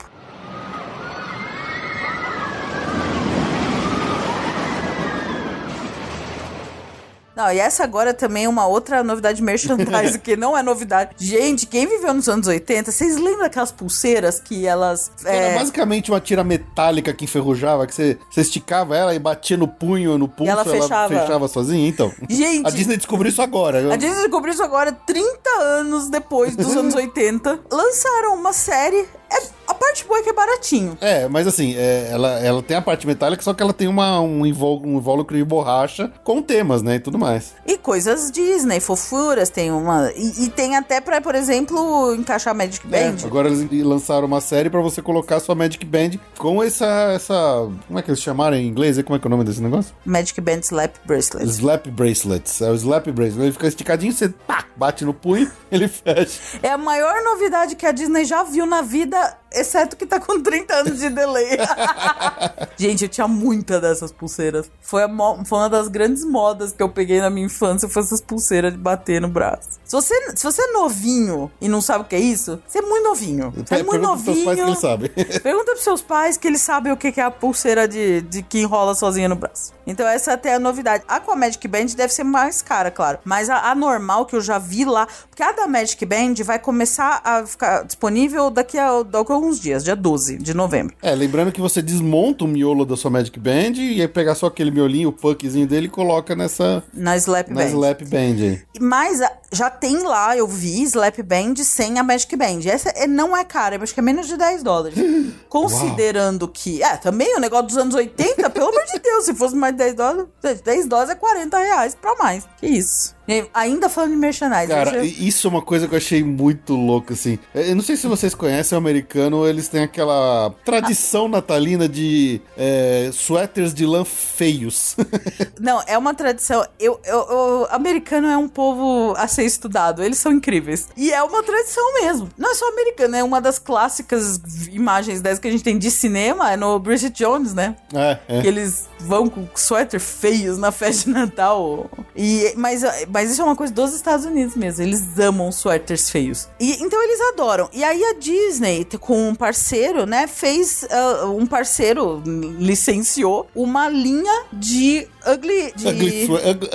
Não, e essa agora também é uma outra novidade merchandising, que não é novidade. Gente, quem viveu nos anos 80, vocês lembram daquelas pulseiras que elas. Era é, basicamente uma tira metálica que enferrujava, que você, você esticava ela e batia no punho, no pulso, ela fechava. sozinha. Então, Gente, a Disney descobriu isso agora. A Disney descobriu isso agora 30 anos depois dos anos 80. Lançaram uma série. É, parte boa é que é baratinho. É, mas assim, é, ela, ela tem a parte metálica, só que ela tem uma, um, invol, um invólucro de borracha com temas, né? E tudo mais. E coisas Disney, fofuras, tem uma. E, e tem até pra, por exemplo, encaixar Magic É, Band. agora eles lançaram uma série pra você colocar sua Magic Band com essa, essa. Como é que eles chamaram em inglês? E Como é que é o nome desse negócio? Magic Band Slap Bracelet. Slap Bracelets. É o Slap Bracelet. Ele fica esticadinho, você pá, bate no punho, ele fecha. É a maior novidade que a Disney já viu na vida, exceto que tá com 30 anos de delay. Gente, eu tinha muita dessas pulseiras. Foi, foi uma das grandes modas que eu peguei na minha infância, foi essas pulseiras de bater no braço. Se você, se você é novinho e não sabe o que é isso, você é muito novinho. Você é muito Pergunta pros seus pais que novinho. eles sabem. Pergunta pros seus pais que eles sabem o que que é a pulseira de, de que enrola sozinha no braço. Então essa até é a novidade. A com a Magic Band deve ser mais cara, claro. Mas a, a normal que eu já vi lá... Porque a da Magic Band vai começar a ficar disponível daqui a, daqui a alguns dias. Dia 12 de novembro. É, lembrando que você desmonta o miolo da sua Magic Band e aí pegar só aquele miolinho, o puckzinho dele e coloca nessa Na Slap na Band. Slap Band. Mas já tem lá, eu vi, Slap Band sem a Magic Band. Essa é- não é cara, eu acho que é menos de 10 dólares. Considerando que. É, também o negócio dos anos 80, pelo amor de Deus, se fosse mais de 10 dólares. gente, 10 dólares é 40 reais pra mais. Que isso. Ainda falando de merchandising. Cara, eu- isso é uma coisa que eu achei muito louca, assim. Eu não sei se vocês conhecem o americano, eles têm aquela tradição natalina de é, suéteres de lã feios. Não, é uma tradição. Eu, eu, eu- americano é um povo a ser estudado. Eles são incríveis. E é uma tradição mesmo. Não é só americano, é uma das clássicas imagens dessas que a gente tem de cinema, é no Bridget Jones, né? é, é. Que eles vão com suéter feios na festa de Natal. E, mas, mas isso é uma coisa dos Estados Unidos mesmo. Eles amam suéteres feios. E, então eles adoram. E aí a Disney, com um parceiro, né, fez. ah, um parceiro licenciou uma linha de ugly. De, Ugly,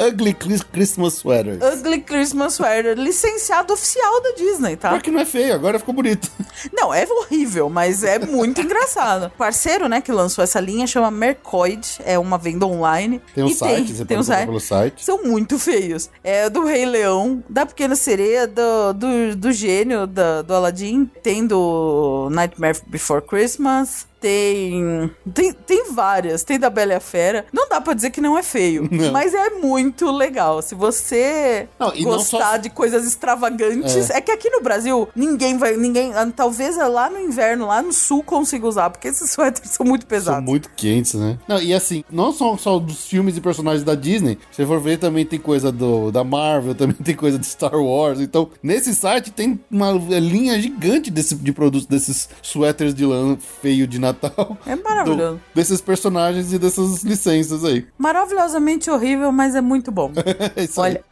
ugly Chris- Christmas sweaters. Ugly Christmas Sweater, licenciado oficial da Disney, tá? Pior que não é feio, agora ficou bonito. Não, é horrível, mas é muito engraçado. O parceiro, né, que lançou essa linha chama Mercoid, é uma venda online. Tem um E site, você tem pode um site. pelo site. São muito feios. É do Rei Leão, da Pequena Sereia, do, do, do gênio da, do Aladdin, tem do Nightmare Before Christmas. Tem, tem. Tem várias. Tem da Bela e a Fera. Não dá pra dizer que não é feio. Não. Mas é muito legal. Se você Não, gostar só- de coisas extravagantes. É. que aqui no Brasil, ninguém vai. ninguém ah, Talvez lá no inverno, lá no sul, consiga usar. Porque esses suéteres são muito São pesados. muito quentes, né? Não, e assim, não são só dos filmes e personagens da Disney. Se você for ver, também tem coisa do, da Marvel, também tem coisa de Star Wars. Então, nesse site tem uma linha gigante desse, de produtos, desses suéteres de lã feio de Natal. É maravilhoso. Do- desses personagens e dessas licenças aí. Maravilhosamente horrível, mas é muito bom. É isso aí. Olha.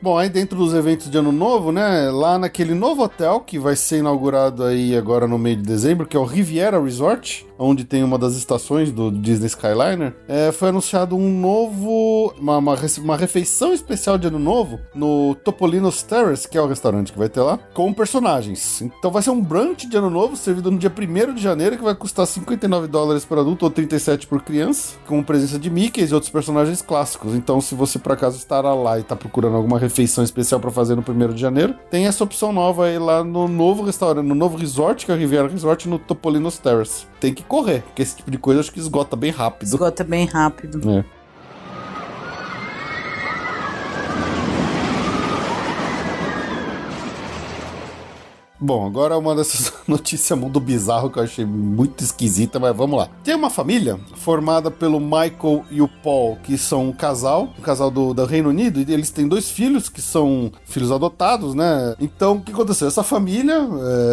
Bom, aí dentro dos eventos de ano novo, né? Lá naquele novo hotel que vai ser inaugurado aí agora no meio de dezembro, que é o Riviera Resort, onde tem uma das estações do Disney Skyliner, é, foi anunciado um novo. Uma, uma, uma refeição especial de ano novo no Topolino's Terrace, que é o restaurante que vai ter lá, com personagens. Então vai ser um brunch de ano novo, servido no dia 1 de janeiro, que vai custar 59 dólares por adulto ou 37 por criança, com presença de Mickey e outros personagens clássicos. Então, se você por acaso estará lá e está procurando alguma refeição especial para fazer no 1 de janeiro, tem essa opção nova aí lá no novo restaurante, no novo resort, que é o Riviera Resort, no Topolino's Terrace. Tem que correr, porque esse tipo de coisa acho que esgota bem rápido. Esgota bem rápido. É. Bom, agora uma dessas notícias mundo bizarro que eu achei muito esquisita, mas vamos lá. Tem uma família formada pelo Michael e o Paul, que são um casal, um casal do, do Reino Unido, e eles têm dois filhos que são filhos adotados, né? Então, o que aconteceu? Essa família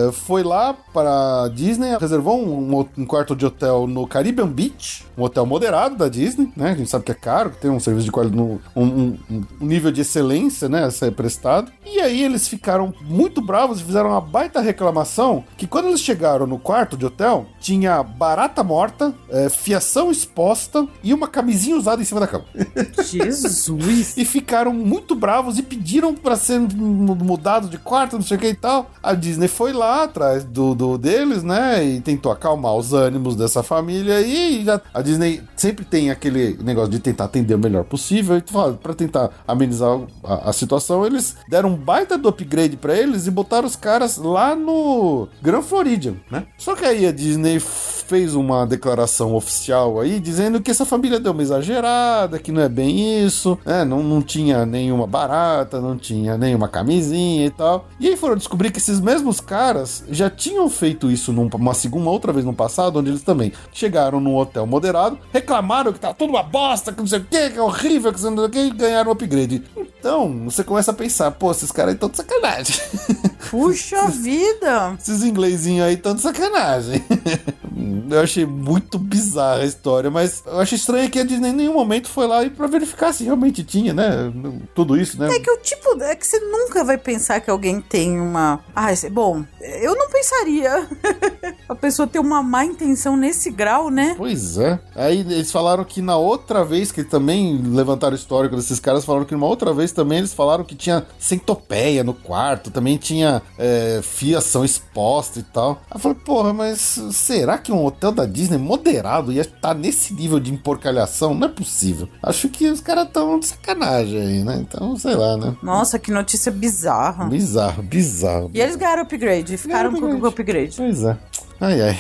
é, foi lá para Disney, reservou um, um quarto de hotel no Caribbean Beach, um hotel moderado da Disney, né? A gente sabe que é caro, que tem um serviço de qualidade, um- um- um nível de excelência, né? A ser prestado. E aí eles ficaram muito bravos e fizeram uma baita reclamação que quando eles chegaram no quarto de hotel, tinha barata morta, é, fiação exposta e uma camisinha usada em cima da cama. Jesus! E ficaram muito bravos e pediram pra ser mu- mudado de quarto, não sei o que e tal. A Disney foi lá atrás do, do deles, né? E tentou acalmar os ânimos dessa família. E já- a Disney sempre tem aquele negócio de tentar atender o melhor possível. E pra tentar amenizar a, a situação, eles deram um baita do upgrade pra eles e botaram os caras lá no Grand Floridian, né? Só que aí a Disney fez uma declaração oficial aí dizendo que essa família deu uma exagerada, que não é bem isso, né? Não, não tinha nenhuma barata, não tinha nenhuma camisinha e tal. E aí foram descobrir que esses mesmos caras já tinham feito isso num- uma segunda, outra vez no passado, onde eles também chegaram num hotel moderado, reclamaram que tava tudo uma bosta, que não sei o que, que é horrível, que não sei o que, e ganharam um upgrade. Então, você começa a pensar, pô, esses caras estão de sacanagem. Puxa vida! Esses inglesinhos aí estão de sacanagem. eu achei muito bizarra a história, mas eu achei estranho que a Disney em nenhum momento foi lá pra verificar se realmente tinha, né? Tudo isso, né? É que o tipo. É que você nunca vai pensar que alguém tem uma. Ah, esse- bom, eu não pensaria. A pessoa ter uma má intenção nesse grau, né? Pois é. Aí eles falaram que na outra vez, que também levantaram o histórico desses caras, falaram que numa outra vez também eles falaram que tinha centopeia no quarto, também tinha é, fiação exposta e tal. Aí eu falei, porra, mas será que um hotel da Disney moderado ia estar nesse nível de emporcalhação? Não é possível. Acho que os caras estão de sacanagem aí, né? Então, sei lá, né? Nossa, que notícia bizarra. Bizarro, bizarro. E eles ganharam upgrade, ficaram Ganharam com o upgrade. Pois é. Ai, ai.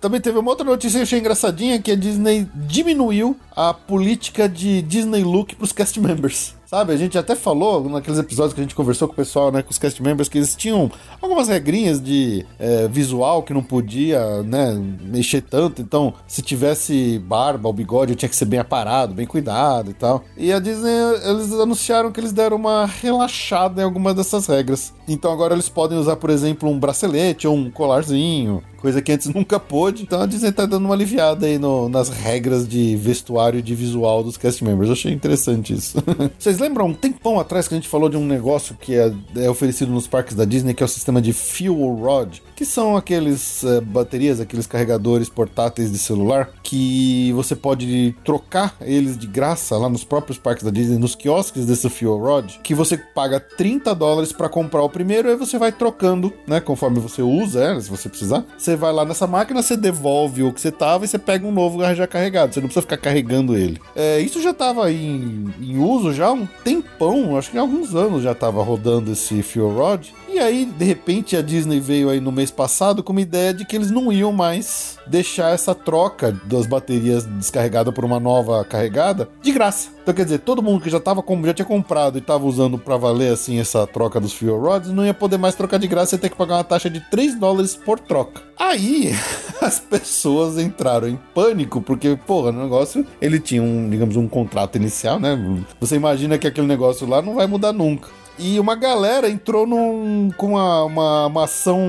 Também teve uma outra notícia que eu achei engraçadinha, que a Disney diminuiu a política de Disney Look pros cast members. Sabe, a gente até falou naqueles episódios que a gente conversou com o pessoal, né, com os cast members, que eles tinham algumas regrinhas de é, visual que não podia, né, mexer tanto. Então, se tivesse barba ou bigode, tinha que ser bem aparado, bem cuidado e tal. E a Disney, eles anunciaram que eles deram uma relaxada em algumas dessas regras. Então agora eles podem usar, por exemplo, um bracelete ou um colarzinho, coisa que antes nunca pôde. Então a Disney tá dando uma aliviada aí no- nas regras de vestuário e de visual dos cast members. Eu achei interessante isso. Vocês Vocês lembram um tempão atrás que a gente falou de um negócio que é, é oferecido nos parques da Disney, que é o sistema de Fuel Rod, que são aqueles eh, baterias, aqueles carregadores portáteis de celular, que você pode trocar eles de graça lá nos próprios parques da Disney, nos quiosques desse Fuel Rod, que você paga 30 dólares para comprar o primeiro, e você vai trocando, né, conforme você usa, é, se você precisar. Você vai lá nessa máquina, você devolve o que você tava e você pega um novo já carregado. Você não precisa ficar carregando ele. É, isso já tava em, em uso já há um tempão, acho que há alguns anos já tava rodando esse Fuel Rod. E aí, de repente, a Disney veio aí no mês passado com uma ideia de que eles não iam mais deixar essa troca das baterias descarregadas por uma nova carregada de graça. Então, quer dizer, todo mundo que já, tava, já tinha comprado e estava usando para valer assim essa troca dos fuel rods não ia poder mais trocar de graça e ter que pagar uma taxa de 3 dólares por troca. Aí, as pessoas entraram em pânico porque, porra, o negócio ele tinha um, digamos, um contrato inicial, né? Você imagina que aquele negócio lá não vai mudar nunca. E uma galera entrou num, com uma, uma, uma, ação,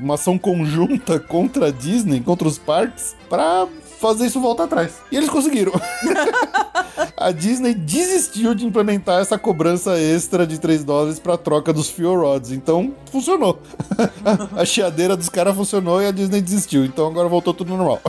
uma ação conjunta contra a Disney, contra os parques, pra fazer isso voltar atrás. E eles conseguiram. a Disney desistiu de implementar essa cobrança extra de 3 dólares pra troca dos fuel rods. Então, funcionou. a chiadeira dos caras funcionou e a Disney desistiu. Então agora voltou tudo normal.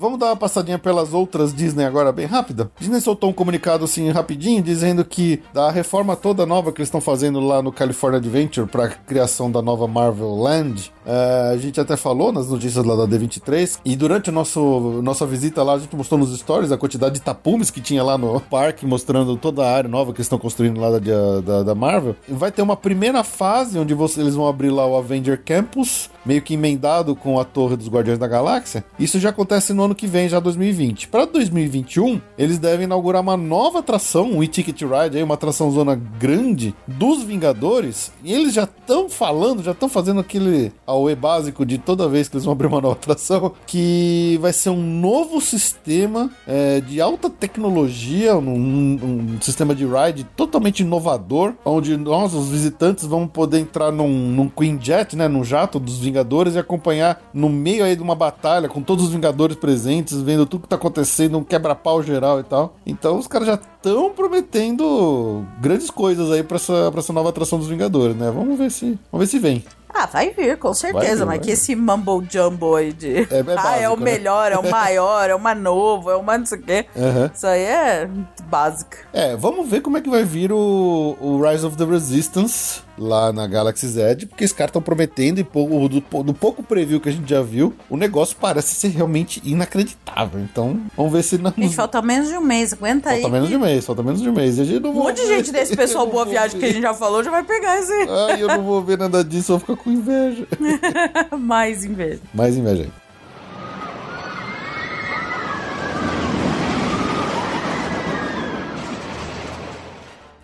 Vamos dar uma passadinha pelas outras Disney agora, bem rápida. Disney soltou um comunicado assim rapidinho, dizendo que da reforma toda nova que eles estão fazendo lá no California Adventure para criação da nova Marvel Land, uh, a gente até falou nas notícias lá da D23 e durante nosso nossa visita lá a gente mostrou nos stories a quantidade de tapumes que tinha lá no parque, mostrando toda a área nova que eles estão construindo lá da, da, da Marvel. Vai ter uma primeira fase onde você, eles vão abrir lá o Avenger Campus, meio que emendado com a Torre dos Guardiões da Galáxia. Isso já acontece no ano que vem, já 2020. Para 2021, eles devem inaugurar uma nova atração, um e-ticket ride, aí, uma atração zona grande dos Vingadores. E eles já estão falando, já estão fazendo aquele AOE básico de toda vez que eles vão abrir uma nova atração, que vai ser um novo sistema é, de alta tecnologia, um, um, sistema de ride totalmente inovador, onde nós, os visitantes, vamos poder entrar num, num Queen Jet, né, num jato dos Vingadores e acompanhar no meio aí de uma batalha com todos os Vingadores presentes vendo tudo que tá acontecendo, um quebra-pau geral e tal. Então os caras já estão prometendo grandes coisas aí pra essa, pra essa nova atração dos Vingadores, né? Vamos ver se, vamos ver se vem. Ah, vai vir, com certeza, vir, mas que esse mumble jumbo aí de. É, é básico, ah, é o né? melhor, é o maior, é o mais novo, é mais não sei o quê. Uhum. Isso aí é básico. É, vamos ver como é que vai vir o, o Rise of the Resistance lá na Galaxy Z, porque os caras estão prometendo e do, do, do, pouco preview que a gente já viu, o negócio parece ser realmente inacreditável. Então, vamos ver se não. Gente, falta menos de um mês, aguenta falta aí. Falta menos de um mês, falta menos de um mês. um monte de gente desse pessoal Boa Viagem que a gente já falou já vai pegar esse. Ai, eu não vou ver nada disso, eu vou ficar com inveja. Mais inveja. Mais inveja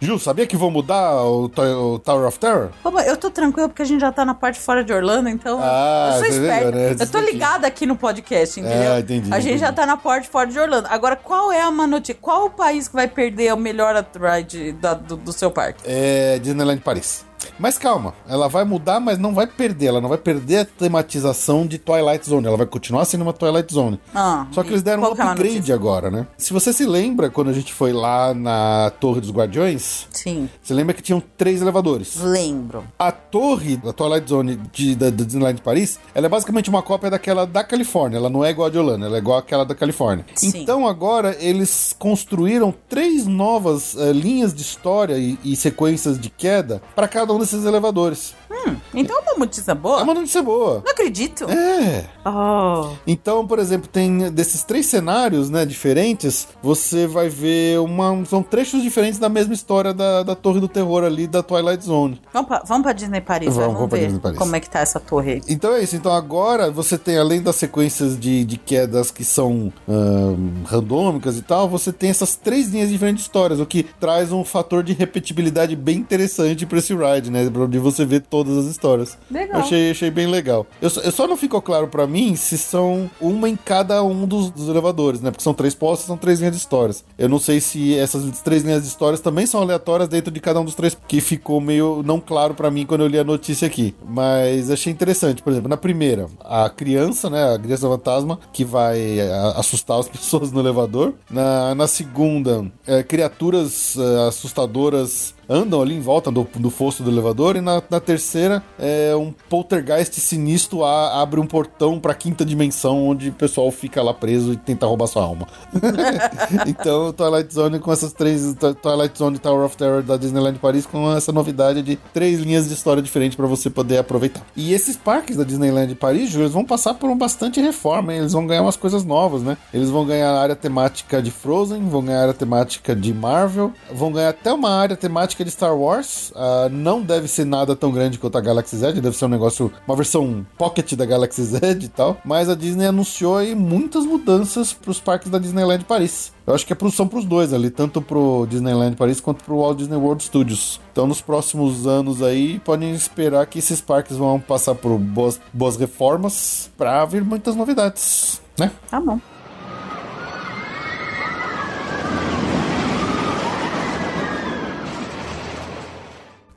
Ju, sabia que vou mudar o, o, Tower of Terror? Eu tô tranquilo porque a gente já tá na parte fora de Orlando, então ah, eu sou esperta. Né? Eu tô ligada aqui no podcast, entendeu? Ah, entendi, a gente entendi. já tá na parte fora de Orlando. Agora, qual é a notícia? Qual o país que vai perder o melhor ride do, do seu parque? É Disneyland Paris. Mas calma, ela vai mudar, mas não vai perder. Ela não vai perder a tematização de Twilight Zone. Ela vai continuar sendo uma Twilight Zone. Ah, Só que eles deram um é upgrade agora, né? Se você se lembra quando a gente foi lá na Torre dos Guardiões, Sim, você lembra que tinham três elevadores. lembro. A torre da Twilight Zone de, da, da Disneyland Paris, ela é basicamente uma cópia daquela da Califórnia. Ela não é igual a de Orlando, ela é igual àquela da Califórnia. Sim. Então agora eles construíram três novas eh, linhas de história e, e sequências de queda para cada desses elevadores. Hum, então é uma notícia boa? É uma notícia boa. Não acredito. É. Oh. Então, por exemplo, tem desses três cenários, né, diferentes, você vai ver uma. São trechos diferentes da mesma história da, da Torre do Terror ali da Twilight Zone. Vamos pra, vamos pra Disney Paris, Vamos, vai, vamos pra ver Disney Paris. como é que tá essa torre aí. Então é isso. Então agora você tem, além das sequências de, de quedas que são ahn, randômicas e tal, você tem essas três linhas diferentes de histórias, o que traz um fator de repetibilidade bem interessante pra esse ride, né? Pra onde você vê todas as histórias. Legal. Eu achei, achei bem legal. Eu, só- eu só não ficou claro pra mim se são uma em cada um dos, dos elevadores, né? Porque são três postos, são três linhas de histórias. Eu não sei se essas três linhas de histórias também são aleatórias dentro de cada um dos três, que ficou meio não claro pra mim quando eu li a notícia aqui. Mas achei interessante. Por exemplo, na primeira, a criança, né? A criança fantasma, que vai assustar as pessoas no elevador. Na, na segunda, é, criaturas é, assustadoras andam ali em volta do, do fosso do elevador e na, na terceira é um poltergeist sinistro a- abre um portão pra quinta dimensão onde o pessoal fica lá preso e tenta roubar sua alma. então Twilight Zone com essas três Twi- Twilight Zone Tower of Terror da Disneyland Paris com essa novidade de três linhas de história diferentes pra você poder aproveitar. E esses parques da Disneyland Paris, Júlio, eles vão passar por um bastante reforma, hein? eles vão ganhar umas coisas novas, né? Eles vão ganhar a área temática de Frozen, vão ganhar a área temática de Marvel, vão ganhar até uma área temática de Star Wars. Ah, não deve ser nada tão grande quanto a Galaxy Z, deve ser um negócio, uma versão pocket da Galaxy Z e tal. Mas a Disney anunciou aí muitas mudanças pros parques da Disneyland Paris. Eu acho que é pro, são pros dois ali, tanto pro Disneyland Paris quanto pro Walt Disney World Studios. Então, nos próximos anos aí, podem esperar que esses parques vão passar por boas, boas reformas pra vir muitas novidades, né? Tá bom.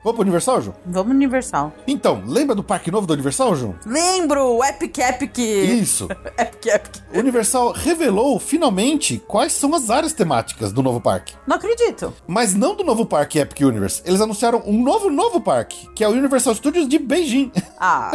Vamos pro Universal, João? Vamos Universal. Então, lembra do parque novo do Universal, João? Lembro, o Epic Epic. Isso. Epic Epic. O Universal revelou finalmente quais são as áreas temáticas do novo parque. Não acredito. Mas não do novo parque Epic Universe. Eles anunciaram um novo novo parque, que é o Universal Studios de Beijing. Ah.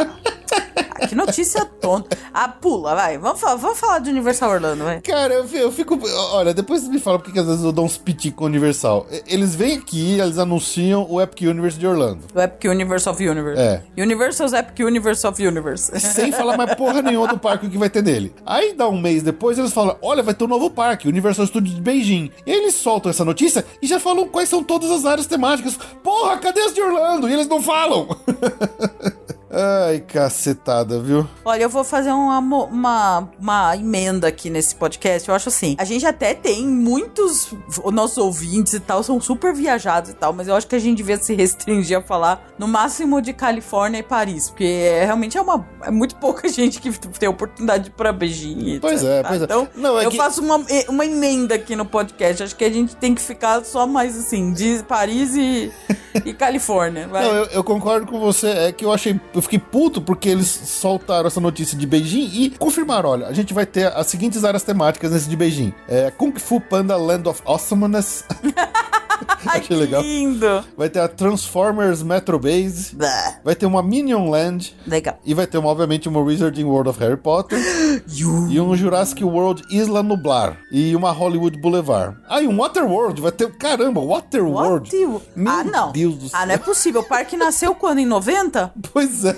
que notícia tonta. Ah, pula, vai. Vamos, falar, vamos falar de Universal Orlando, vai. Cara, eu, fi- eu fico. Olha, depois me fala porque que às vezes eu dou uns piti com o Universal. Eles vêm aqui, eles anunciam o Epic Universe de Orlando. O Epic Universe of Universe. É. Universal's Epic Universe of Universe. Sem falar mais porra nenhuma do parque que vai ter nele. Aí dá um mês depois, eles falam: olha, vai ter um novo parque, Universal Studios de Beijing. E eles soltam essa notícia e já falam quais são todas as áreas temáticas. Porra, cadê as de Orlando? E eles não falam. Ai, cacetada, viu? Olha, eu vou fazer uma, uma, uma emenda aqui nesse podcast. Eu acho assim, a gente até tem muitos, os nossos ouvintes e tal, são super viajados e tal, mas eu acho que a gente devia se restringir a falar no máximo de Califórnia e Paris, porque é, realmente é uma é muito pouca gente que tem oportunidade de ir pra Beijing. e Pois é, tá? pois é. Então, Não, é eu que- faço uma, uma emenda aqui no podcast. Acho que a gente tem que ficar só mais assim, de Paris e, e Califórnia. Vai. Não, eu, eu concordo com você. É que eu achei. Eu fiquei puto porque eles soltaram essa notícia de Beijing e confirmaram: olha, a gente vai ter as seguintes áreas temáticas nesse de Beijing: é Kung Fu Panda Land of Awesomeness. Ai, achei legal. lindo. vai ter a Transformers Metro Base. Bah, Vai ter uma Minion Land. legal. E vai ter, uma, obviamente, uma Wizarding World of Harry Potter. e um Jurassic World Isla Nublar. E uma Hollywood Boulevard. Ah, e um Waterworld. Vai ter. Caramba, Waterworld. What? Meu ah, não. Deus do Ah, não é céu. possível. O parque nasceu quando? Em 90? Pois é.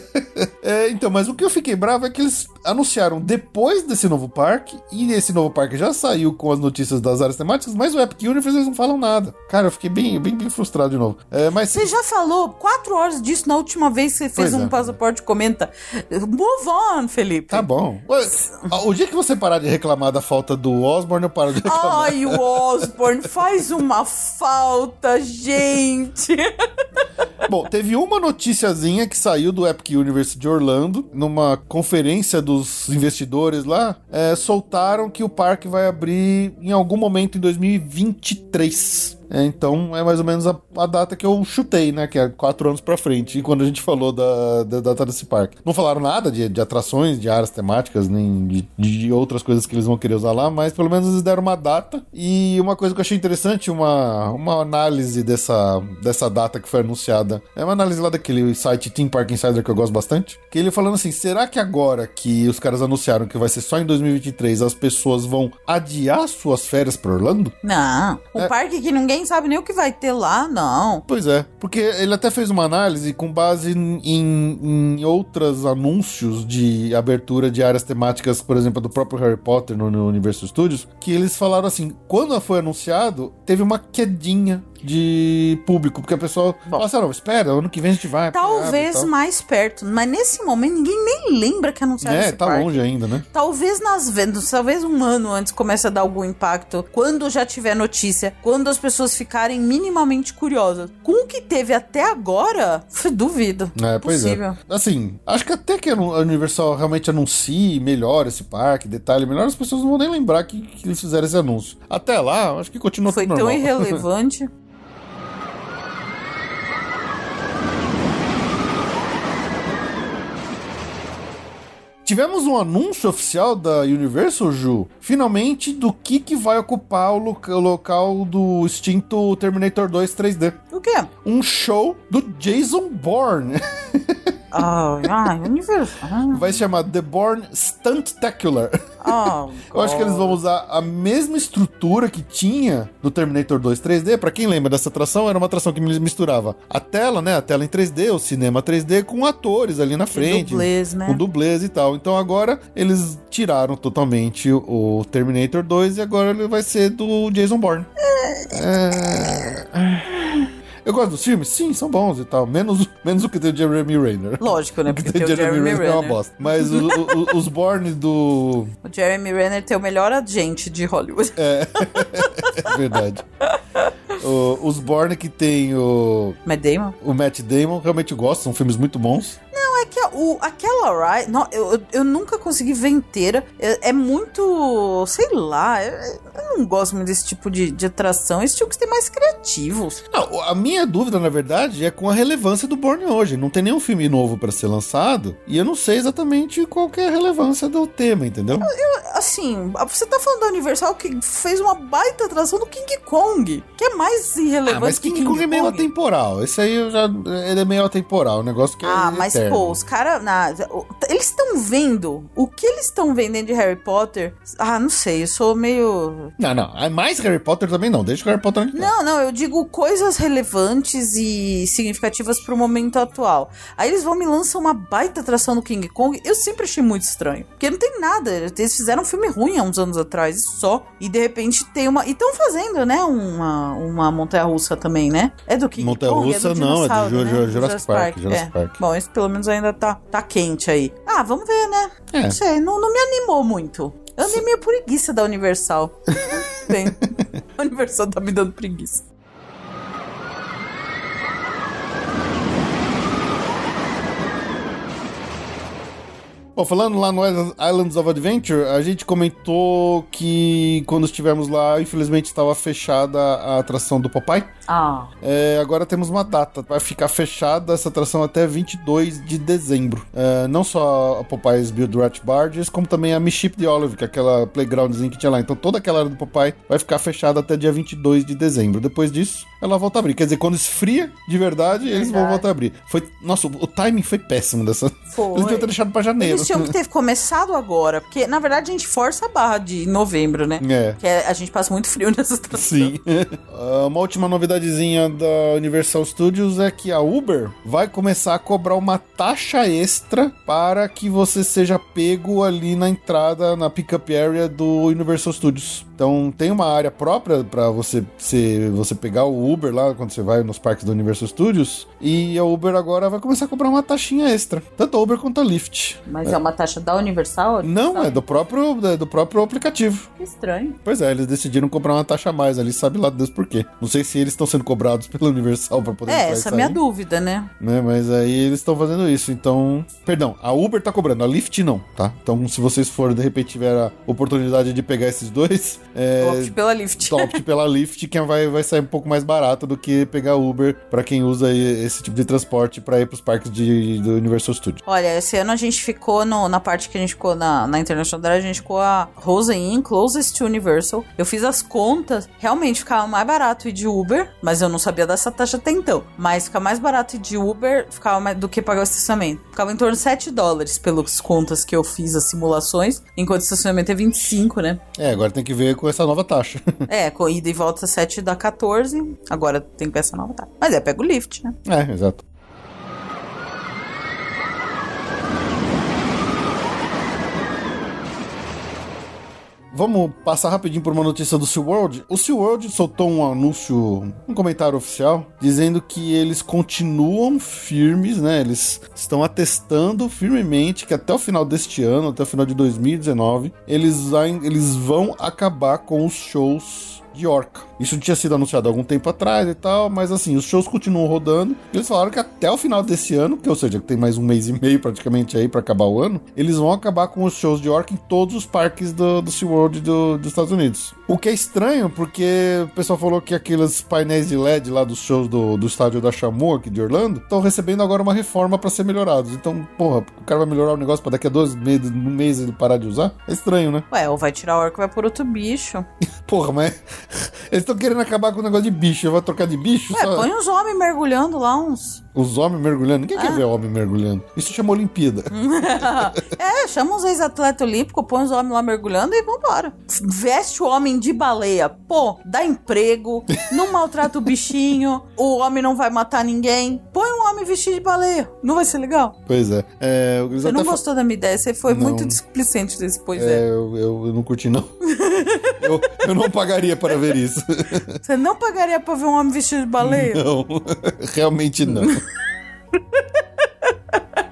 É, Então, mas o que eu fiquei bravo é que eles anunciaram depois desse novo parque, e esse novo parque já saiu com as notícias das áreas temáticas, mas o Epic Universe eles não falam nada. Cara, eu fiquei bem, bem, bem frustrado de novo. É, mas Você já falou quatro horas disso na última vez que você fez Pois um é. passaporte comenta. Move on, Felipe. tá bom. O dia que você parar de reclamar da falta do Osborne, eu paro de reclamar. Ai, o Osborne faz uma falta, gente. Bom, teve uma noticiazinha que saiu do Epic Universe de Orlando, numa conferência dos investidores lá, é, soltaram que o parque vai abrir em algum momento em 2023. É, então é mais ou menos a, a data que eu chutei, né? Que é quatro anos pra frente, quando a gente falou da, da data desse parque. Não falaram nada de, de atrações, de áreas temáticas, nem de, de outras coisas que eles vão querer usar lá, mas pelo menos eles deram uma data. E uma coisa que eu achei interessante, uma, uma análise dessa, dessa data que foi anunciada. É uma análise lá daquele site Team Park Insider que eu gosto bastante. Que ele falando assim: será que agora que os caras anunciaram que vai ser só em 2023, as pessoas vão adiar suas férias pra Orlando? Não. Um É. parque que ninguém sabe nem o que vai ter lá, não. Pois é, porque ele até fez uma análise com base em, em outros anúncios de abertura de áreas temáticas, por exemplo, do próprio Harry Potter no, no Universal Studios, que eles falaram assim, quando foi anunciado, teve uma quedinha de público, porque a pessoa fala assim, "Ah, não, espera, ano que vem a gente vai. Talvez mais perto, mas nesse momento ninguém nem lembra que tal." anunciaram É, tá parque. longe ainda, né? Talvez nas vendas, talvez um ano antes comece a dar algum impacto, quando já tiver notícia, quando as pessoas ficarem minimamente curiosas. Com o que teve até agora, duvido. É, pois Possível. é. Assim, acho que até que a Universal realmente anuncie melhor esse parque, detalhe melhor, as pessoas não vão nem lembrar que, que eles fizeram esse anúncio. Até lá, acho que continua Foi tudo tão normal. irrelevante. Tivemos um anúncio oficial da Universal, Ju, finalmente, do que, que vai ocupar o, o local do extinto Terminator 2 3D. O quê? Um show do Jason Bourne. Ai, universal. Vai se chamar The Bourne Stuntacular. Ah, Eu acho que eles vão usar a mesma estrutura que tinha no Terminator 2 3D. Pra quem lembra dessa atração, era uma atração que misturava a tela, né? A tela em 3D, o cinema 3D, com atores ali na frente. dublês, né? Com dublês e tal. Então agora eles tiraram totalmente o Terminator 2 e agora ele vai ser do Jason Bourne. É... Eu gosto dos filmes? Sim, são bons e tal. Menos, menos o que tem o Jeremy Renner. Lógico, né? O que Porque tem o o Jeremy é uma Renner. bosta. Mas o- o- os Bourne do. O Jeremy Renner tem o melhor agente de Hollywood. É verdade. O- os Bourne que tem o, Matt Damon? o Matt Damon, realmente gosto, são filmes muito bons. Não, é que a- o, aquela ride. Não, eu, eu- eu nunca consegui ver inteira. É, é muito. Sei lá. Eu, eu não gosto muito desse tipo de, de atração. Esse tipo que tem mais criativos. Não, a minha dúvida, na verdade, é com a relevância do Bourne hoje. Não tem nenhum filme novo pra ser lançado e eu não sei exatamente qual que é a relevância do tema, entendeu? Assim, você tá falando da Universal que fez uma baita atração do King Kong. Que é mais irrelevante Ah, mas que King Kong é meio atemporal. Esse aí eu já. Ele é meio atemporal, um negócio que Ah, é. mas eterno. pô, os caras. Eles estão vendo. O que eles estão vendendo de Harry Potter? Ah, não sei, eu sou meio. Não, não. é Mais Harry Potter também não. Deixa o Harry Potter tá. Não, não, eu digo coisas relevantes e significativas pro momento atual. Aí eles vão me lançam uma baita atração do King Kong. Eu sempre achei muito estranho. Porque não tem nada. Eles fizeram um filme ruim há uns anos atrás, só. E de repente tem uma. E estão fazendo, né? Uma, uma montanha russa também, né? É do King Montanha-russa Kong? não, é do dinossauro, Ju- né? Ju- Jurassic Park, Jurassic é. Park. Bom, esse pelo menos ainda tá, tá quente aí. Ah, vamos ver, né? É. Não sei, não, não me animou muito. Eu andei meio preguiça da Universal. Bem, a Universal tá me dando preguiça. Bom, falando lá no Islands of Adventure, a gente comentou que quando estivemos lá, infelizmente estava fechada a atração do Popeye. Ah. É, agora temos uma data. Vai ficar fechada essa atração até 22 de dezembro. É, não só a Popeye's Build Rat Barges, como também a Miship de Olive, que é aquela playgroundzinha que tinha lá. Então toda aquela área do Popeye vai ficar fechada até dia 22 de dezembro. Depois disso, ela volta a abrir. Quer dizer, quando esfria de verdade, eles vão Verdade. voltar a abrir. Foi, nossa, o timing foi péssimo dessa. Foi. Eles deviam ter deixado pra janeiro. Eles tinham que ter começado agora, porque na verdade a gente força a barra de novembro, né? É. Que a gente passa muito frio nessa atração. Sim. Ah, Uma última novidadezinha da Universal Studios é que a Uber vai começar a cobrar uma taxa extra para que você seja pego ali na entrada, na pickup area do Universal Studios. Então tem uma área própria para você ser, você pegar o Uber lá quando você vai nos parques da Universal Studios e a Uber agora vai começar a cobrar uma taxinha extra, tanto a Uber quanto a Lyft. Mas é, uma taxa da Universal? Não, é do próprio, é do próprio aplicativo. Que estranho. Pois é, eles decidiram cobrar uma taxa a mais ali, sabe lá Deus por quê. Não sei se eles estão sendo cobrados pela Universal pra poder É, essa é a minha dúvida, né? né? Mas aí eles estão fazendo isso, então... Perdão, a Uber tá cobrando, a Lyft não, tá? Então se vocês forem, de repente, tiver a oportunidade de pegar esses dois, é... Opte pela Lyft. Opte pela Lyft, que vai, vai sair um pouco mais barato do que pegar Uber pra quem usa esse tipo de transporte pra ir pros parques de, do Universal Studios. Olha, esse ano a gente ficou no- na parte que a gente ficou na, na International Drive, a gente ficou a Rosen Inn, closest to Universal. Eu fiz as contas, realmente ficava mais barato ir de Uber, mas eu não sabia dessa taxa até então. Mas fica mais barato ir de Uber ficava mais, do que pagar o estacionamento. Ficava em torno de 7 dólares pelas contas que eu fiz, as simulações, enquanto o estacionamento é 25, né? É, agora tem que ver com essa nova taxa. É, com ida e volta 7 dá 14, agora tem que ver essa nova taxa. Mas é, pega o lift, né? é, exato. Vamos passar rapidinho por uma notícia do SeaWorld. O SeaWorld soltou um anúncio, um comentário oficial, dizendo que eles continuam firmes, né? Eles estão atestando firmemente que até o final deste ano, até o final de 2019, eles, eles vão acabar com os shows de Orca. Isso tinha sido anunciado há algum tempo atrás e tal, mas assim, os shows continuam rodando. Eles falaram que até o final desse ano, que ou seja, que tem mais um mês e meio praticamente aí pra acabar o ano, eles vão acabar com os shows de Orca em todos os parques do, do SeaWorld do, dos Estados Unidos. O que é estranho, porque o pessoal falou que aqueles painéis de LED lá dos shows do, do estádio da Chamu aqui de Orlando estão recebendo agora uma reforma pra ser melhorados. Então, porra, o cara vai melhorar o negócio pra daqui a dois meses, um mês ele parar de usar? É estranho, né? Ué, ou vai tirar a orca e vai por outro bicho. Porra, mas eles estão querendo acabar com o negócio de bicho. Vai trocar de bicho? Ué, Só- põe uns homens mergulhando lá, uns. Os homens mergulhando. Ninguém Ah. quer ver homem mergulhando. Isso chama Olimpíada. é, chama uns ex-atleta olímpico, põe os homens lá mergulhando e vambora. Veste o homem de baleia. Pô, dá emprego, não maltrata o bichinho, o homem não vai matar ninguém. Põe um homem vestido de baleia. Não vai ser legal? pois é. é Você não gostou da minha ideia, você foi Não. muito displicente desse pois É, é. eu, eu- eu não curti, não. eu, eu não pagaria para ver isso. Você não pagaria pra ver um homem vestido de baleia? Não, realmente não. Tem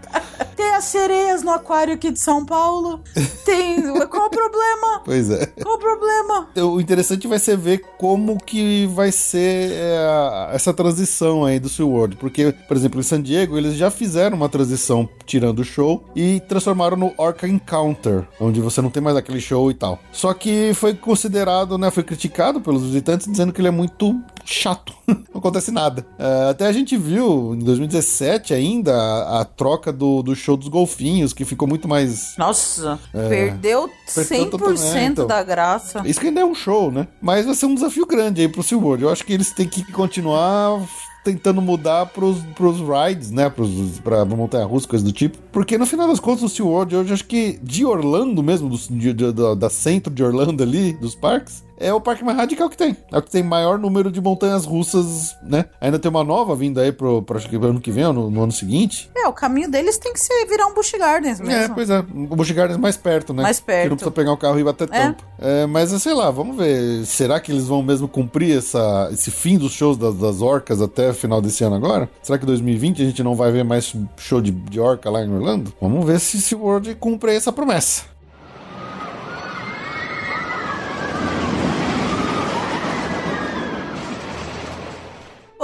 as sereias no aquário aqui de São Paulo. Tem. Qual o problema? Pois é. Qual o problema? O interessante vai ser ver como que vai ser é, essa transição aí do SeaWorld. Porque, por exemplo, em San Diego, eles já fizeram uma transição tirando o show e transformaram no Orca Encounter, onde você não tem mais aquele show e tal. Só que foi considerado, né, foi criticado pelos visitantes dizendo que ele é muito chato. não acontece nada. É, até a gente viu em 2017 ainda a, a troca do, do show dos golfinhos, que ficou muito mais Nossa, perdeu Perdeu 100% totalmente, então. da graça. isso que ainda é um show, né? Mas vai ser um desafio grande aí pro SeaWorld. Eu acho que eles têm que continuar tentando mudar pros, pros rides, né? Pros, pra, pra montanha-russa, coisa do tipo. Porque no final das contas, o SeaWorld, hoje, acho que de Orlando mesmo, do, de- de- da, da centro de Orlando ali, dos parques, é o parque mais radical que tem. É o que tem maior número de montanhas russas, né? Ainda tem uma nova vindo aí pro, pro ano que vem, ou no, no ano seguinte. É, o caminho deles tem que ser virar um Busch Gardens É, mesmo. pois é. O Busch Gardens mais perto, né? Mais perto. Que não precisa pegar o carro e bater É. tampa. É, mas sei lá, vamos ver. Será que eles vão mesmo cumprir essa, esse fim dos shows das, das orcas até o final desse ano agora? Será que 2020 a gente não vai ver mais show de, de orca lá em Orlando? Vamos ver se o World cumpre essa promessa.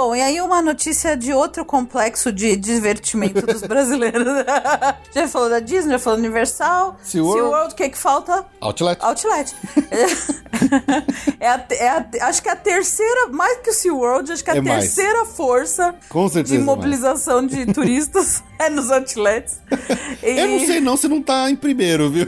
Bom, e aí uma notícia de outro complexo de divertimento dos brasileiros. já falou da Disney, já falou da Universal. SeaWorld. SeaWorld, o que que falta? Outlet. Outlet. é a, é a- acho que é a terceira, mais que o SeaWorld, acho que é a É mais. terceira força Com de certeza. mobilização de turistas é nos outlets. E- Eu não sei não se não tá em primeiro, viu?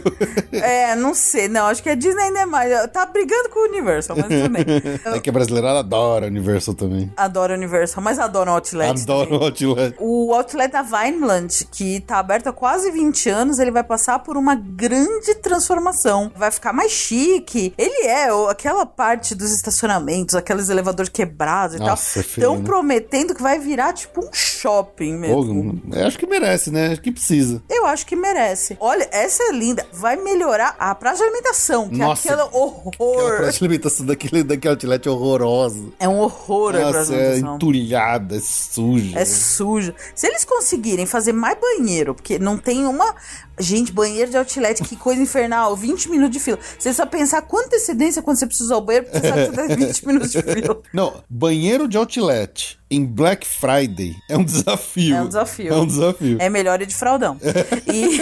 É, não sei. Não, acho que a Disney ainda é mais. Tá brigando com o Universal, mas tudo bem. é que a brasileira adora Universal também. Adoro o Universal, mas adoro o Outlet. Adoro o Outlet. O Outlet da Vineland, que tá aberto há quase 20 anos, ele vai passar por uma grande transformação. Vai ficar mais chique. Ele é aquela parte dos estacionamentos, aqueles elevadores quebrados e Nossa, é tal. feio, Estão né? prometendo que vai virar tipo um shopping mesmo. Eu acho que merece, né? Acho que precisa. Eu acho que merece. Olha, essa é linda. Vai melhorar a praça de alimentação, que Nossa. é Aquela horror. praça de alimentação daquele, daquele outlet horrorosa. É um horror a praça Nossa, de é alimentação. Entulhada, é suja. É sujo. Se eles conseguirem fazer mais banheiro, porque não tem uma. Gente, banheiro de outlet, que coisa infernal. 20 minutos de fila. Você só pensar com antecedência quando você precisa usar o banheiro, porque você sabe que você tem 20 minutos de fila. Não, banheiro de outlet em Black Friday é um desafio. É um desafio. É um desafio. É melhor ir de fraldão. E,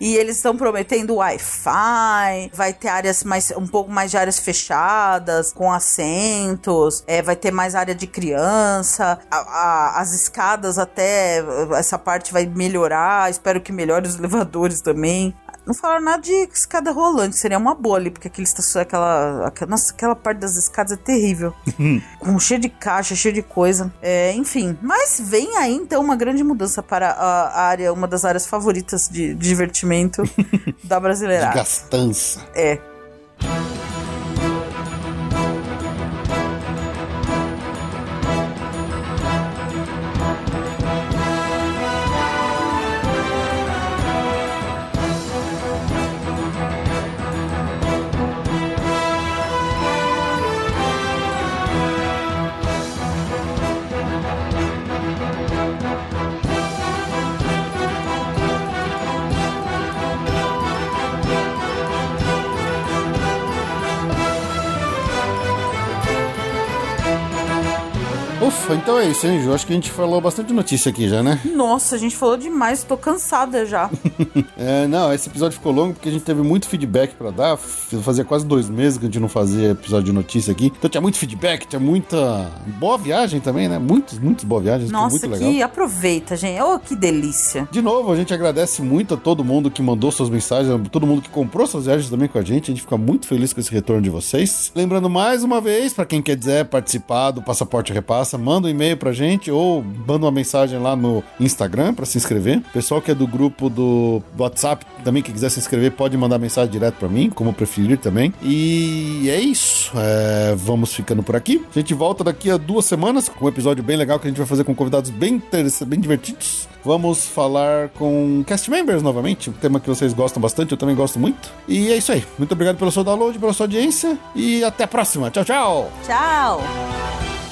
e eles estão prometendo Wi-Fi, vai ter áreas mais, um pouco mais de áreas fechadas, com assentos, é, vai ter mais área de criança, a- a- as escadas até, essa parte vai melhorar, espero que melhore os elevadores também. Não falaram nada de escada rolante, seria uma boa ali, porque aquele estação, aquela, aquela. Nossa, aquela parte das escadas é terrível. com cheio de caixa, cheio de coisa. É, enfim, mas vem aí então uma grande mudança para a, área, uma das áreas favoritas de, de divertimento da De brasileira. gastança. É. então é isso, hein, Ju? Acho que a gente falou bastante notícia aqui já, né? Nossa, a gente falou demais, tô cansada já. É, não, esse episódio ficou longo porque a gente teve muito feedback pra dar. Fazia quase dois meses que a gente não fazia episódio de notícia aqui. Então tinha muito feedback, tinha muita boa viagem também, né? Muitos, muitos boa viagens. Nossa, muito legal. que aproveita, gente. Oh, que delícia. De novo, a gente agradece muito a todo mundo que mandou suas mensagens, a todo mundo que comprou suas viagens também com a gente. A gente fica muito feliz com esse retorno de vocês. Lembrando mais uma vez, para quem quiser participar do Passaporte Repassa, manda um e-mail pra gente ou manda uma mensagem lá no Instagram para se inscrever. Pessoal que é do grupo do WhatsApp também que quiser se inscrever, pode mandar mensagem direto para mim, como preferir também. E é isso. É, vamos ficando por aqui. A gente volta daqui a duas semanas com um episódio bem legal que a gente vai fazer com convidados bem interessantes, bem divertidos. Vamos falar com cast members novamente, um tema que vocês gostam bastante, eu também gosto muito. E é isso aí. Muito obrigado pelo seu download, pela sua audiência e até a próxima. Tchau, tchau! Tchau.